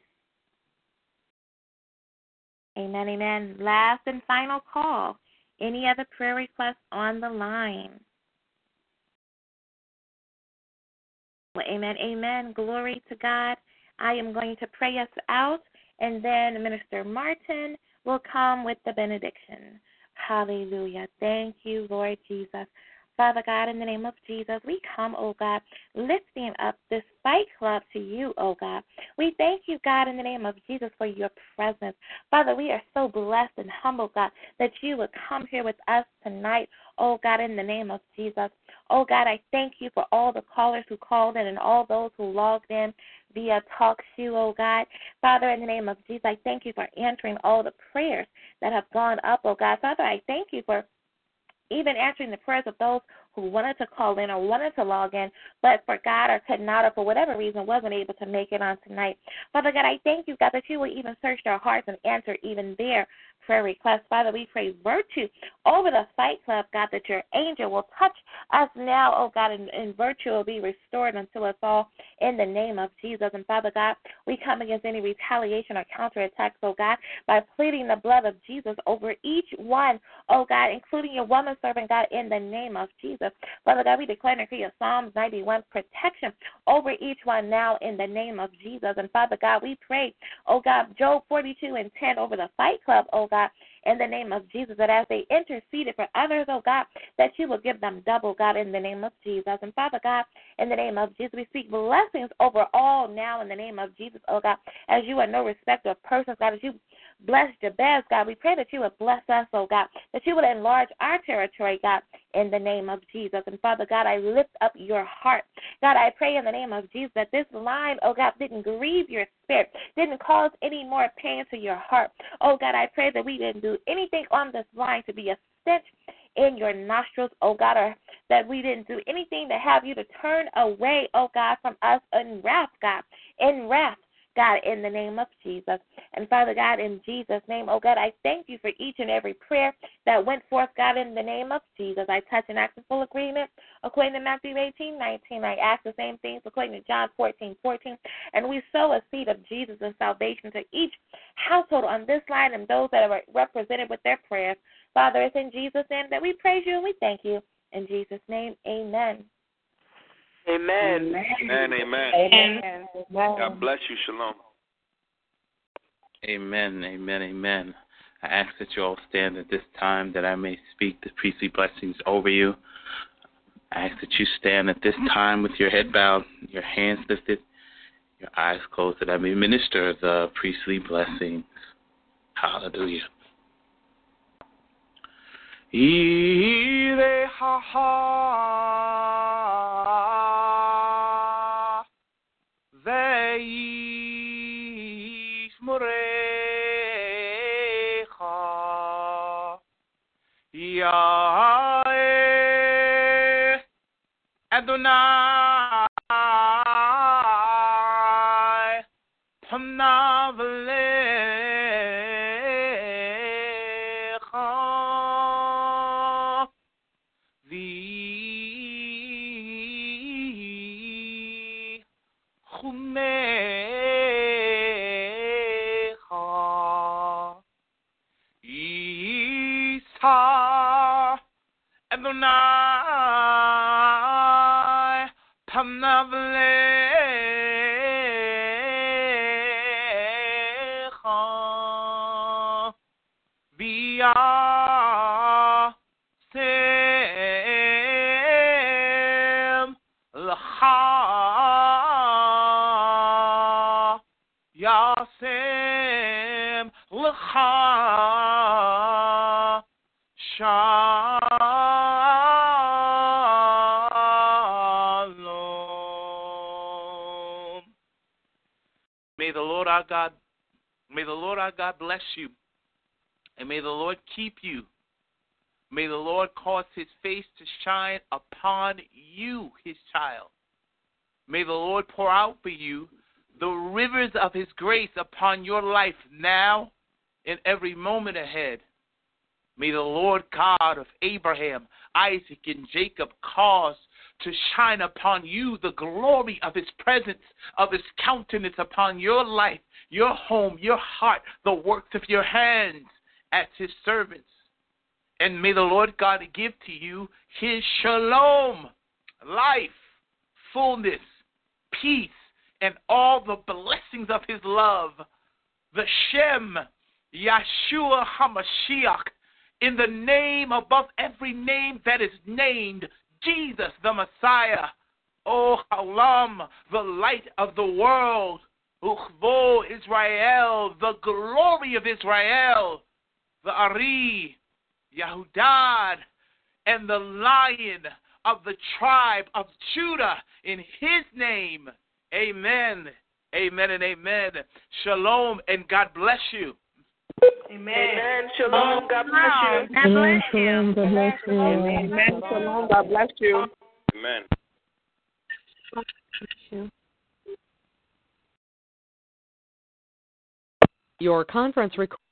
Amen, amen. Last and final call. Any other prayer requests on the line? Well, amen, amen. Glory to God. I am going to pray us out, and then Minister Martin will come with the benediction. Hallelujah. Thank you, Lord Jesus. Father God, in the name of Jesus, we come, oh God, lifting up this fight club to you, oh God. We thank you, God, in the name of Jesus, for your presence. Father, we are so blessed and humble, God, that you would come here with us tonight, oh God, in the name of Jesus. Oh God, I thank you for all the callers who called in and all those who logged in via talk show, oh God. Father, in the name of Jesus, I thank you for answering all the prayers that have gone up, oh God. Father, I thank you for even answering the prayers of those who wanted to call in or wanted to log in, but forgot or could not or for whatever reason wasn't able to make it on tonight. Father God, I thank you, God, that you will even search their hearts and answer even their prayer requests. Father, we pray virtue over the fight club, God, that your angel will touch us now, oh God, and, and virtue will be restored unto us all in the name of Jesus. And Father God, we come against any retaliation or counterattacks, oh God, by pleading the blood of Jesus over each one, oh God, including your woman servant, God, in the name of Jesus. Father God, we declare and decree a Psalms 91 protection over each one now in the name of Jesus. And Father God, we pray, oh God, Job 42 and 10 over the fight club, oh God, that in the name of Jesus, that as they interceded for others, oh God, that you will give them double, God, in the name of Jesus. And Father God, in the name of Jesus, we speak blessings over all now in the name of Jesus, oh God, as you are no respecter of persons, God, as you bless Jabez, God, we pray that you would bless us, oh God, that you would enlarge our territory, God, in the name of Jesus. And Father God, I lift up your heart. God, I pray in the name of Jesus that this line, oh God, didn't grieve your spirit, didn't cause any more pain to your heart. Oh God, I pray that we didn't do anything on this line to be a stench in your nostrils, oh God, or that we didn't do anything to have you to turn away, oh God, from us in wrath, God, in wrath. God, in the name of Jesus. And Father God, in Jesus' name, oh God, I thank you for each and every prayer that went forth, God, in the name of Jesus. I touch and act in full agreement according to Matthew 18, 19. I ask the same things according to John 14, 14. And we sow a seed of Jesus and salvation to each household on this line and those that are represented with their prayers. Father, it's in Jesus' name that we praise you and we thank you. In Jesus' name, amen. Amen. Amen. Amen. Amen. God bless you. Shalom. Amen, amen, amen. I ask that you all stand at this time that I may speak the priestly blessings over you. I ask that you stand at this time with your head bowed, your hands lifted, your eyes closed, that I may minister the priestly blessings. Hallelujah. Ire ha ha Adonai Panavlecha L'cha Shalom. May the Lord our God, may the Lord our God bless you, and may the Lord keep you. May the Lord cause his face to shine upon you, his child. May the Lord pour out for you the rivers of his grace upon your life now and every moment ahead. May the Lord God of Abraham, Isaac, and Jacob cause to shine upon you the glory of his presence, of his countenance upon your life, your home, your heart, the works of your hands as his servants. And may the Lord God give to you his shalom, life, fullness, peace, and all the blessings of his love. The Shem, Yeshua HaMashiach, in the name above every name that is named, Jesus the Messiah. O Halam, the light of the world. Uchvo Israel, the glory of Israel. The Ari, Yahudad, and the lion of the tribe of Judah in his name. Amen. Amen and amen. Shalom and God bless you. Amen. Amen. Shalom. God bless you. God bless you. God bless you. Amen. Shalom. God bless you. Amen. Your conference recording.